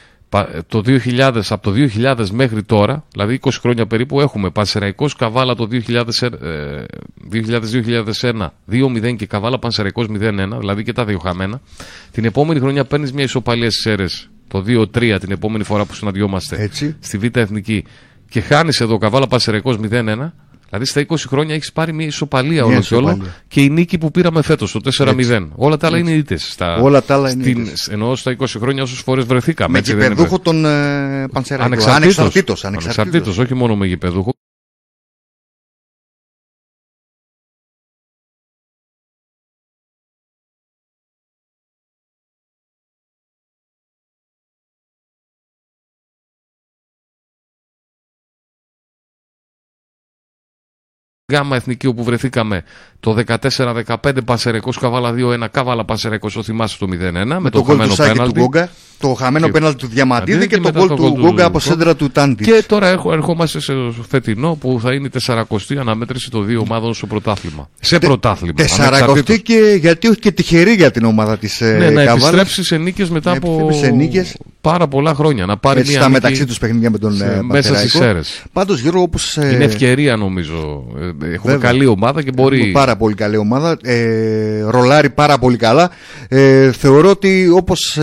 το 2000, από το 2000 μέχρι τώρα, δηλαδή 20 χρόνια περίπου, έχουμε Πανσεραϊκός Καβάλα το 2000, ε, 2000-2001 2-0 και Καβάλα Πανσεραϊκός 0-1, δηλαδή και τα δύο χαμένα. Την επόμενη χρονιά παίρνεις μια ισοπαλία στις αίρες, το 2-3 την επόμενη φορά που συναντιόμαστε Έτσι. στη Β' Εθνική και χάνεις εδώ Καβάλα Πανσεραϊκός 0-1. Δηλαδή στα 20 χρόνια έχεις πάρει μια ισοπαλία όλο και όλο ισοπαλία. και η νίκη που πήραμε φέτος, το 4-0. Όλα τα άλλα είναι ήττες. Όλα τα άλλα είναι στην, ήττες. Εννοώ στα 20 χρόνια όσες φορές βρεθήκαμε. Με έτσι δεν είναι γηπεδούχο τον ε, Πανσεραϊκό. Ανεξαρτήτως. Ανεξαρτήτως. Ανεξαρτήτως, όχι μόνο με γηπεδούχο. Γάμα εθνική όπου βρεθήκαμε το 14-15 Πανσεραϊκός Καβάλα 2-1 Καβάλα Πανσεραϊκός το θυμάσαι το 0-1 με, Με το το γκολ χαμένο του Σάκη του πέναλτι. Γκόγκα, το χαμένο Και- πέναλτι του Διαμαντίδη Αντί και και το μετά γκολ το του γκολ του Γκόγκα από Λουκό. σέντρα του Τάντι. Και τώρα έχω, ερχόμαστε σε φετινό που θα είναι η 40η αναμέτρηση των δύο ομάδων στο πρωτάθλημα. Σε πρωτάθλημα. Τεσσαρακοστή ανεξαρτήτως. και γιατί όχι και τυχερή για την ομάδα της Ναι, να Καβάλας. επιστρέψει σε νίκες μετά Να από επιστρέψει σε νίκες. Πάρα πολλά χρόνια. Να πάρει Έτσι μια στα νίκη μεταξύ τους παιχνίδια με τον σε- ε, μέσα Πανσεραϊκό. στις αίρες. Πάντως Γιώργο, όπως. Είναι ευκαιρία νομίζω. Ε, Έχουμε Βέβαια. καλή ομάδα και μπορεί. Πάρα πολύ καλή ομάδα. Ε, ρολάρει πάρα πολύ καλά. Ε, θεωρώ ότι όπως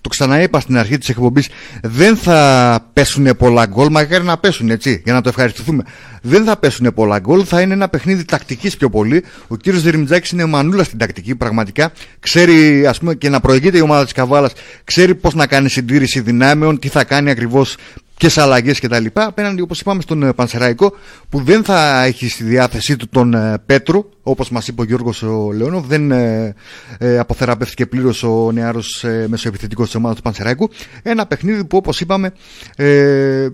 το ξαναείπα στην αρχή της εκπομπής, δεν θα πέσουν πολλά γκολ. Μακάρι να πέσουν έτσι, για να το ευχαριστηθούμε. Δεν θα πέσουν πολλά γκολ. Θα είναι ένα παιχνίδι τακτικής πιο πολύ. Ο κύριος Δερμιτζάκης είναι μανούλας στην τακτική, πραγματικά. Ξέρει, ας πούμε, και να προηγείται η ομάδα της Καβάλας. Ξέρει πώς να κάνει συντήρηση δυνάμεων, τι θα κάνει ακριβώς ποιες αλλαγές κτλ. Απέναντι, όπως είπαμε, στον ε, Πανσεραϊκό, που δεν θα έχει στη διάθεσή του τον ε, Πέτρου, όπως μας είπε ο Γιώργος ο Λεόνοβ, δεν ε, ε, αποθεραπεύτηκε πλήρως ο νεάρος ε, μεσοεπιθετικός της ομάδας του Πανσεραϊκού. Ένα παιχνίδι που, όπως είπαμε, ε,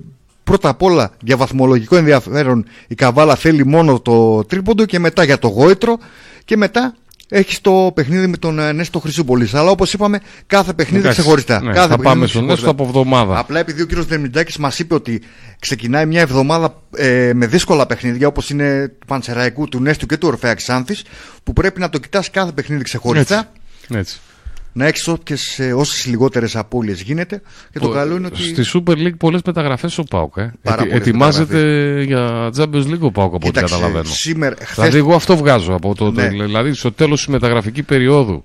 πρώτα απ' όλα για βαθμολογικό ενδιαφέρον η Καβάλα θέλει μόνο το τρίποντο και μετά για το γόητρο και μετά έχει το παιχνίδι με τον ε, Νέστο Χρυσούπολη. Αλλά όπως είπαμε, κάθε παιχνίδι Εντάξει, ξεχωριστά. ναι, κάθε θα παιχνίδι πάμε στον ξεχωριστά. Νέστο από εβδομάδα. Απλά επειδή ο κύριος Δερμιτζάκη μας είπε ότι ξεκινάει μια εβδομάδα ε, με δύσκολα παιχνίδια όπως είναι του Πανσεραϊκού, του Νέστου και του Ορφαίας Ξάνθης, που πρέπει να το κοιτάς κάθε παιχνίδι ξεχωριστά, Έτσι. Να έχει όσες λιγότερες απώλειες γίνεται. Και το Ο- καλό είναι ότι. Στη Super League πολλές μεταγραφές ο Πάουκ. Ε. Πάρα πολλές ετοιμάζεται για Champions League ο Πάουκ από ό,τι Κοίταξε, καταλαβαίνω. σήμερα, Δηλαδή, χθες, εγώ αυτό βγάζω από το. Ναι. Δηλαδή, στο τέλος της μεταγραφικής περίοδου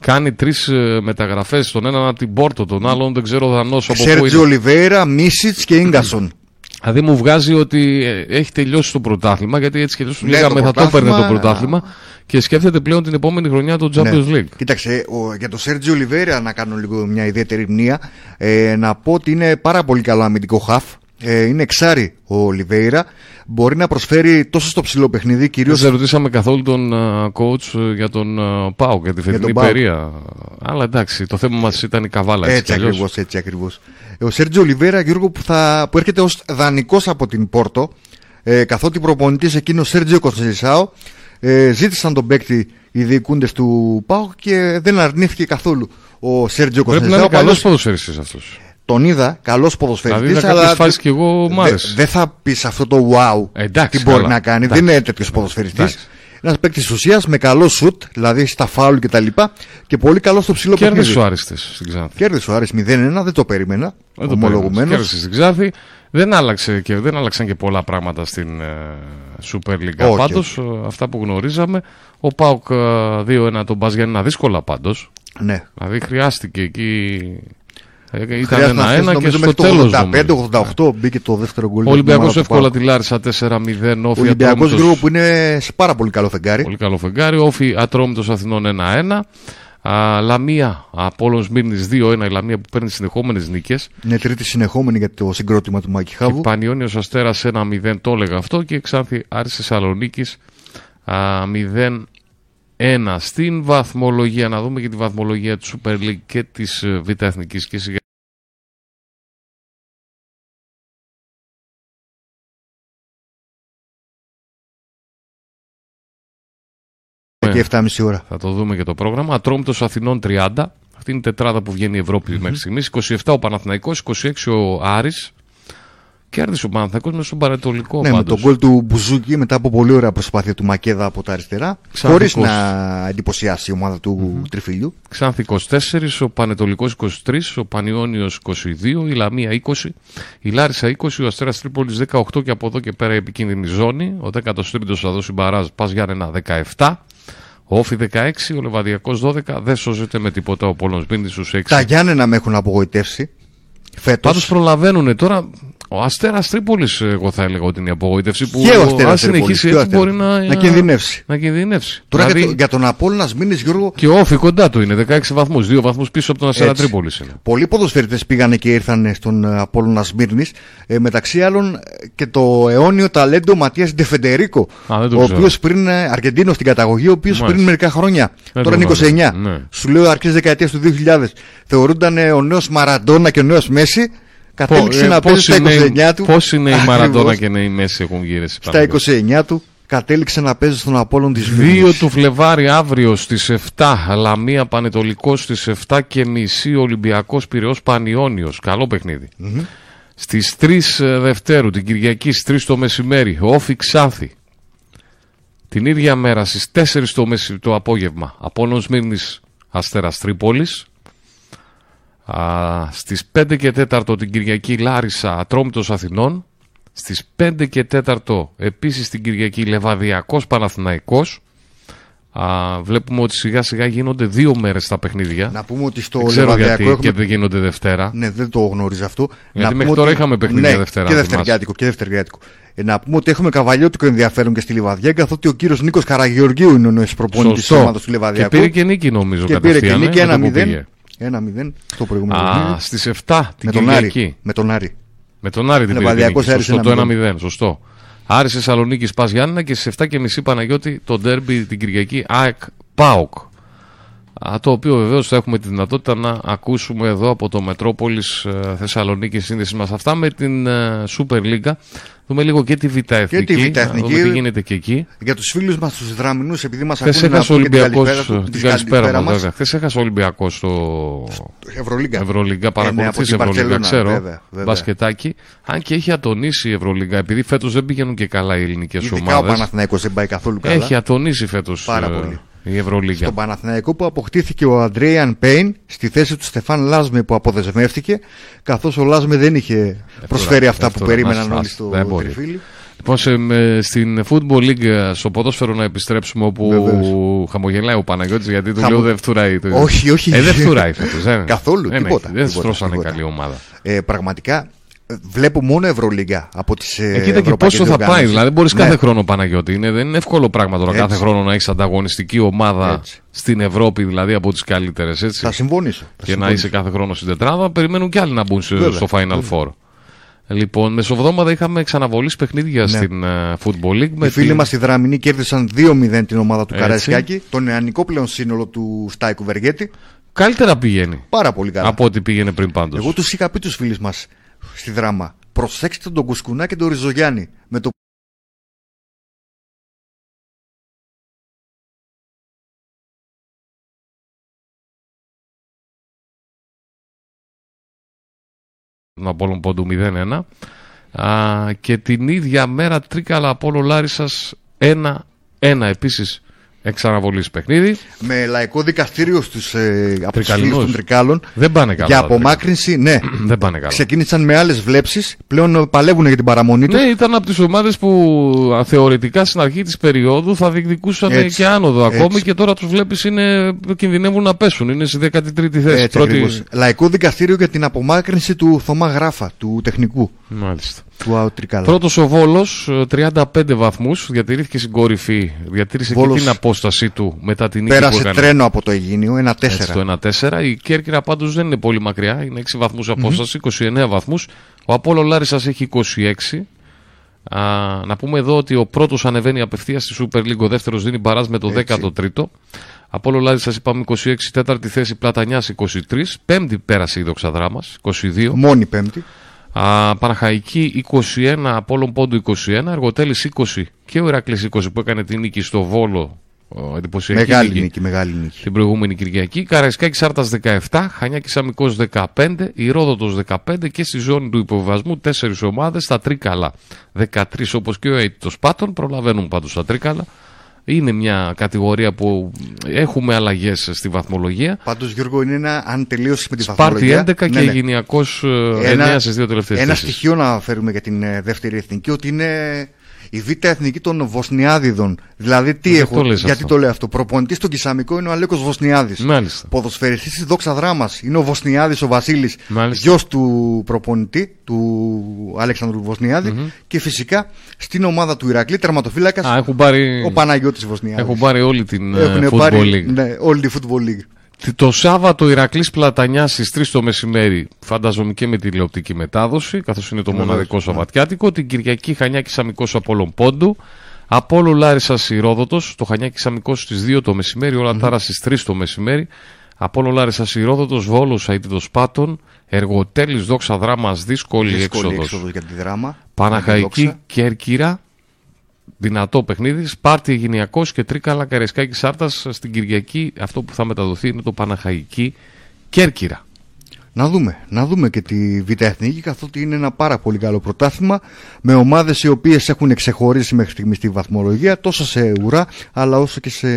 κάνει τρεις μεταγραφές. Τον έναν από την Πόρτο, τον άλλον δεν ξέρω δανός από πού Σέρτζι είναι. Ολιβέρα, Μίσιτς και γκασον. Δηλαδή μου βγάζει ότι ε, έχει τελειώσει το πρωτάθλημα, γιατί έτσι και έτσι του Ναι, λέγαμε το θα το έπαιρνε το πρωτάθλημα- πρωτάθλημα και σκέφτεται πλέον την επόμενη χρονιά το Champions Ναι. League. Κοίταξε, ο, για τον Σέρτζι Ολιβέρα να κάνω λίγο μια ιδιαίτερη μνήμα, ε, να πω ότι είναι πάρα πολύ καλό αμυντικό χαφ. Ε, είναι εξάρι ο Ολιβέηρα. Μπορεί να προσφέρει τόσο στο ψηλό παιχνίδι, κυρίω. Δεν ρωτήσαμε καθόλου τον uh, coach ε, για τον uh, Πάουκ, για τη φετινή τον ΠΑΟΚ. περία. Αλλά εντάξει, το θέμα μας ήταν η καβάλα. Έτσι, Έτσι κι αλλιώς. ακριβώς, έτσι ακριβώς. Ο Σέρτζι Ολιβέρα, Γιώργο, που, θα, που έρχεται ως δανεικός από την Πόρτο, ε, καθότι προπονητής εκείνος Σέρτζιο Κονσελισάο, ε, ζήτησαν τον παίκτη οι διοικούντες του ΠΑΟΚ και δεν αρνήθηκε καθόλου ο Σέρτζιο Πρέπει να Κονσελισάο. είναι καλός ποδοσφαιριστής αυτός. Τον είδα, καλός ποδοσφαιριστής. Δηλαδή, είδα κάποιες φάσεις και εγώ μ' άρεσε. Δεν θα πεις αυτό το wow Εντάξει, τι μπορεί καλά. να κάνει. Εντάξει. Δεν είναι τέτοιος ποδοσφαιριστής. Εντάξει. Ένας παίκτης ουσίας με καλό σουτ, δηλαδή στα φάουλ κτλ. Και, και πολύ καλό στο ψηλό Κέρδισε παιχνίδι. ο Άριστε στην Ξάνθη. Κέρδισε ο Άρης 0-1, δεν το περίμενα. Δεν το Ομολογουμένως. περίμενες. Κέρδισε στην Ξάνθη. Δεν, άλλαξε και, δεν άλλαξαν και πολλά πράγματα στην ε, Super League. Όχι, Πάντως, αυτά που γνωρίζαμε, ο Πάουκ ε, 2-1 τον Μπαζ ένα δύσκολα πάντως. Ναι. Δηλαδή χρειάστηκε εκεί. Ε, Ήταν Χρειάζεται να φτάσει, ένα-ένα και νομίζω, στο μέχρι τέλος. το 85-88 μπήκε το δεύτερο γκολ. Ο για την Ολυμπιακός ομάδα του εύκολα ΠΑΟΚ. τη Λάρισα 4-0. Ο Όφη Ολυμπιακός Ατρόμητος- Γιώργο που είναι σε πάρα πολύ καλό φεγγάρι. Πολύ καλό φεγγάρι. Όφη Ατρόμητος Αθηνών 1-1. Α, Λαμία Απόλλων Σμύρνης 2-1. Η Λαμία που παίρνει συνεχόμενες νίκες. Είναι τρίτη συνεχόμενη για το συγκρότημα του Μάκη Χάβου. Πανιόνιος Αστέρας 1-0 το έλεγα αυτό και Ξάνθη Άρης Θεσσαλονίκης 0-1 στην βαθμολογία. Να δούμε και τη βαθμολογία του Super League και της ε, Β' Εθνικής και σιγά Και 7,5 ώρα. θα το δούμε και το πρόγραμμα. Ατρόμητος Αθηνών 30. Αυτή είναι η τετράδα που βγαίνει η Ευρώπη μέχρι στιγμής. 27 ο Παναθηναϊκός, 26 ο Άρης Κέρδισε ο Παναθηναϊκός με στον Πανετολικό Ναι, με πάντως. τον γκολ του Μπουζούκη μετά από πολύ ωραία προσπάθεια του Μακέδα από τα αριστερά. Ξαφνικός. Χωρίς να εντυπωσιάσει η ομάδα του Τριφυλιού. Ξάνθη 24, ο Πανετολικός 23, ο Πανιόνιος 22, η Λαμία 20, η Λάρισα 20, ο Αστέρας Τρίπολης 18 και από εδώ και πέρα η επικίνδυνη ζώνη. Ο 13ος θα δώσει μπαράζ Πας Γιάννενα 17. Ο Όφη 16, ο Λεβαδιακός 12, δεν σώζεται με τίποτα ο Πόλος Μπίνδης στους 6. Τα Γιάννενα με έχουν απογοητεύσει. Φέτος. Πάντως προλαβαίνουν τώρα. Ο Αστέρας Τρίπολης εγώ θα έλεγα ότι είναι η απογοήτευση που Και ο Αστέρας αν Τρίπολης, συνεχίσει και ο έτσι μπορεί Αστέρας. να, Να κινδυνεύσει. Να κινδυνεύσει. Τώρα Δηλαδή, για, το- για τον Απόλλωνας Μήνη Γιώργο, Και ο Όφη κοντά του είναι 16 βαθμούς, 2 βαθμούς πίσω από τον Αστέρα Έτσι. Τρίπολης είναι. πολλοί ποδοσφαιριστές πήγανε και ήρθαν στον ε, Απόλλωνα Σμύρνης. Ε, μεταξύ άλλων ε, και το αιώνιο ταλέντο Ματίας Ντεφεντερίκο. Α, δεν το ο ξέρω. οποίος πριν, ε, Αργεντίνος στην καταγωγή, ο οποίος Μάλιστα. πριν μερικά χρόνια, Δεν τώρα το είναι 29, γνώριζα. Ναι. σου λέω αρχές δεκαετίας του 2000, θεωρούνταν ε, ο νέος Μαραντόνα και ο νέος Μέση. Κατέληξε να παίζει στα 29 του. Πώ είναι η Μαραντόνα Ακριβώς. και είναι η Μέση έχουν γύρεσει Στα 29 του κατέληξε να παίζει στον Απόλλων της 2 Μύρνης. του Φλεβάρι αύριο στις 7 Λαμία Πανετολικός στις 7 και μισή Ολυμπιακός Πυραιός Πανιόνιος Καλό παιχνίδι. Στις 3 Δευτέρου την Κυριακή στις 3 το μεσημέρι Όφη Ξάνθη Την ίδια μέρα στις 4 το, μεση... το απόγευμα Απόλλων Σμύρνης Αστέρας Τρίπολης Α, στις 5 και 4 την Κυριακή Λάρισα Ατρόμητος Αθηνών στις 5 και 4 επίσης την Κυριακή Λεβαδιακός Παναθηναϊκός Α, βλέπουμε ότι σιγά σιγά γίνονται δύο μέρες τα παιχνίδια Να πούμε ότι στο δεν ξέρω γιατί Λεβαδιακό έχουμε και δεν γίνονται Δευτέρα Ναι, δεν το γνώριζα αυτό. Γιατί να μέχρι πούμε τώρα είχαμε παιχνίδια ναι, Δευτέρα, Και αν Δευτεριάτικο. Και δευτεριάτικο. Ε, να πούμε ότι έχουμε καβαλιώτικο ενδιαφέρον και στη Λιβαδιά, καθότι ο κύριος Νίκος Καραγεωργίου είναι ο νέο προπονητή της Σωστό. ομάδας του και Λιβαδιακού. πήρε και νίκη νομίζω Και πήρε και κατευθείαν, νίκη ε, με το που 1-0. Πήγε. 1-0 στο προηγούμενο Α, παιχνίδι. στις 7 την Με τον Άρη. Κυριακή Με τον Άρη. Με τον Άρη την πήρε τη Λεβαδιακός νίκη. Άρης Σωστό, το 1-0. 1-0. Σωστό. Άρης Θεσσαλονίκης Πας Γιάννενα και στις 7.30 Παναγιώτη το ντέρμπι την Κυριακή ΑΕΚ ΠΑΟΚ. Α, το οποίο βεβαίως θα έχουμε τη δυνατότητα να ακούσουμε εδώ από το Μετρόπολης Θεσσαλονίκη σύνδεση μας. Αυτά με την ε, Super League. Δούμε λίγο και τη Β' Εθνική. τη Β' να Εθνική. δούμε τι γίνεται και εκεί. Για τους φίλους μας, τους Δραμινού, επειδή μας Χθες ακούνε να έχασε ο πούμε και την Ολυμπιακός. καλησπέρα του- Την καλησπέρα μας, μας. βέβαια. Χθες έχασε ο Ολυμπιακός στο Ευρωλίγκα. Ευρωλίγκα. Ε, ναι, Παρακολουθείς από την Ευρωλίγκα, Μπαρτσελώνα, ξέρω. βέβαια, βέβαια. Μπασκετάκι. Αν και έχει ατονίσει η Ευρωλίγκα, επειδή φέτος δεν πηγαίνουν και καλά οι ελληνικές Ειδικά ο ομάδες. Παναθηναϊκός δεν πάει καθόλου καλά. Έχει ατονίσει φέτος Πάρα πολύ. Η Ευρωλίγκα. Στον Παναθηναϊκό που αποκτήθηκε ο Αντρέιαν Πέιν στη θέση του Στεφάν Λάσμε που αποδεσμεύτηκε, καθώς ο Λάσμε δεν είχε προσφέρει αυτά που Εύτορα, περίμεναν μας, όλοι μας, στο δεν μπορεί. τριφύλι. Λοιπόν, σε, με- στην Football League, στο ποδόσφαιρο να επιστρέψουμε όπου Βεβαίως. χαμογελάει ο Παναγιώτης γιατί του Χαμο- λέω δεν φτουράει. το- Όχι, όχι. Ε, δεν φτουράει φέτος. δεν- Καθόλου, δεν τίποτα, έχει. Δεν τίποτα, στρώσανε τίποτα. καλή ομάδα. Ε, πραγματικά ε, βλέπω μόνο Ευρωλίγκα από τις ε, Ε, κοίτα και ευρωπαϊκές πόσο θα πάει. διοργανώσεις. Δηλαδή, μπορείς Ναι. κάθε χρόνο Παναγιώτη. Είναι, δεν είναι εύκολο πράγμα τώρα Έτσι. κάθε χρόνο να έχεις ανταγωνιστική ομάδα Έτσι. στην Ευρώπη, δηλαδή από τις καλύτερες. Θα συμφωνήσω. θα Και να συμφωνήσω. είσαι κάθε χρόνο στην τετράδα, περιμένουν κι άλλοι να μπουν σε- Βέβαια, στο Final Four. Λοιπόν, μεσοβδόμαδα είχαμε ξαναβολής παιχνίδια Ναι. στην ε, Football League. Οι φίλοι την- μας οι Δραμινοί κέρδισαν 2-0 την ομάδα του Έτσι. Καραϊσκάκη, το νεανικό πλέον σύνολο του Στάικου Βεργέτη. Καλύτερα πηγαίνει Πάρα πολύ καλά. από ό,τι πήγαινε πριν πάντως. Εγώ τους είχα πει τους φίλους μας στη δράμα. Προσέξτε τον Κουσκουνά και τον Ριζογιάννη. Με το τον Απόλλων Πόντου 0-1. Α, και την ίδια μέρα Τρίκαλα Απόλλων Λάρισας 1-1 επίσης εξαναβολής παιχνίδι. με λαϊκό δικαστήριο στους, ε, από τους Τρικαλινούς. φίλου των Τρικάλων. Δεν πάνε καλά. Για τα Τρίκαλα. απομάκρυνση, ναι. Δεν πάνε καλά. Ξεκίνησαν με άλλες βλέψεις. Πλέον παλεύουν για την παραμονή τους. Ναι, ήταν από τις ομάδες που α, θεωρητικά στην αρχή της περίοδου θα διεκδικούσαν Έτσι. και άνοδο ακόμη Έτσι. και τώρα τους βλέπεις είναι, κινδυνεύουν να πέσουν. Είναι στη 13η θέση. Έτσι Πρώτη- ακριβώς. Λαϊκό δικαστήριο για την απομάκρυνση του Θωμά Γράφα, του τεχνικού Μάλιστα. του ΑΟ Τρικάλα. Πρώτος ο Βόλος, ε, 35 βαθμούς, διατηρήθηκε στην κορυφή, διατήρησε Βόλος και την απόσταση του μετά την νίκη που Πέρασε έκανε. τρένο από το Αιγίνιο, ένα Έτσι, 4. το 1-4. Η Κέρκυρα πάντως δεν είναι πολύ μακριά, είναι 6 βαθμούς απόσταση, 29 βαθμούς. Ο Απόλλων Λάρισας έχει 26. Α, να πούμε εδώ ότι ο πρώτος ανεβαίνει απευθείας στη Super League, ο δεύτερος δίνει μπαράζ με το Έτσι. 13ο. Απόλλων Λάρισας είπαμε 26, τέταρτη θέση Πλατανιάς 23, πέμπτη πέρασε η Δόξα Δράμας 22. Μόνη πέμπτη. Α, Παναχαϊκή 21, Απόλλων Πόντου 21, Αργοτέλης 20 και ο Ηρακλής 20 που έκανε την νίκη στο Βόλο ο, εντυπωσιακή Μεγάλη νίκη νίκη, μεγάλη νίκη. την προηγούμενη Κυριακή. Καραϊσκάκη Σάρτας 17, Χανιάκη Αμικό 15, Ηρόδοτο 15 και στη ζώνη του υποβιβασμού 4 ομάδες στα τρίκαλα. 13 όπως και ο Αίτητος Πάτων, προλαβαίνουν πάντως τα τρίκαλα. Είναι μια κατηγορία που έχουμε αλλαγές στη βαθμολογία. Πάντως, Γιώργο, είναι ένα, αν τελείωσες με τη Σπάρτη βαθμολογία. 11 και ναι, ναι. Γενιακό 9 στις δύο τελευταίες Ένα θέσεις. στοιχείο να φέρουμε για την ε, δεύτερη εθνική ότι είναι η β' εθνική των Βοσνιάδιδων. Δηλαδή, τι Γιατί έχω, το λες γιατί αυτό; το λέω αυτό. Προπονητής στον Κισαμικό είναι ο Αλέκος Βοσνιάδης. Μάλιστα. Ποδοσφαιριστής της Δόξα Δράμας είναι ο Βοσνιάδης ο Βασίλης Μάλιστα. γιος του προπονητή του Αλέξανδρου Βοσνιάδη και φυσικά στην ομάδα του Ηρακλή τερματοφύλακας Α, έχουν πάρει, ο Παναγιώτης Βοσνιάδης έχουν πάρει όλη την ε, Έχουνε Football πάρει, League. ναι, όλη τη Football League Το Σάββατο Ηρακλής Πλατανιάς στις 3 το μεσημέρι, φανταζομαι και με τηλεοπτική μετάδοση, καθώς είναι το Βεβαίως, μοναδικό ναι. Σαββατιάτικο. Την Κυριακή Χανιάκης Αμικός Απόλων Πόντου. Απόλο Λάρισα Ηρόδοτο, το Χανιάκης Αμικός στις 2 το μεσημέρι, όλα τάρας στις 3 το μεσημέρι. Απόλο Λάρισα Ηρόδοτο, Βόλος Αίτητος Πάτων, Εργοτέλης Δόξα Δράμας, δύσκολη, δύσκολη έξοδος. έξοδος για τη δράμα Παναχαϊκή Δόξα. Κέρκυρα. Δυνατό παιχνίδι. Σπάρτη Αιγυνιακό και Τρίκαλα Καρεσκάκη Σάρτας στην Κυριακή. Αυτό που θα μεταδοθεί είναι το Παναχαϊκή Κέρκυρα. Να δούμε, να δούμε και τη Β' Εθνική καθότι είναι ένα πάρα πολύ καλό πρωτάθλημα με ομάδες οι οποίες έχουν ξεχωρίσει μέχρι στιγμής στη βαθμολογία τόσο σε ουρά αλλά όσο και σε...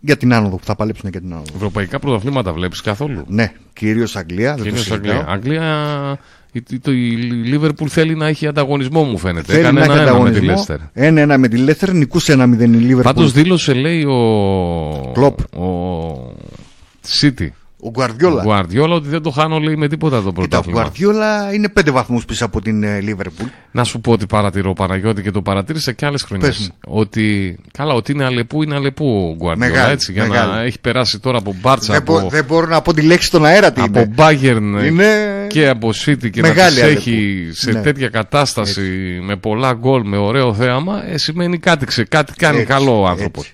για την άνοδο που θα παλέψουν για την άνοδο. Ευρωπαϊκά πρωταθλήματα βλέπεις καθόλου; Ναι, κυρίως Αγγλία, δεν το Κυρίως συζητάω. Αγγλία. Αγγλία. Η, η, το- η Λίβερπουλ θέλει να έχει ανταγωνισμό, μου φαίνεται. Θέλει Έκανε να έχει ένα-ένα με τη ανταγωνισμό. Λέστερ. Ένα-ένα με τη Λέστερ, νικούσε ένα μηδέν η Λίβερπουλ. Πάντως δήλωσε, λέει ο. Κλοπ. Ο. City. Ο Γκουαρδιόλα. Ο Guardiola ότι δεν το χάνω, λέει, με τίποτα το Κοίτα, ο πρωτάθλημα. Γκουαρδιόλα είναι πέντε βαθμούς πίσω από την ε, Λίβερπουλ. Να σου πω ότι παρατηρώ Παναγιώτη και το παρατήρησα και άλλες χρονιές. Πες μου. Ότι. Καλά, ότι είναι αλεπού, είναι αλεπού ο Γκουαρδιόλα. Μεγάλη, Έτσι, για να μεγάλη. έχει περάσει τώρα από μπάρτσα, Δεν, μπο- από, δεν μπορώ να πω τη λέξη στον αέρα τι από είναι. Bayern Είναι- και από City και Μεγάλη να τις αλεπού. έχει σε Ναι. τέτοια κατάσταση με πολλά γκολ, με ωραίο θέαμα, ε, σημαίνει κάτι, ξε, κάτι κάνει Έτσι, καλό ο άνθρωπος.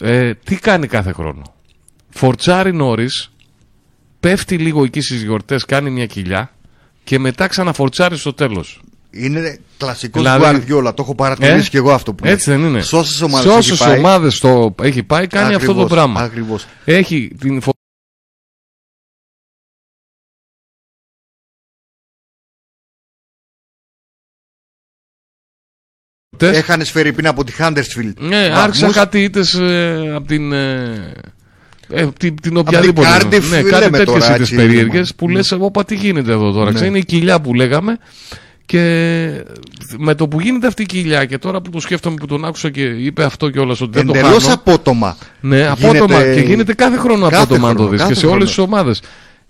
Ε, τι κάνει κάθε χρόνο; Φορτσάρει νωρί, πέφτει λίγο εκεί στις γιορτές, κάνει μια κοιλιά και μετά ξαναφορτσάρει στο τέλος. Είναι κλασικός Δηλαδή- Γκουαρδιόλα. Το έχω παρατηρήσει Ε, και εγώ αυτό που Έτσι δεν είναι. Σε όσες Σε ομάδες έχει όσες πάει. ομάδες το έχει πάει, κάνει αυτό το Ακριβώς, πράγμα. Ακριβώς. Έχει την φο- Τες. Έχανε σφαίρει πριν από τη Χάντερσφιλντ. Ναι, άρχισαν κάτι ήττες ε, από την. Ε, ε, την, την Απ' την οποιαδήποτε. Cardiff, ναι, λέμε κάτι τέτοιες τώρα, ήττες έτσι, περίεργες ναι. που λες εγώ πα τι γίνεται εδώ τώρα. Ναι. Ξέρεις, είναι η κοιλιά που λέγαμε. Και με το που γίνεται αυτή η κοιλιά και τώρα που το σκέφτομαι που τον άκουσα και είπε αυτό κιόλας ότι δεν το Εντελώς χάνω. απότομα. Ναι, Γίνεται- απότομα. Και γίνεται κάθε χρόνο Κάθε απότομα, αν το χρόνο, δεις. Και κάθε σε όλες χρόνο. τις ομάδες.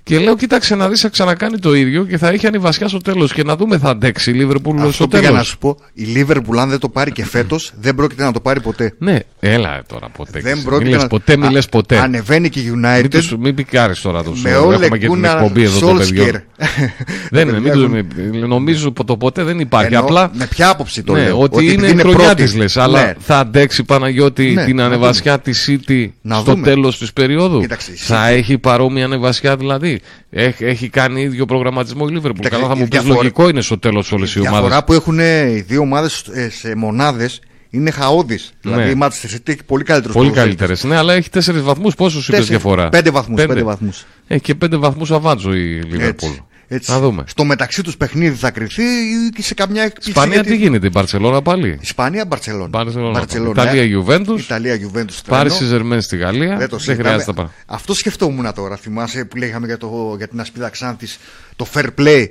Και λέω, κοίταξε να δεις, θα ξανακάνει το ίδιο και θα έχει ανιβασιά στο τέλος. Και να δούμε, θα αντέξει η Λίβερπουλ στο Αυτό πήγα τέλος. να σου πω. Η Λίβερπουλ, αν δεν το πάρει και φέτος, δεν πρόκειται να το πάρει ποτέ. Ναι, έλα τώρα ποτέ. Δεν Μη πρόκειται λες να... ποτέ, μη Α- λες ποτέ. Ανεβαίνει και η Μην, United. τους, μην πικάρεις τώρα τους. με Έχουμε όλε και την Γκούνα εκπομπή εδώ το Σόλσκερ. παιδιό. δεν είναι, μην τους, μην- νομίζω που το ποτέ δεν υπάρχει. Εννοώ, Απλά με ποια άποψη το ναι, λέω; ότι, είναι επειδή χρονιά πρώτη. τη λες. Αλλά Ναι. θα αντέξει Παναγιώτη Ναι, την να ανεβασιά της City Να στο δούμε. τέλος της περίοδου; Κοίταξε, η θα έχει παρόμοια ανεβασιά δηλαδή; Έχει, έχει κάνει ίδιο προγραμματισμό η Λίβερπουλ. Κοίταξε, Καλά θα η μου πεις διαφορά- λογικό είναι στο τέλος όλες οι Η διαφορά ομάδε. που έχουν ε, οι δύο ομάδες σε μονάδες είναι χαόδης. Δηλαδή η Manchester City έχει πολύ καλύτερους Ναι. Πολύ καλύτερες. Ναι, αλλά έχει τέσσερις βαθμούς. Πόσου είπε Τέσσερις- διαφορά; πέντε βαθμούς, πέντε βαθμούς. Έχει και πέντε βαθμούς αβάτζο η Λίβερπουλ. Έτσι, έτσι. Να δούμε. Στο μεταξύ τους παιχνίδι θα κρυθεί ή και σε καμιά έκπληξη. Ισπανία γιατί- τι γίνεται, η Μπαρσελόνα πάλι; Ισπανία, Μπαρσελόνα. Μπαρσελόνα. Μπαρσελόνα. Ιταλία, Γιουβέντους. Ιταλία, Γιουβέντους. Πάρει Σιζερμέν στη Γαλλία. Δεν το Δεν συζητάμε. χρειάζεται να πάει. Αυτό σκεφτόμουν τώρα. Θυμάσαι που λέγαμε για, το, για την ασπίδα Ξάνθης το fair play.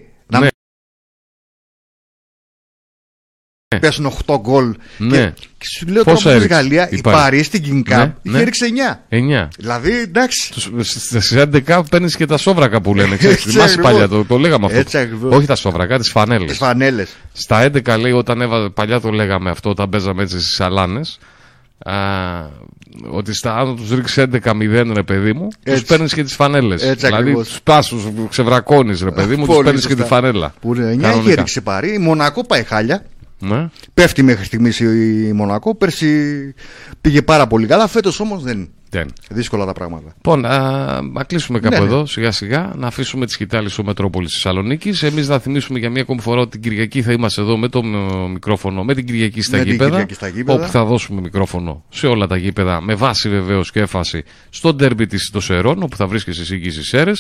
Ναι. μην πέσουν 8 γκολ. Ναι. Και, και σου λέω Πόσα τώρα από τη έριξε; Γαλλία η η Πάρη. Παρή στην King Cup Ναι, είχε ναι. ρίξει 9. 9. Δηλαδή εντάξει. Στι 11 παίρνεις και τα σόβρακα που λένε. Ξέρεις, Έτσι θυμάσαι ακριβώς. παλιά, το, το λέγαμε αυτό. Έτσι ακριβώς. Όχι τα σόβρακα, τις φανέλες. Τις φανέλες. Στα 11 λέει όταν έβαζε, παλιά το λέγαμε αυτό όταν παίζαμε έτσι στις σαλάνε. ότι στα αν τους ρίξεις 11-0 ρε παιδί μου, τους Έτσι. παίρνεις και τις φανέλες. Έτσι Δηλαδή ακριβώς. τους πάσους, ξεβρακώνεις ρε παιδί μου, τους Πολύ παίρνεις και σωστά. τη φανέλα. Που 9 είχε Κανονικά. ρίξει Παρή. Η Μονακό πάει χάλια. Ναι. Πέφτει μέχρι στιγμής η Μονακό. Πέρσι πήγε πάρα πολύ καλά. Φέτος όμως δεν. Δεν. Δύσκολα τα πράγματα. Λοιπόν, α, να κλείσουμε κάπου Ναι, ναι. εδώ σιγά σιγά, να αφήσουμε τη σκητάλη στο Μετρόπολη Θεσσαλονίκη. Εμείς να θυμίσουμε για μία ακόμη φορά ότι την Κυριακή θα είμαστε εδώ με το ε, μικρόφωνο, με την Κυριακή στα Με την γήπεδα. Κυριακή στα γήπεδα. Όπου θα δώσουμε μικρόφωνο σε όλα τα γήπεδα, με βάση βεβαίως και έφαση στο ντέρμπι της των Σερών, όπου θα βρίσκεσαι εσύ και στι Σέρε.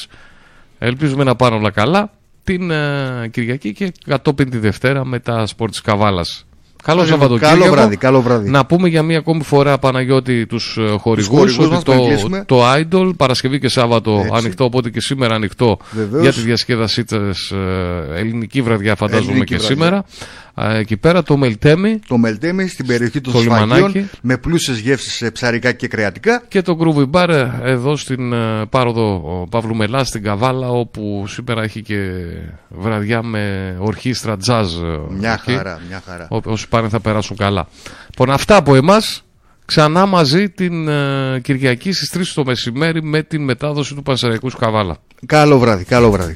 Ελπίζουμε να πάνε όλα καλά την ε, Κυριακή και κατόπιν τη Δευτέρα με τα σπορ τη Καβάλας. Καλό Σαββατοκύριακο. Καλό βράδυ, καλό βράδυ. Να πούμε για μία ακόμη φορά, Παναγιώτη, τους χορηγούς χορηγούς ότι μας, το, πριν κλείσουμε. το Idol Παρασκευή και Σάββατο Έτσι. ανοιχτό, οπότε και σήμερα ανοιχτό Βεβαίως. για τη διασκέδασή της. ελληνική βραδιά, φαντάζομαι Ελληνική και βραδιά. σήμερα. Ε, εκεί πέρα το Μελτέμι Το Μελτέμι στην περιοχή των Το Σφαγίων λιμανάκι. με πλούσιες γεύσεις σε ψαρικά και κρεατικά. και το Groovy Bar ε, εδώ στην ε, πάροδο ο Παύλου Μελά στην Καβάλα, όπου σήμερα έχει και βραδιά με ορχήστρα jazz. ε, Μια εκεί. χαρά, μια χαρά. Ό- Όσοι πάνε θα περάσουν καλά. Λοιπόν, αυτά από εμάς Ξανά μαζί την ε, Κυριακή στις 3 το μεσημέρι με την μετάδοση του Πανσεραϊκού Καβάλα. Καλό βράδυ, καλό βράδυ.